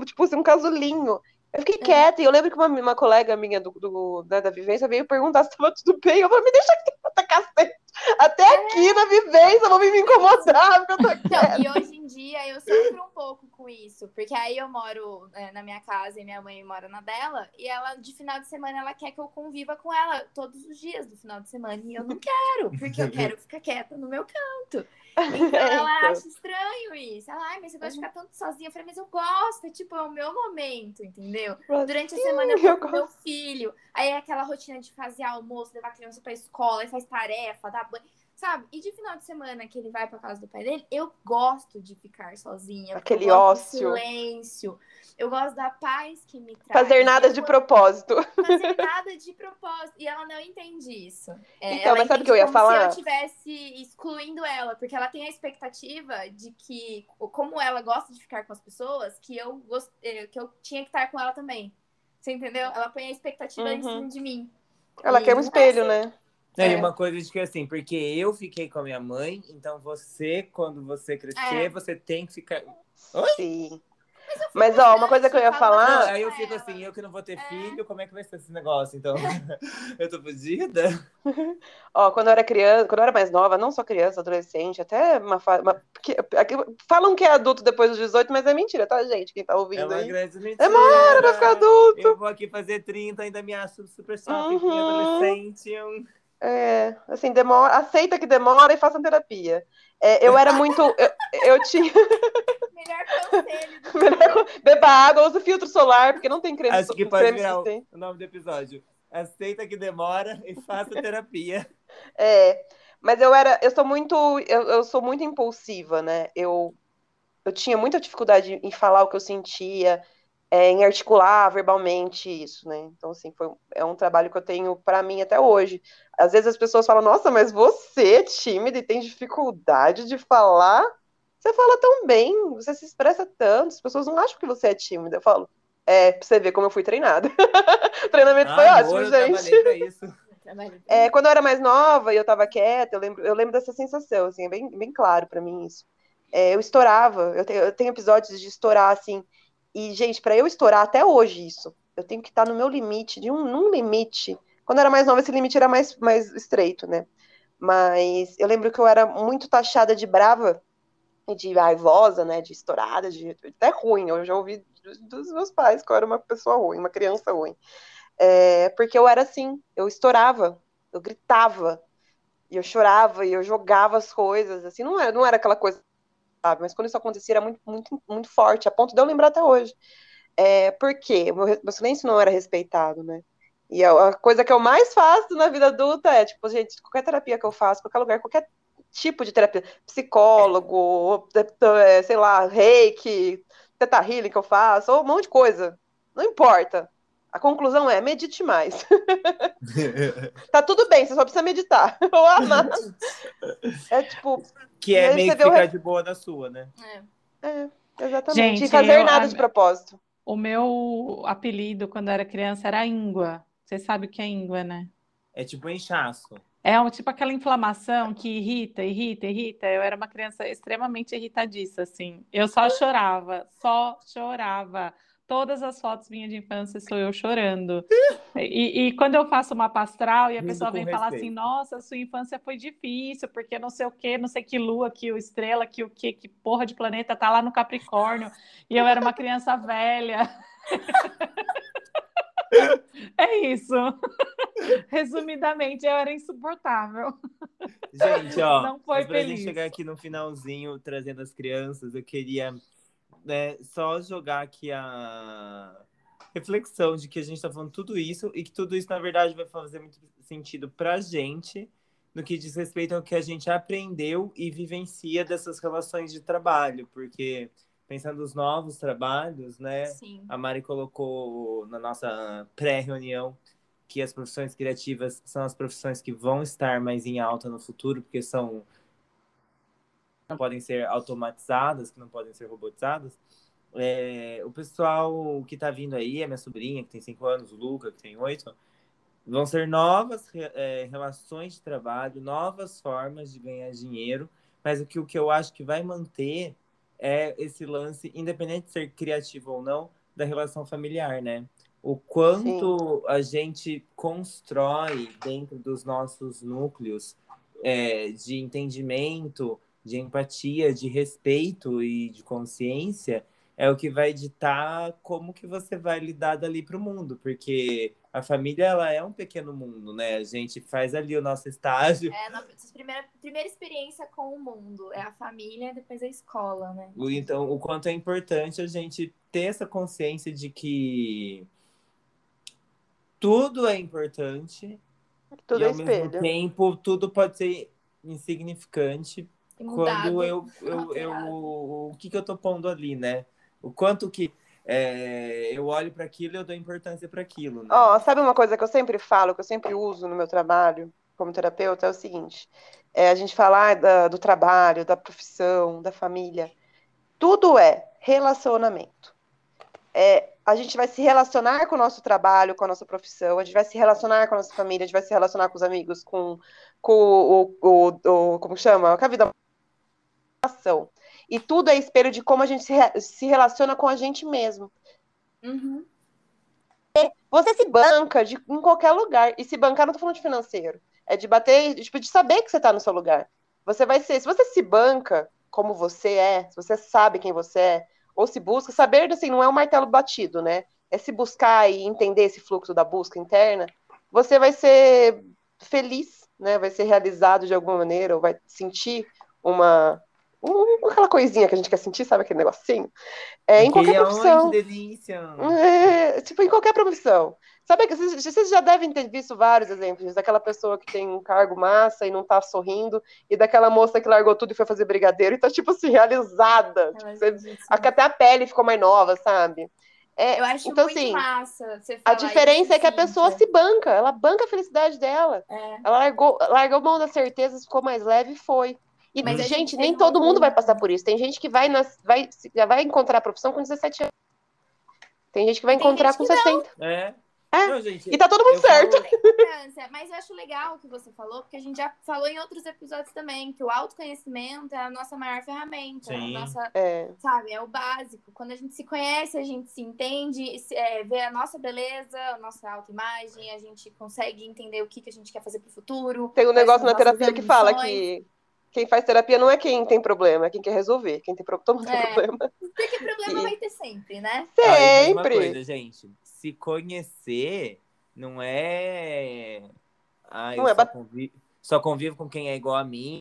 S3: tipo assim, um casulinho. Eu fiquei é. quieta, e eu lembro que uma, uma colega minha do, do né, da vivência veio perguntar se estava tudo bem. Eu falei, me deixa quieta, cacete. Até é. aqui na vivência, vou me incomodar, porque eu tô.
S2: Então, e hoje em dia eu sofro um pouco com isso, porque aí eu moro é, na minha casa e minha mãe mora na dela, e ela, de final de semana, ela quer que eu conviva com ela todos os dias do final de semana, e eu não quero, porque eu quero ficar quieta no meu canto. Então ela acha estranho isso. Ela, ai, mas você gosta de ficar tanto sozinha. Eu falei, mas eu gosto, é tipo, é o meu momento, entendeu? Durante a semana eu tô com meu filho. Aí é aquela rotina de fazer almoço, levar a criança pra escola, aí faz tarefa, dá banho. Sabe? E de final de semana que ele vai para casa do pai dele, eu gosto de ficar sozinha.
S3: Aquele ócio.
S2: silêncio. Eu gosto da paz que me traz.
S3: Fazer nada de propósito.
S2: Fazer nada de propósito. E ela não entende isso.
S3: É, então, mas sabe o que eu ia falar?
S2: Se eu estivesse excluindo ela, porque ela tem a expectativa de que, como ela gosta de ficar com as pessoas, que eu, gost... Eh, que eu tinha que estar com ela também. Você entendeu? Ela põe a expectativa uhum. em cima de mim.
S3: Ela e quer um espelho, assim. né?
S1: É, uma coisa de que assim, porque eu fiquei com a minha mãe, então você, quando você crescer, é. você tem que ficar.
S3: Oi? Sim. Mas, ó, uma coisa que eu ia
S1: Não,
S3: falar.
S1: aí eu fico assim, eu que não vou ter filho, como é que vai ser esse negócio? Então, eu tô fodida?
S3: Ó, quando eu era criança, quando eu era mais nova, não só criança, adolescente, até uma fase. Falam que é adulto depois dos 18, mas é mentira, tá, gente? Quem tá
S1: É
S3: ouvindo
S1: uma
S3: aí.
S1: grande mentira.
S3: Demora pra ficar adulto.
S1: Eu vou aqui fazer 30, ainda me acho super jovem,
S3: Uhum.
S1: adolescente.
S3: É, assim, demora, aceita que demora e façam terapia. É, eu era muito. Eu, eu tinha.
S2: Melhor conselho do
S3: Melhor- Beba água, use filtro solar, porque não tem creme,
S1: Acho que pode
S3: creme
S1: virar o, o nome do episódio. Aceita que demora e faça terapia.
S3: É, mas eu era, eu sou muito, eu, eu sou muito impulsiva, né? Eu, eu tinha muita dificuldade em falar o que eu sentia, é, em articular verbalmente isso, né? Então, assim, foi, é um trabalho que eu tenho para mim até hoje. Às vezes as pessoas falam, nossa, mas você é tímida e tem dificuldade de falar? Você fala tão bem, você se expressa tanto, as pessoas não acham que você é tímida. Eu falo, é, pra você ver como eu fui treinada. o treinamento foi ótimo,
S1: eu
S3: gente.
S1: trabalhei pra isso.
S3: É, quando eu era mais nova e eu tava quieta, eu lembro, eu lembro dessa sensação, assim, é bem, bem claro pra mim isso. É, eu estourava, eu tenho, eu tenho episódios de estourar, assim, e, gente, pra eu estourar até hoje isso, eu tenho que estar no meu limite, de um, num limite. Quando eu era mais nova, esse limite era mais, mais estreito, né? Mas eu lembro que eu era muito taxada de brava, de raivosa, né, de estourada, de até ruim. Eu já ouvi dos meus pais que eu era uma pessoa ruim, uma criança ruim. É, porque eu era assim, eu estourava, eu gritava, e eu chorava, e eu jogava as coisas, assim, não era, não era aquela coisa, sabe? Mas quando isso acontecia era muito, muito, muito forte, a ponto de eu lembrar até hoje. É, porque meu, meu silêncio não era respeitado, né? E a, coisa que eu mais faço na vida adulta é, tipo, gente, qualquer terapia que eu faço, qualquer lugar, qualquer tipo de terapia, psicólogo, é, sei lá, reiki, teta healing que eu faço, ou um monte de coisa, não importa. A conclusão é, medite mais. tá tudo bem, você só precisa meditar. Ou amar. É tipo,
S1: que é meio que
S3: o
S1: ficar
S3: re-
S1: de boa na sua, né?
S2: É.
S3: é, exatamente.
S4: Gente,
S3: e fazer
S4: eu-
S3: nada
S4: a-
S3: de propósito.
S4: O meu apelido quando eu era criança era íngua. Você sabe o que é íngua, né?
S1: É tipo um inchaço.
S4: É um, tipo aquela inflamação que irrita, irrita, irrita. Eu era uma criança extremamente irritadiça, assim. Eu só chorava, só chorava. Todas as fotos minhas de infância sou eu chorando. E, e quando eu faço uma pastral e a pessoa vem falar assim, nossa, sua infância foi difícil, porque não sei o quê, não sei que lua, que o estrela, que o quê, que porra de planeta tá lá no Capricórnio. E eu era uma criança velha. É isso. Resumidamente, eu era insuportável.
S1: Gente, ó,
S4: Não foi
S1: mas pra gente
S4: feliz.
S1: chegar aqui no finalzinho, trazendo as crianças, eu queria né, só jogar aqui a reflexão de que a gente tá falando tudo isso e que tudo isso, na verdade, vai fazer muito sentido pra gente no que diz respeito ao que a gente aprendeu e vivencia dessas relações de trabalho, porque pensando nos novos trabalhos, né?
S2: Sim.
S1: A Mari colocou na nossa pré-reunião que as profissões criativas são as profissões que vão estar mais em alta no futuro, porque são não podem ser automatizadas, que não podem ser robotizadas. É, o pessoal que está vindo aí, a minha sobrinha, que tem cinco anos, o Luca, que tem oito, vão ser novas é, relações de trabalho, novas formas de ganhar dinheiro, mas o que, o que eu acho que vai manter é esse lance, independente de ser criativo ou não, da relação familiar, né? O quanto a gente constrói dentro dos nossos núcleos é, de entendimento, de empatia, de respeito e de consciência é o que vai ditar como que você vai lidar dali para o mundo, porque a família ela é um pequeno mundo, né? A gente faz ali o nosso estágio
S2: É a nossa primeira, primeira experiência com o mundo. É a família, depois a escola, né?
S1: Então, o quanto é importante a gente ter essa consciência de que tudo é importante
S3: Tudo
S1: e
S3: é
S1: ao mesmo
S3: espelho.
S1: tempo tudo pode ser insignificante quando eu, eu, eu o que que eu tô pondo ali, né? O quanto que é, eu olho para aquilo e eu dou importância para aquilo, né?
S3: Ó, sabe uma coisa que eu sempre falo, que eu sempre uso no meu trabalho como terapeuta, é o seguinte: é a gente falar da- do trabalho, da profissão, da família. Tudo é relacionamento. É, a gente vai se relacionar com o nosso trabalho, com a nossa profissão, a gente vai se relacionar com a nossa família, a gente vai se relacionar com os amigos, com, com o, o, o- como chama? Com a vida. Ação. E tudo é espelho de como a gente se, re- se relaciona com a gente mesmo.
S2: Uhum.
S3: Você se banca de, em qualquer lugar. E se bancar, não tô falando de financeiro. É de bater, tipo, de saber que você tá no seu lugar. Você vai ser, se você se banca como você é, se você sabe quem você é, ou se busca, saber, assim, não é um martelo batido, né? É se buscar e entender esse fluxo da busca interna, você vai ser feliz, né? Vai ser realizado de alguma maneira, ou vai sentir uma. Um- aquela coisinha que a gente quer sentir, sabe aquele negocinho? É, em qualquer profissão.
S1: Que delícia.
S3: É, tipo, em qualquer profissão. Sabe que vocês, vocês já devem ter visto vários exemplos daquela pessoa que tem um cargo massa e não tá sorrindo, e daquela moça que largou tudo e foi fazer brigadeiro e tá, tipo assim, realizada. Tipo, você- até a pele ficou mais nova, sabe? É,
S2: Eu acho
S3: então,
S2: muito
S3: assim,
S2: massa você
S3: a
S2: falar
S3: diferença
S2: isso,
S3: é que a pessoa se banca, ela banca a felicidade dela.
S2: É.
S3: Ela largou, largou mão das certezas, ficou mais leve e foi. E,
S2: Mas a gente
S3: nem todo mundo vai passar por isso. Tem gente que vai, nas, vai, já vai encontrar a profissão com 17 anos. Tem gente que vai encontrar com
S2: que não.
S3: 60.
S1: É.
S3: É.
S1: Não, gente,
S3: E tá todo mundo certo.
S1: falo-
S2: mas eu acho legal o que você falou, porque a gente já falou em outros episódios também, que o autoconhecimento é a nossa maior ferramenta,
S1: Sim.
S2: a nossa,
S3: É.
S2: sabe, é o básico. Quando a gente se conhece, a gente se entende, é, vê a nossa beleza, a nossa autoimagem, a gente consegue entender o que, que a gente quer fazer pro futuro.
S3: Tem um negócio na terapia que fala que quem faz terapia não é quem tem problema, é quem quer resolver. Quem tem pro... todo mundo tem
S2: É.
S3: problema.
S2: Porque problema
S3: E-
S2: vai ter sempre, né?
S1: Ah,
S3: Sempre.
S1: coisa, gente. Se conhecer não é. Ah, eu
S3: Não é
S1: só,
S3: bat-
S1: convivo, só convivo com quem é igual a mim.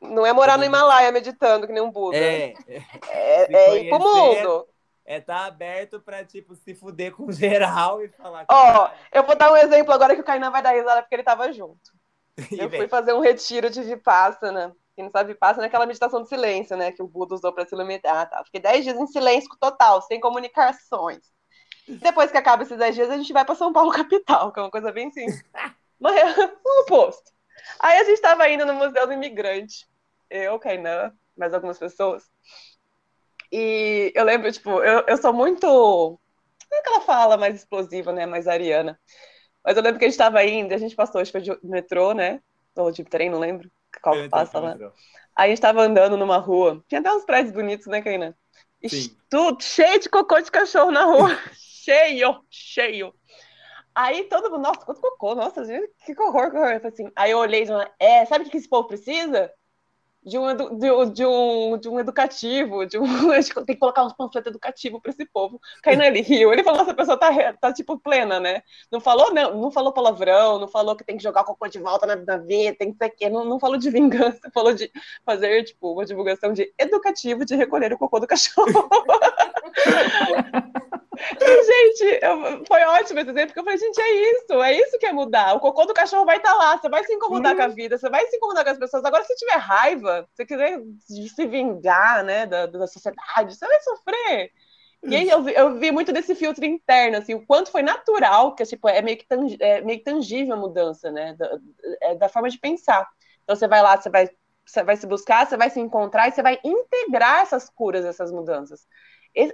S3: Não é morar no Himalaia meditando, que nem um Buda.
S1: É,
S3: É, é ir pro mundo.
S1: é tá aberto pra, tipo, se fuder com geral e falar.
S3: Ó,
S1: "Caralho",
S3: Eu vou dar um exemplo agora que o Kainan vai dar risada porque ele tava junto. Eu fui fazer um retiro de Vipassana. Quem não sabe, Vipassana é aquela meditação de silêncio, né? Que o Buda usou pra se. Ah, tá. Fiquei 10 dias em silêncio total, sem comunicações. Depois que acaba esses 10 dias, a gente vai pra São Paulo capital, que é uma coisa bem simples. Mas é um oposto. Aí a gente tava indo no Museu do Imigrante. Eu, Kainan, mais algumas pessoas. E eu lembro, tipo, eu, eu sou muito. Não é aquela fala mais explosiva, né? Mais ariana. Mas eu lembro que a gente tava indo, a gente passou, acho que foi de metrô, né? Ou de trem, não lembro. Qual que passa lá.
S1: metrô.
S3: Aí a gente tava andando numa rua. Tinha até uns prédios bonitos, né,
S1: Sim.
S3: tudo cheio de cocô de cachorro na rua. cheio, cheio. Aí todo mundo, nossa, quanto cocô, nossa, gente, que horror, que horror. Eu falei assim, aí eu olhei e falei, é, sabe o que esse povo precisa? De um, de, de um, de um educativo, de um, tem que colocar uns panfletos educativos para esse povo. Kainan, ele riu, ele falou, essa pessoa tá, tá, tipo, plena, né? Não falou, não, não falou palavrão, não falou que tem que jogar o cocô de volta na, na veia, tem que ser aqui, não, não falou de vingança, falou de fazer, tipo, uma divulgação de educativo de recolher o cocô do cachorro. E, gente, eu- foi ótimo esse exemplo, porque eu falei, gente, é isso, é isso que é mudar. O cocô do cachorro vai estar lá, você vai se incomodar com a vida, você vai se incomodar com as pessoas. Agora, se tiver raiva, se quiser se vingar, né, da, da sociedade, você vai sofrer. E aí eu vi, eu vi muito desse filtro interno, assim, o quanto foi natural, que tipo, é meio que é meio que tangível a mudança, né, da, é da forma de pensar. Então você vai lá, você vai, você vai se buscar, você vai se encontrar e você vai integrar essas curas, essas mudanças.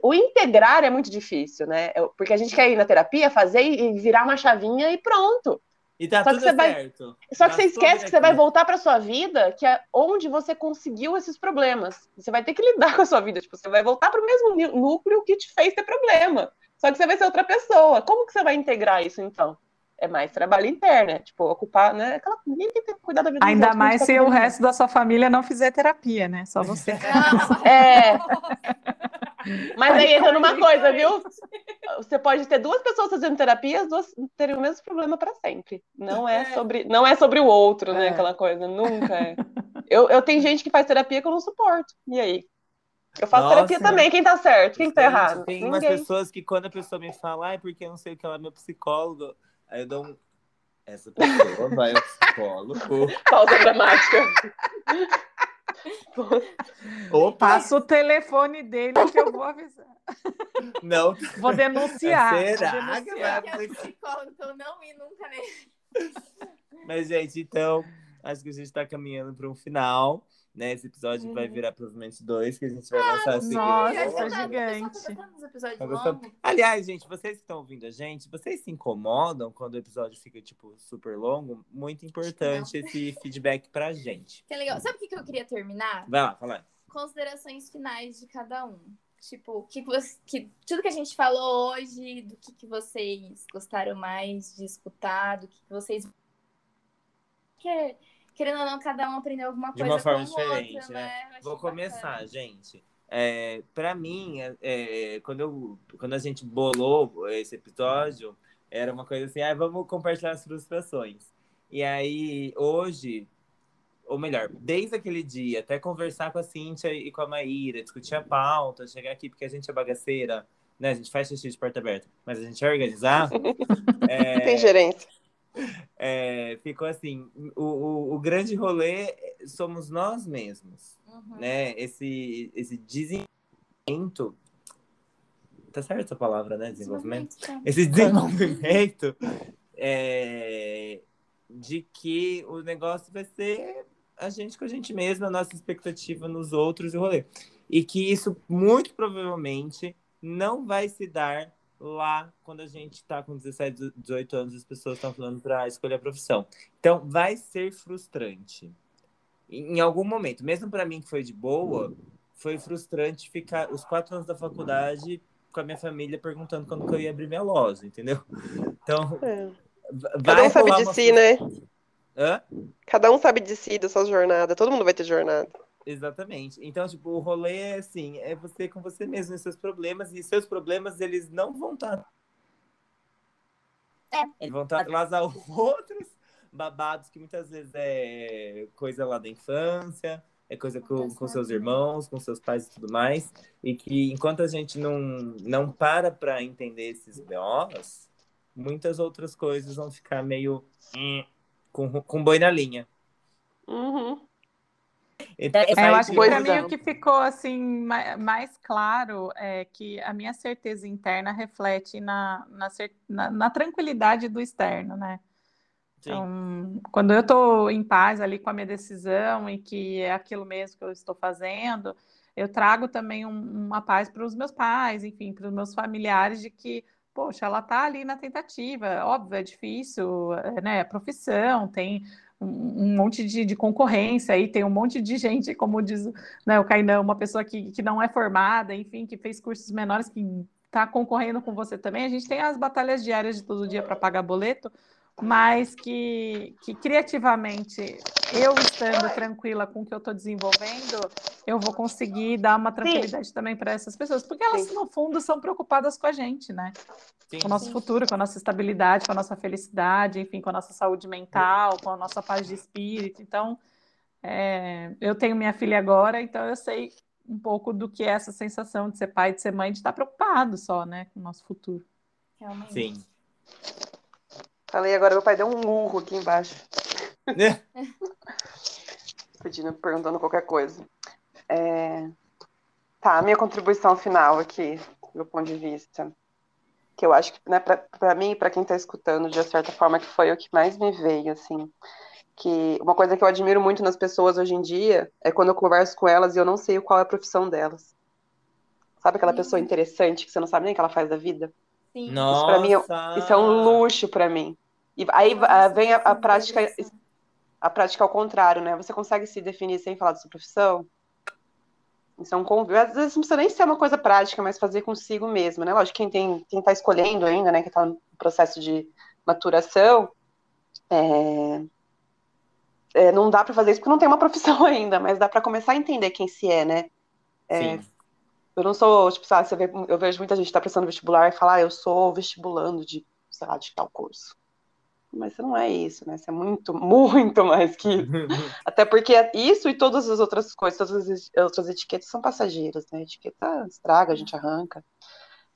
S3: O integrar é muito difícil, né? Porque a gente quer ir na terapia, fazer e virar uma chavinha e pronto.
S1: E tá
S3: Só que
S1: tudo
S3: você vai-
S1: certo.
S3: Só que você esquece que você vai voltar para sua vida, que é onde você conseguiu esses problemas. Você vai ter que lidar com a sua vida, tipo, você vai voltar para o mesmo nú- núcleo que te fez ter problema. Só que você vai ser outra pessoa. Como que você vai integrar isso então? É mais trabalho interno, é, tipo, ocupar, né? Aquela, ninguém tem que cuidar da vida
S4: Ainda
S3: outros,
S4: mais
S3: ninguém
S4: se
S3: tá
S4: o resto da sua família não fizer terapia, né? Só você.
S3: É, mas aí entra numa coisa, viu? Você pode ter duas pessoas fazendo terapia, as duas terem o mesmo problema para sempre. Não é
S1: É.
S3: sobre, não é sobre o outro, né?
S1: É.
S3: Aquela coisa, nunca é. Eu, eu tenho gente que faz terapia que eu não suporto. E aí? Eu faço
S1: Nossa.
S3: terapia também. Quem tá certo? Quem tá
S1: Gente,
S3: errado?
S1: Tem umas
S3: Ninguém.
S1: pessoas que quando a pessoa me fala, ai, porque eu não sei o que ela é meu psicólogo, aí eu dou um. Essa pessoa vai ao psicólogo.
S3: Pausa dramática.
S1: Opa!
S4: Passa o telefone dele que eu vou avisar.
S1: Não,
S4: Vou denunciar.
S1: Será
S4: vou
S1: que
S4: denunciar.
S2: Eu é psicólogo, então não ir nunca nele.
S1: mas, gente, então, acho que a gente tá caminhando para um final. Né? Esse episódio
S3: Uhum.
S1: vai virar provavelmente dois, que a gente vai lançar a seguir.
S4: nossa,
S2: tá-
S4: gigante.
S2: tá.
S1: Aliás, gente, vocês que estão ouvindo a gente, vocês se incomodam quando o episódio fica, tipo, super longo? Muito importante esse feedback pra gente.
S2: Que é legal. Sabe o que que eu queria terminar?
S1: Vai lá, fala. aí.
S2: considerações finais de cada um. Tipo, que, você, que tudo que a gente falou hoje, do que, que vocês gostaram mais de escutar, do que, que vocês. Que, querendo ou não, cada um aprendeu alguma coisa.
S1: De uma forma
S2: com
S1: diferente,
S2: outra,
S1: né?
S2: né?
S1: Vou começar,
S2: bacana.
S1: gente. É, para mim, é, é, quando, eu, quando a gente bolou esse episódio, era uma coisa assim, ah, vamos compartilhar as frustrações. E aí, hoje, ou melhor, desde aquele dia, até conversar com a Cíntia e com a Maíra, discutir a pauta, chegar aqui, porque a gente é bagaceira, né? A gente faz xixi de porta aberta, mas a gente é organizar. é,
S3: Tem gerência.
S1: é, ficou assim, o, o, o grande rolê somos nós mesmos
S2: Uhum.
S1: né? Esse, esse desenvolvimento. Tá certo essa palavra, né? Desenvolvimento?
S2: Desenvolvimento,
S1: Esse desenvolvimento é, de que o negócio vai ser a gente com a gente mesma, a nossa expectativa nos outros e o rolê. E que isso muito provavelmente não vai se dar lá quando a gente tá com 17, 18 anos as pessoas estão falando para escolher a profissão. Então, vai ser frustrante em algum momento, mesmo para mim que foi de boa, foi frustrante ficar os quatro anos da faculdade com a minha família perguntando quando que eu ia abrir minha loja, entendeu? Então,
S3: É.
S1: vai
S3: Cada um sabe de
S1: uma
S3: si, né?
S1: Hã?
S3: Cada um sabe de si, da sua jornada. Todo mundo vai ter jornada.
S1: Exatamente. Então, tipo, o rolê é assim, é você com você mesmo e seus problemas, e seus problemas, eles não vão estar...
S2: É.
S1: Eles vão estar lá a outros babados que muitas vezes é coisa lá da infância, é coisa com, com seus irmãos, com seus pais e tudo mais, e que enquanto a gente não, não para para entender esses BOs, muitas outras coisas vão ficar meio hum, com, com boi na linha.
S3: Uhum.
S1: Então,
S4: É, eu acho que para mim o que ficou assim ma- mais claro é que a minha certeza interna reflete na, na, na- na tranquilidade do externo, né?
S1: Sim.
S4: Então, quando eu estou em paz ali com a minha decisão e que é aquilo mesmo que eu estou fazendo, eu trago também um- uma paz para os meus pais, enfim, para os meus familiares de que, poxa, ela está ali na tentativa. Óbvio, é difícil, é, né? É profissão, tem um, monte de, de concorrência aí, tem um monte de gente, como diz né, o Kainan, uma pessoa que, que não é formada, enfim, que fez cursos menores, que está concorrendo com você também. A gente tem as batalhas diárias de todo dia para pagar boleto, mas que, que criativamente, eu estando tranquila com o que eu estou desenvolvendo, eu vou conseguir dar uma tranquilidade também para essas pessoas, porque elas,
S3: Sim.
S4: no fundo, são preocupadas com a gente, né?
S1: Sim.
S4: Com o nosso
S2: Sim.
S4: futuro, com a nossa estabilidade, com a nossa felicidade, enfim, com a nossa saúde mental, com a nossa paz de espírito. Então, é, eu tenho minha filha agora, então eu sei um pouco do que é essa sensação de ser pai, de ser mãe, de estar preocupado só, né, com o nosso futuro.
S2: Realmente.
S1: Sim.
S3: Falei agora, meu pai deu um murro aqui embaixo. Pedindo, perguntando qualquer coisa. É, Tá, a minha contribuição final aqui, do ponto de vista, que eu acho que, né, pra, pra mim e pra quem tá escutando, de certa forma, que foi o que mais me veio, assim, que uma coisa que eu admiro muito nas pessoas hoje em dia é quando eu converso com elas e eu não sei qual é a profissão delas. Sabe aquela
S2: Sim.
S3: pessoa interessante que você não sabe nem o que ela faz da vida?
S2: Sim.
S1: Nossa!
S3: pra mim é- Isso é um luxo pra mim. E aí
S2: Nossa,
S3: vem a, a prática
S2: interessante.
S3: A prática ao contrário, né? Você consegue se definir sem falar da sua profissão? Isso é um convite. Às vezes não precisa nem ser uma coisa prática, mas fazer consigo mesmo, né? Lógico, quem tem, quem tá escolhendo ainda, né? Que tá no processo de maturação, é, é, não dá para fazer isso porque não tem uma profissão ainda, mas dá para começar a entender quem se é, né? É,
S1: Sim.
S3: eu não sou, tipo, sabe, você vê, eu vejo muita gente que tá prestando vestibular e falar, ah, eu sou vestibulando de, sei lá, de tal curso. Mas não é isso, né? Você é muito, muito mais que isso. Até porque isso e todas as outras coisas, todas as outras etiquetas são passageiras, né? A etiqueta estraga, a gente arranca.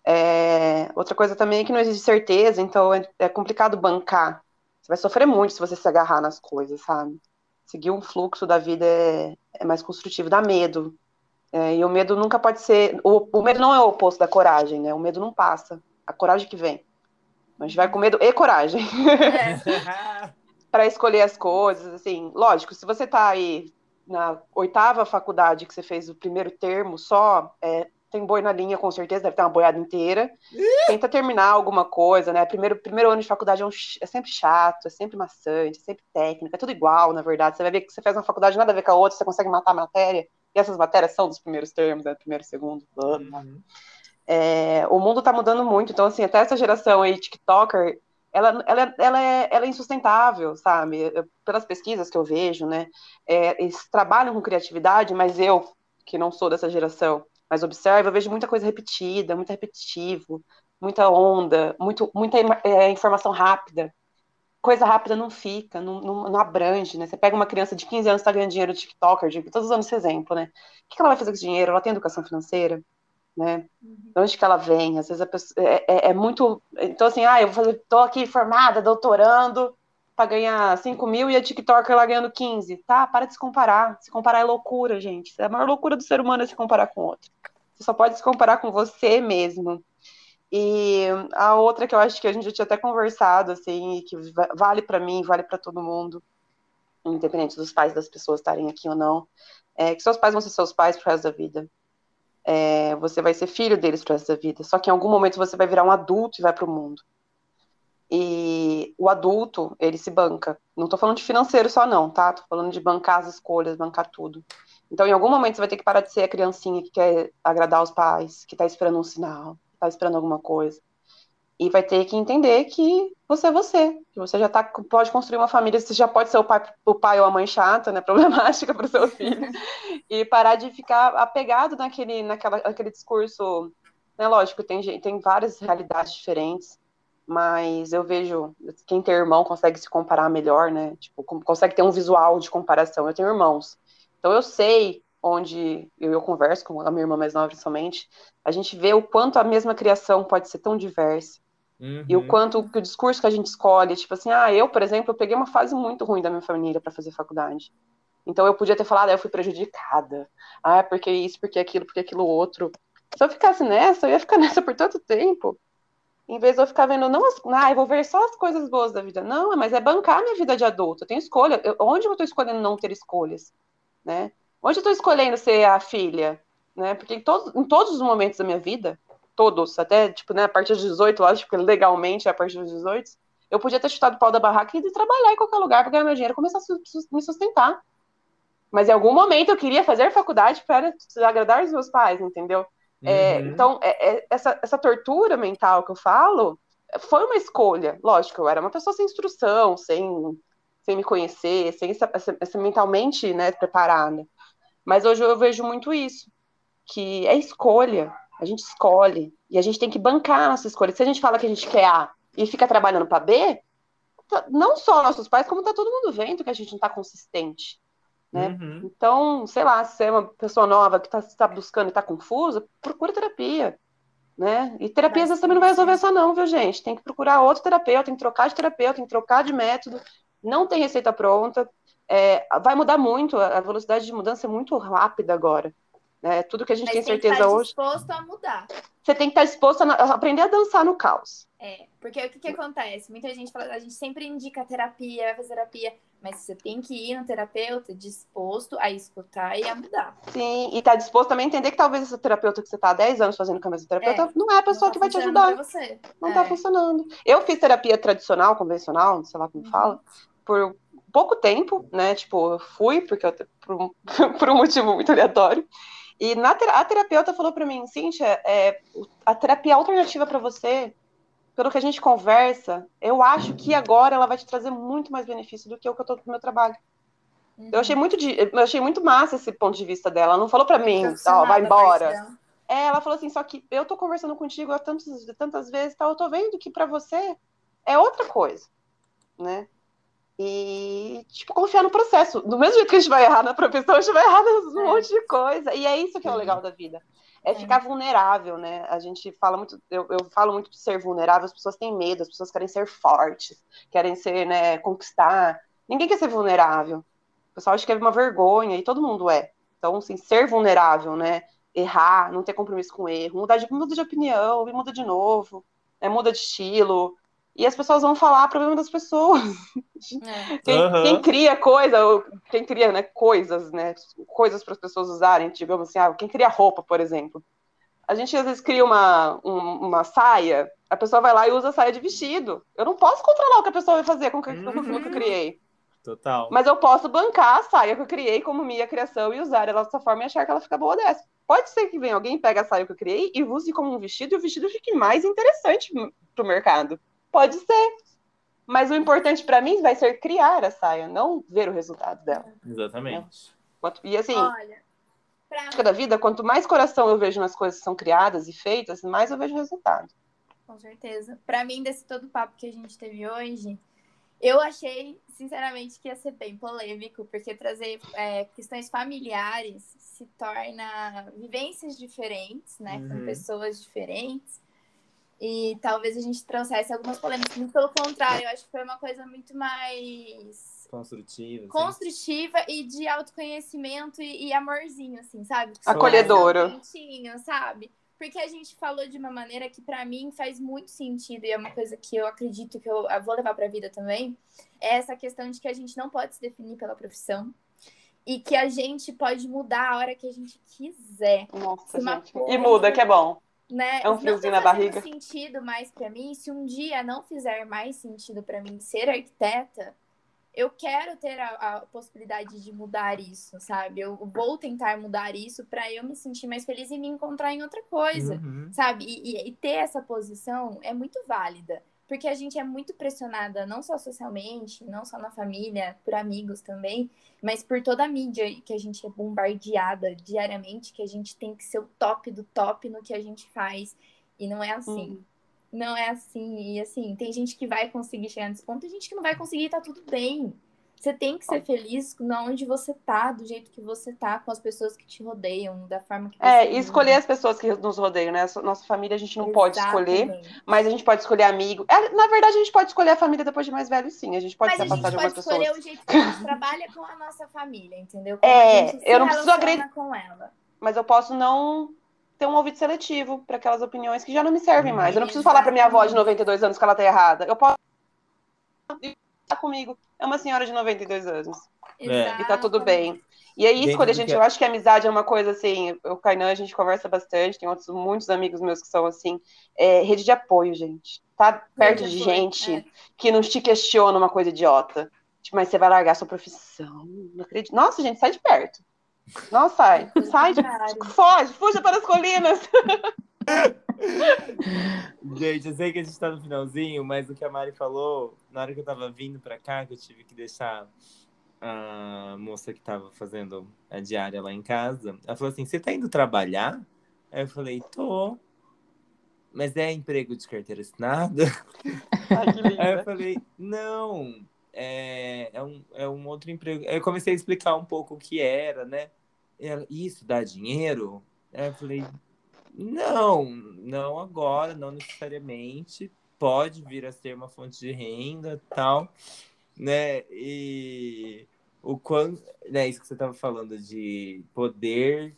S3: É, outra coisa também é que não existe certeza, então é, é complicado bancar. Você vai sofrer muito se você se agarrar nas coisas, sabe? Seguir um fluxo da vida é, é mais construtivo, dá medo. É, e o medo nunca pode ser. O, o medo não é o oposto da coragem, né? O medo não passa. A coragem que vem. A gente vai com medo e coragem
S2: É.
S3: para escolher as coisas, assim, lógico, se você tá aí na oitava faculdade que você fez o primeiro termo só, é, tem boi na linha com certeza, deve ter uma boiada inteira. Tenta terminar alguma coisa, né? Primeiro, primeiro ano de faculdade é, um é sempre chato, é sempre maçante, é sempre técnico, é tudo igual, na verdade. Você vai ver que você faz uma faculdade nada a ver com a outra, você consegue matar a matéria, e essas matérias são dos primeiros termos, né, primeiro, segundo, blá.
S1: Uhum.
S3: É, o mundo está mudando muito, então, assim, até essa geração aí, TikToker, ela, ela, ela, é, ela é insustentável, sabe? Eu, pelas pesquisas que eu vejo, né? É, eles trabalham com criatividade, mas eu, que não sou dessa geração, mas observo, eu vejo muita coisa repetida, muito repetitivo, muita onda, muito, muita é, informação rápida. Coisa rápida não fica, não, não, não, abrange, né? Você pega uma criança de 15 anos que está ganhando dinheiro de TikToker, de, todos usando esse exemplo, né? O que ela vai fazer com esse dinheiro? Ela tem educação financeira? Né? Uhum. De onde que ela vem? Às vezes a pessoa, é, é, é, muito. Então, assim, ah, eu vou fazer, tô aqui formada, doutorando, para ganhar 5 mil e a TikToker lá ganhando 15. Tá, para de se comparar. Se comparar é loucura, gente. É a maior loucura do ser humano é se comparar com outro. Você só pode se comparar com você mesmo. E a outra que eu acho que a gente já tinha até conversado, assim, que vale para mim, vale para todo mundo, independente dos pais das pessoas estarem aqui ou não, é que seus pais vão ser seus pais pro resto da vida é, você vai ser filho deles para essa vida. Só que em algum momento você vai virar um adulto e vai para o mundo. E o adulto, ele se banca. Não estou falando de financeiro só, não, tá? Tô falando de bancar as escolhas, bancar tudo. Então, em algum momento, você vai ter que parar de ser a criancinha que quer agradar os pais, que está esperando um sinal, está esperando alguma coisa e vai ter que entender que você é você, que você já tá, pode construir uma família, você já pode ser o pai, o pai ou a mãe chata, né, problemática para o seu filho, e parar de ficar apegado naquele, naquela, naquele discurso, né, lógico, tem, tem várias realidades diferentes, mas eu vejo, quem tem irmão consegue se comparar melhor, né, tipo, consegue ter um visual de comparação, eu tenho irmãos, então eu sei onde eu, eu converso com a minha irmã mais nova, principalmente, a gente vê o quanto a mesma criação pode ser tão diversa, Uhum. E o quanto que o discurso que a gente escolhe, tipo assim, ah, eu, por exemplo, eu peguei uma fase muito ruim da minha família para fazer faculdade. Então eu podia ter falado, ah, eu fui prejudicada. Ah, porque isso, porque aquilo, porque aquilo outro. Se eu ficasse nessa, eu ia ficar nessa por tanto tempo. Em vez de eu ficar vendo, não, as, ah, eu vou ver só as coisas boas da vida. Não, mas é bancar minha vida de adulto. Eu tenho escolha. Eu, onde eu estou escolhendo não ter escolhas? Né? Onde eu estou escolhendo ser a filha? Né? Porque em, todo, em todos os momentos da minha vida, todos, até, tipo, né, a partir dos 18, lógico que legalmente é a partir dos 18, eu podia ter chutado o pau da barraca e de trabalhar em qualquer lugar para ganhar meu dinheiro e começar a me sustentar. Mas em algum momento eu queria fazer faculdade para agradar os meus pais, entendeu? É, uhum. É, então, é, é, essa, essa tortura mental que eu falo foi uma escolha. Lógico, eu era uma pessoa sem instrução, sem, sem me conhecer, sem essa, essa mentalmente né, preparada. Mas hoje eu vejo muito isso, que é escolha. A gente escolhe. E a gente tem que bancar a nossa escolha. Se a gente fala que a gente quer A e fica trabalhando para B, tá, não só nossos pais, como tá todo mundo vendo que a gente não tá consistente. Né? Uhum. Então, sei lá, se é uma pessoa nova que está tá buscando e está confusa, procura terapia. Né? E terapia às vezes também não vai resolver só não, viu, gente? Tem que procurar outro terapeuta, tem que trocar de terapeuta, tem que trocar de método, não tem receita pronta. É, vai mudar muito, a velocidade de mudança é muito rápida agora. Né? Tudo que a gente Mas tem certeza
S2: tem que
S3: estar hoje.
S2: disposto a mudar.
S3: Você tem que estar disposto a aprender a dançar no caos.
S2: É, porque o que, que acontece? Muita gente fala, a gente sempre indica terapia, vai fazer terapia, mas você tem que ir no terapeuta disposto a escutar e a mudar.
S3: Sim, e tá disposto também a entender que talvez esse terapeuta que você tá há 10 anos fazendo com a mesma terapeuta é, não é a pessoa tá que vai te ajudar. Não é. tá funcionando. Eu fiz terapia tradicional, convencional, sei lá como uhum. fala, por pouco tempo, né? Tipo, eu fui, porque eu, por, um, por um motivo muito aleatório. E na, a terapeuta falou para mim, Cíntia, é, a terapia alternativa para você, pelo que a gente conversa, eu acho que agora ela vai te trazer muito mais benefício do que o que eu tô no meu trabalho. Uhum. Eu achei muito eu achei muito massa esse ponto de vista dela. Ela não falou para mim, ó, vai embora. É, ela falou assim, só que eu tô conversando contigo há tantas, tantas vezes, tal, eu tô vendo que para você é outra coisa, né? E, tipo, confiar no processo. Do mesmo jeito que a gente vai errar na profissão, a gente vai errar num é. monte de coisa. E é isso que é o legal da vida. É, é ficar vulnerável, né? A gente fala muito, eu, eu falo muito de ser vulnerável, as pessoas têm medo, as pessoas querem ser fortes, querem ser, né, conquistar. Ninguém quer ser vulnerável. O pessoal acha que é uma vergonha, e todo mundo é. Então, assim, ser vulnerável, né? Errar, não ter compromisso com erro, mudar de, muda de opinião, muda de novo, né? muda de estilo, e as pessoas vão falar problema das pessoas. É. Quem, uhum. quem, cria coisa, quem cria né, coisas, né, coisas para as pessoas usarem, digamos assim, ah, quem cria roupa, por exemplo. A gente às vezes cria uma, um, uma saia, a pessoa vai lá e usa a saia de vestido. Eu não posso controlar o que a pessoa vai fazer com, o que, uhum. que eu criei.
S1: Total.
S3: Mas eu posso bancar a saia que eu criei como minha criação e usar ela dessa forma e achar que ela fica boa dessa. Pode ser que venha alguém, pegue a saia que eu criei e use como um vestido e o vestido fique mais interessante pro mercado. Pode ser. Mas o importante para mim vai ser criar a saia, não ver o resultado dela.
S1: Exatamente.
S3: E assim,
S2: Olha, pra...
S3: da vida, quanto mais coração eu vejo nas coisas que são criadas e feitas, mais eu vejo resultado.
S2: Com certeza. Para mim, desse todo papo que a gente teve hoje, eu achei, sinceramente, que ia ser bem polêmico, porque trazer é, questões familiares se torna vivências diferentes, né?
S1: Uhum.
S2: Com pessoas diferentes. E talvez a gente trouxesse algumas polêmicas. Muito pelo contrário, eu acho que foi uma coisa muito mais
S1: Construtivo. assim.
S2: construtiva e de autoconhecimento e, e amorzinho, assim, sabe?
S3: Acolhedora.
S2: Quentinho, sabe? Porque a gente falou de uma maneira que pra mim faz muito sentido e é uma coisa que eu acredito que eu vou levar pra vida também, é essa questão de que a gente não pode se definir pela profissão e que a gente pode mudar a hora que a gente quiser,
S3: Nossa, gente.
S2: coisa-
S3: E muda, que é bom.
S2: Né?
S3: É um
S2: Não
S3: friozinho na barriga.
S2: sentido mais pra mim, se um dia não fizer mais sentido pra mim ser arquiteta, eu quero ter a, a possibilidade de mudar isso, sabe? Eu vou tentar mudar isso pra eu me sentir mais feliz e me encontrar em outra coisa,
S1: Uhum.
S2: sabe? E, e- e ter essa posição é muito válida, porque a gente é muito pressionada, não só socialmente, não só na família, por amigos também, mas por toda a mídia que a gente é bombardeada diariamente, que a gente tem que ser o top do top no que a gente faz. E não é assim.
S3: Uhum.
S2: Não é assim. E assim, tem gente que vai conseguir chegar nesse ponto, tem gente que não vai conseguir, tá tudo bem. Você tem que ser feliz na onde você tá, do jeito que você tá, com as pessoas que te rodeiam, da forma que você
S3: É, e escolher as pessoas que nos rodeiam, né? Nossa família a gente não pode escolher,
S2: Exatamente.
S3: mas a gente pode escolher amigo. É, na verdade, a gente pode escolher a família depois de mais velho, sim. A gente pode
S2: Mas
S3: se
S2: a gente
S3: afastar de
S2: pode
S3: algumas
S2: escolher
S3: pessoas.
S2: o jeito que a gente trabalha com a nossa família, entendeu? Como
S3: É,
S2: a gente
S3: eu não preciso agredir-
S2: com ela.
S3: Mas eu posso não ter um ouvido seletivo para aquelas opiniões que já não me servem
S1: Uhum.
S3: mais. Eu não preciso falar para minha avó de 92 anos que ela tá errada. Eu posso estar comigo. É uma senhora de 92 anos.
S1: É.
S3: E tá tudo bem. E aí,
S1: Dentro
S3: escolher,
S1: do
S3: gente,
S1: que-
S3: eu acho que a amizade é uma coisa assim. O Kainan, a gente conversa bastante, tem outros muitos amigos meus que são assim. É, rede de apoio, gente. Tá perto
S2: Rede
S3: de
S2: apoio,
S3: gente
S2: é.
S3: que não te questiona uma coisa idiota. Tipo, mas você vai largar sua profissão. Não acredito. Nossa, gente, sai de perto. Não sai. Sai de. Foge, fuja para as colinas.
S1: Gente, eu sei que a gente tá no finalzinho, mas o que a Mari falou, na hora que eu tava vindo pra cá, que eu tive que deixar a moça que tava fazendo a diária lá em casa, ela falou assim: Você tá indo trabalhar? Aí eu falei: Tô. Mas é emprego de carteira assinada?
S3: Ai,
S1: Aí eu falei, não, é, é, um, é um outro emprego. Aí eu comecei a explicar um pouco o que era, né? E ela, isso dá dinheiro? Aí eu falei, não, não agora, não necessariamente. Pode vir a ser uma fonte de renda tal, né? E o quanto, né, isso que você estava falando de poder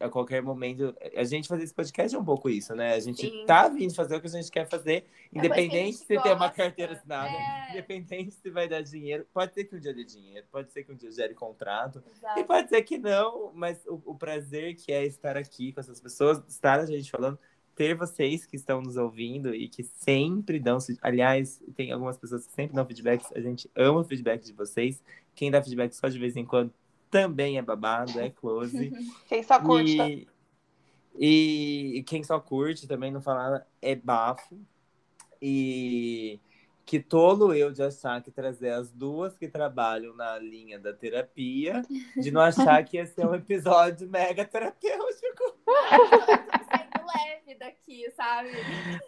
S1: a qualquer momento. A gente fazer esse podcast é um pouco isso, né? A gente
S2: Sim.
S1: tá vindo fazer o que a gente quer fazer,
S2: É
S1: independente se tem uma
S2: gosta.
S1: carteira assinada,
S2: É.
S1: independente se vai dar dinheiro. Pode ser que um dia dê dinheiro, pode ser que um dia gere contrato, e
S2: Exato.
S1: pode ser que não, mas o, o prazer que é estar aqui com essas pessoas, estar a gente falando, ter vocês que estão nos ouvindo e que sempre dão. Aliás, tem algumas pessoas que sempre dão feedbacks, a gente ama o feedback de vocês. Quem dá feedback só de vez em quando também é babado, é close.
S3: Quem só curte, tá?
S1: E, e, quem só curte também não fala nada é bafo. E que tolo eu de achar que trazer as duas que trabalham na linha da terapia, de não achar que ia ser um episódio mega terapêutico.
S2: Saindo leve daqui, sabe?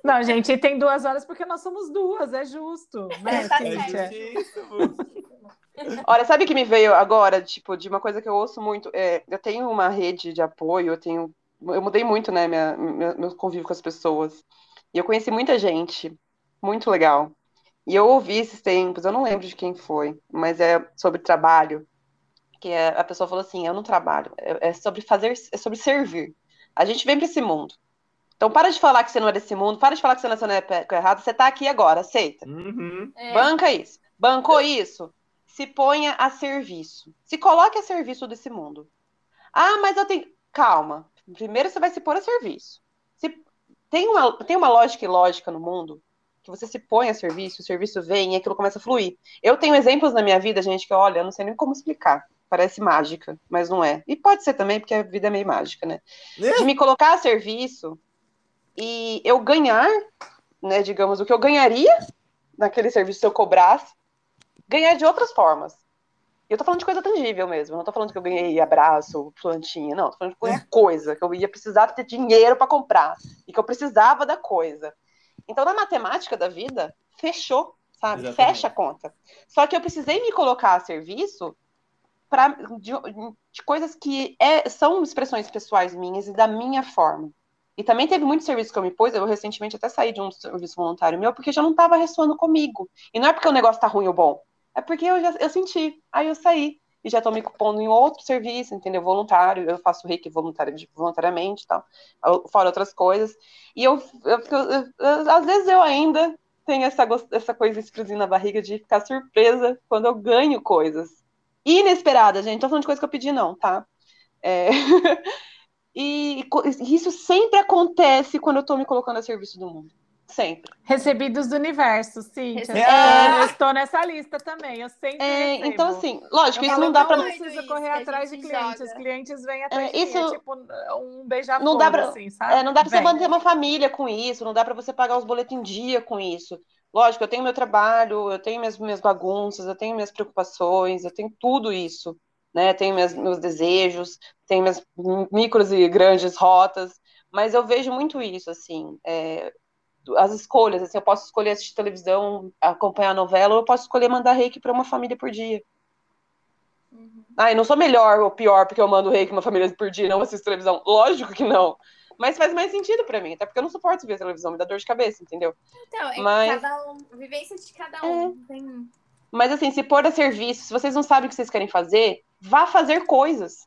S4: Não, gente, tem duas horas porque nós somos duas, é justo, né,
S2: Tá
S1: É
S4: Cíntia?
S1: justíssimo.
S3: Olha, sabe o que me veio agora, tipo, de uma coisa que eu ouço muito? É, eu tenho uma rede de apoio, eu tenho. Eu mudei muito, né, minha, minha- meu convívio com as pessoas. E eu conheci muita gente, muito legal. E eu ouvi esses tempos, eu não lembro de quem foi, mas é sobre trabalho. Que é- a pessoa falou assim: eu não trabalho, é, é sobre fazer, é sobre servir. A gente vem para esse mundo. Então, para de falar que você não é desse mundo, para de falar que você nasceu na época errada, você tá aqui agora, aceita.
S1: Uhum.
S2: É.
S3: Banca isso. Bancou isso. Se ponha a serviço. Se coloque a serviço desse mundo. Ah, mas eu tenho. Calma. Primeiro você vai se pôr a serviço. Se... Tem, uma, tem uma lógica e lógica no mundo que você se põe a serviço, o serviço vem e aquilo começa a fluir. Eu tenho exemplos na minha vida, gente, que olha, eu não sei nem como explicar. Parece mágica, mas não é. E pode ser também, porque a vida é meio mágica, né? De me colocar a serviço e eu ganhar, né, digamos, o que eu ganharia naquele serviço se eu cobrasse, ganhar de outras formas. E eu tô falando de coisa tangível mesmo, não tô falando que eu ganhei abraço, plantinha, não, tô falando de coisa, coisa que eu ia precisar ter dinheiro para comprar e que eu precisava da coisa. Então, na matemática da vida, fechou, sabe?
S1: Exatamente.
S3: Fecha a conta. Só que eu precisei me colocar a serviço pra, de, de coisas que é, são expressões pessoais minhas e da minha forma. E também teve muito serviço que eu me pus, eu recentemente até saí de um serviço voluntário meu, porque já não estava ressoando comigo. E não é porque o negócio tá ruim ou bom, é porque eu já eu senti, aí eu saí. E já tô me pondo em outro serviço, entendeu? Voluntário, eu faço reiki voluntário, voluntariamente e tal, fora outras coisas. E eu, eu, eu, eu, às vezes eu ainda tenho essa, essa coisa, esse friozinho na barriga de ficar surpresa quando eu ganho coisas. Inesperada, gente, não tô falando de coisa que eu pedi, não, tá? É... E isso sempre acontece quando eu estou me colocando a serviço do mundo. Sempre.
S4: Recebidos do universo, sim.
S3: É.
S4: Eu estou nessa lista também. Eu sempre.
S3: É, então, assim, lógico,
S4: Eu
S3: isso
S4: falo,
S3: não dá para.
S4: Não precisa correr
S2: isso
S4: atrás de clientes.
S2: joga.
S4: Os clientes vêm atrás
S3: É,
S4: de mim.
S3: isso-
S4: É tipo um beija-flor,
S3: Não dá pra-
S4: assim, sabe?
S3: É, não dá para você manter uma família com isso, não dá para você pagar os boletos em dia com isso. Lógico, eu tenho meu trabalho, eu tenho minhas, minhas bagunças, eu tenho minhas preocupações, eu tenho tudo isso, né? Tenho minhas, meus desejos, tenho minhas micros e grandes rotas, mas eu vejo muito isso, assim, é, as escolhas, assim, eu posso escolher assistir televisão, acompanhar a novela, ou eu posso escolher mandar reiki para uma família por dia.
S2: Uhum.
S3: Ah, eu não sou melhor ou pior porque eu mando reiki uma família por dia e não assisto televisão. Lógico que não. Mas faz mais sentido pra mim, até porque eu não suporto ver televisão, me dá dor de cabeça, entendeu?
S2: Então, é
S3: Mas-
S2: cada um, vivência de cada
S3: É.
S2: um. Tem...
S3: Mas assim, se pôr a serviço, se vocês não sabem o que vocês querem fazer, vá fazer coisas.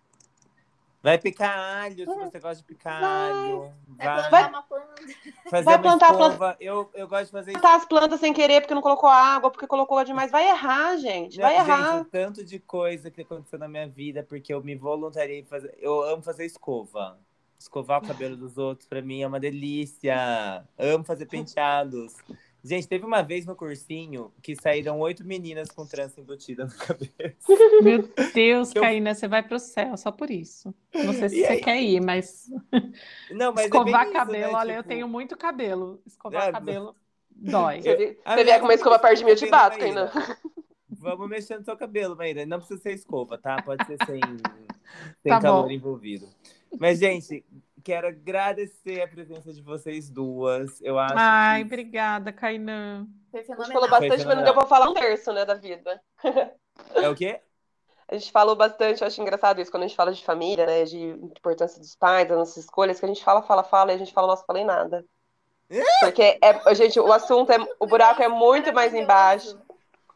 S1: Vai picar alho, se você gosta de picar
S3: Vai.
S1: alho.
S2: É
S1: Vai,
S2: plantar uma planta.
S1: fazer
S3: vai
S1: uma
S3: plantar
S1: escova. Eu, eu gosto de fazer isso.
S3: Plantar as plantas sem querer porque não colocou água, porque colocou demais. Vai errar, gente. Vai
S1: Não,
S3: errar.
S1: Gente, o tanto de coisa que aconteceu na minha vida, porque eu me voluntariei em fazer. Eu amo fazer escova. Escovar o cabelo dos outros, pra mim, é uma delícia. Amo fazer penteados. Gente, teve uma vez no cursinho que saíram oito meninas com trança embutida no cabelo.
S4: Meu Deus,
S1: Eu-
S4: Caína, você vai pro céu só por isso. Não sei se
S1: E
S4: você
S1: aí?
S4: quer ir, mas
S1: Não, mas é
S4: escovar
S1: isso,
S4: cabelo,
S1: né?
S4: olha, eu
S1: Tipo,
S4: tenho muito cabelo. Escovar
S1: É,
S4: cabelo dói.
S3: Você, vi-
S1: Ah,
S3: você vier com uma escova perto de mim, eu te
S1: cabelo,
S3: bato. Kainan.
S1: Vamos mexer no seu cabelo, Maíra. Não precisa ser escova, tá? Pode ser sem, sem
S4: Tá
S1: calor
S4: bom.
S1: envolvido. Mas, gente, quero agradecer a presença de vocês duas. Eu acho
S4: Ai,
S1: que
S4: obrigada, Caína.
S2: Foi
S3: A gente falou bastante, mas não deu pra falar um terço, né, da vida.
S1: é o quê?
S3: A gente falou bastante, eu acho engraçado isso, quando a gente fala de família, né, de importância dos pais, das nossas escolhas, que a gente fala, fala, fala, e a gente fala, nossa, falei nada. Porque, é, gente, o assunto, é, o buraco é muito mais embaixo.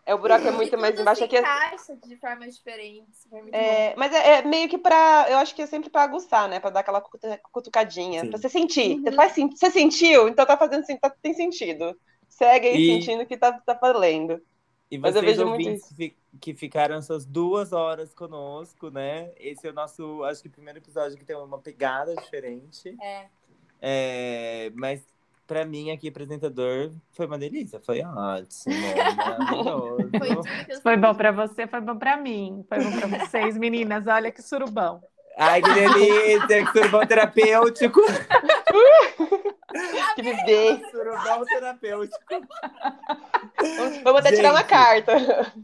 S3: É, o buraco é muito
S2: E
S3: mais embaixo.
S2: se
S3: Aqui é,
S2: de formas diferentes. Foi muito
S3: é, mas é, é meio que pra, eu acho que é sempre pra aguçar, né, pra dar aquela cutu- cutucadinha,
S1: Sim.
S3: pra você sentir.
S2: Uhum.
S3: Você, faz, você sentiu? Então tá fazendo, tá, tem sentido. Segue aí
S1: E-
S3: sentindo que tá, tá valendo.
S1: E
S3: Mas eu
S1: vocês
S3: vejo muito
S1: ouvintes que ficaram essas duas horas conosco, né? Esse é o nosso, acho que, primeiro episódio que tem uma pegada diferente.
S2: É.
S1: É, mas pra mim, aqui, apresentador, foi uma delícia. Foi ótimo, maravilhoso.
S2: Foi tudo
S4: Foi bom pra você, foi bom pra mim. Foi bom pra vocês, meninas. Olha que surubão.
S1: Ai, que delícia! Que surubão terapêutico!
S3: Que viver.
S1: Surubão terapêutico.
S3: Vamos até tirar uma
S1: Gente.
S3: carta.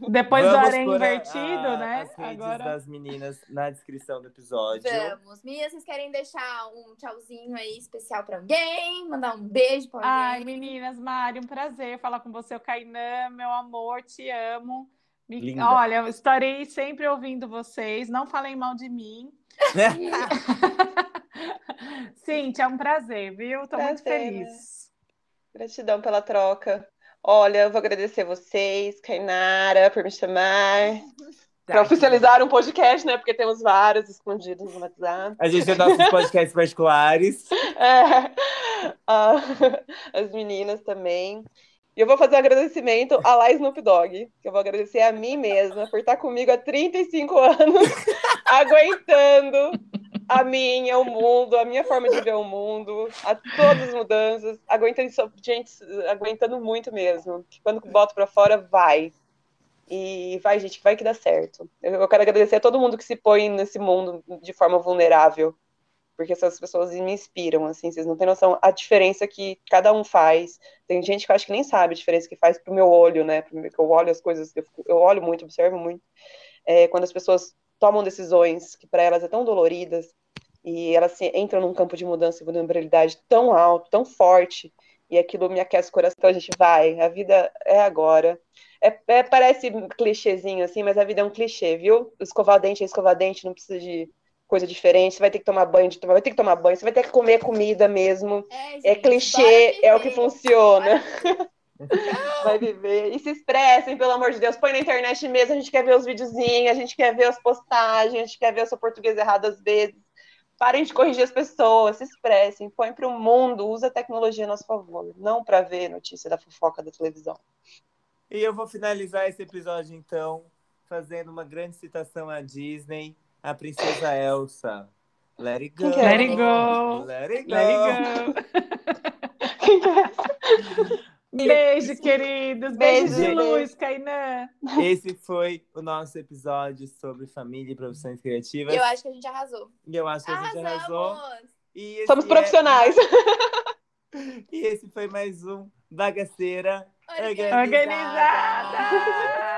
S4: Depois do
S1: Vamos
S4: harém
S1: pôr a-
S4: invertido,
S1: a-
S4: né?
S1: As redes
S4: Agora.
S1: das meninas na descrição do episódio.
S2: Vamos. Meninas, vocês querem deixar um tchauzinho aí especial pra alguém? Mandar um beijo pra
S4: Ai,
S2: alguém?
S4: meninas, Mari, um prazer falar com você, o Cainã, meu amor, te amo. Me-
S1: Linda.
S4: Olha, eu estarei sempre ouvindo vocês, não falem mal de mim. Cíntia, é um prazer, viu? Tô muito
S3: né?
S4: feliz.
S3: Gratidão pela troca. Olha, eu vou agradecer vocês, Kainara, por me chamar. Para oficializar um podcast, né? Porque temos vários escondidos no WhatsApp.
S1: A gente tem nossos podcasts particulares.
S3: É. Ah, as meninas também. E eu vou fazer um agradecimento a lá Snoop Dogg, que eu vou agradecer a mim mesma por estar comigo há 35 anos, aguentando a minha, o mundo, a minha forma de ver o mundo, a todas as mudanças, aguentando, gente, aguentando muito mesmo. Quando boto para fora, vai. E vai, gente, vai que dá certo. Eu quero agradecer a todo mundo que se põe nesse mundo de forma vulnerável, porque essas pessoas me inspiram, assim, vocês não têm noção a diferença que cada um faz. Tem gente que eu acho que nem sabe a diferença que faz pro meu olho, né? Porque eu olho as coisas, eu, eu olho muito, observo muito. É, quando as pessoas tomam decisões que para elas é tão doloridas e elas se, entram num campo de mudança e vulnerabilidade tão alto, tão forte, e aquilo me aquece o coração, então a gente vai, a vida é agora. É, é, parece clichêzinho assim, mas a vida é um clichê, viu? Escovar dente é escovar dente, não precisa de coisa diferente, você vai ter que tomar banho, vai ter que tomar banho, você vai ter que comer comida mesmo. É, gente, é clichê, é o que funciona. vai viver. E se expressem, pelo amor de Deus. Põe na internet mesmo, a gente quer ver os videozinhos, a gente quer ver as postagens, a gente quer ver o seu português errado às vezes. Parem de corrigir as pessoas, se expressem, põe para o mundo, usa a tecnologia a nosso favor, não para ver notícia da fofoca da televisão.
S1: E eu vou finalizar esse episódio, então, fazendo uma grande citação à Disney, a princesa Elsa. Let it go.
S4: Let it go.
S1: Let it go.
S4: Let it go. Beijo, queridos. Beijo, de luz, Kainan.
S1: Esse foi o nosso episódio sobre família e profissões criativas.
S2: Eu acho que a gente arrasou.
S1: Eu acho que a gente arrasou.
S3: Somos profissionais.
S1: É... e esse foi mais um Bagaceira
S2: Organizada. Organizada.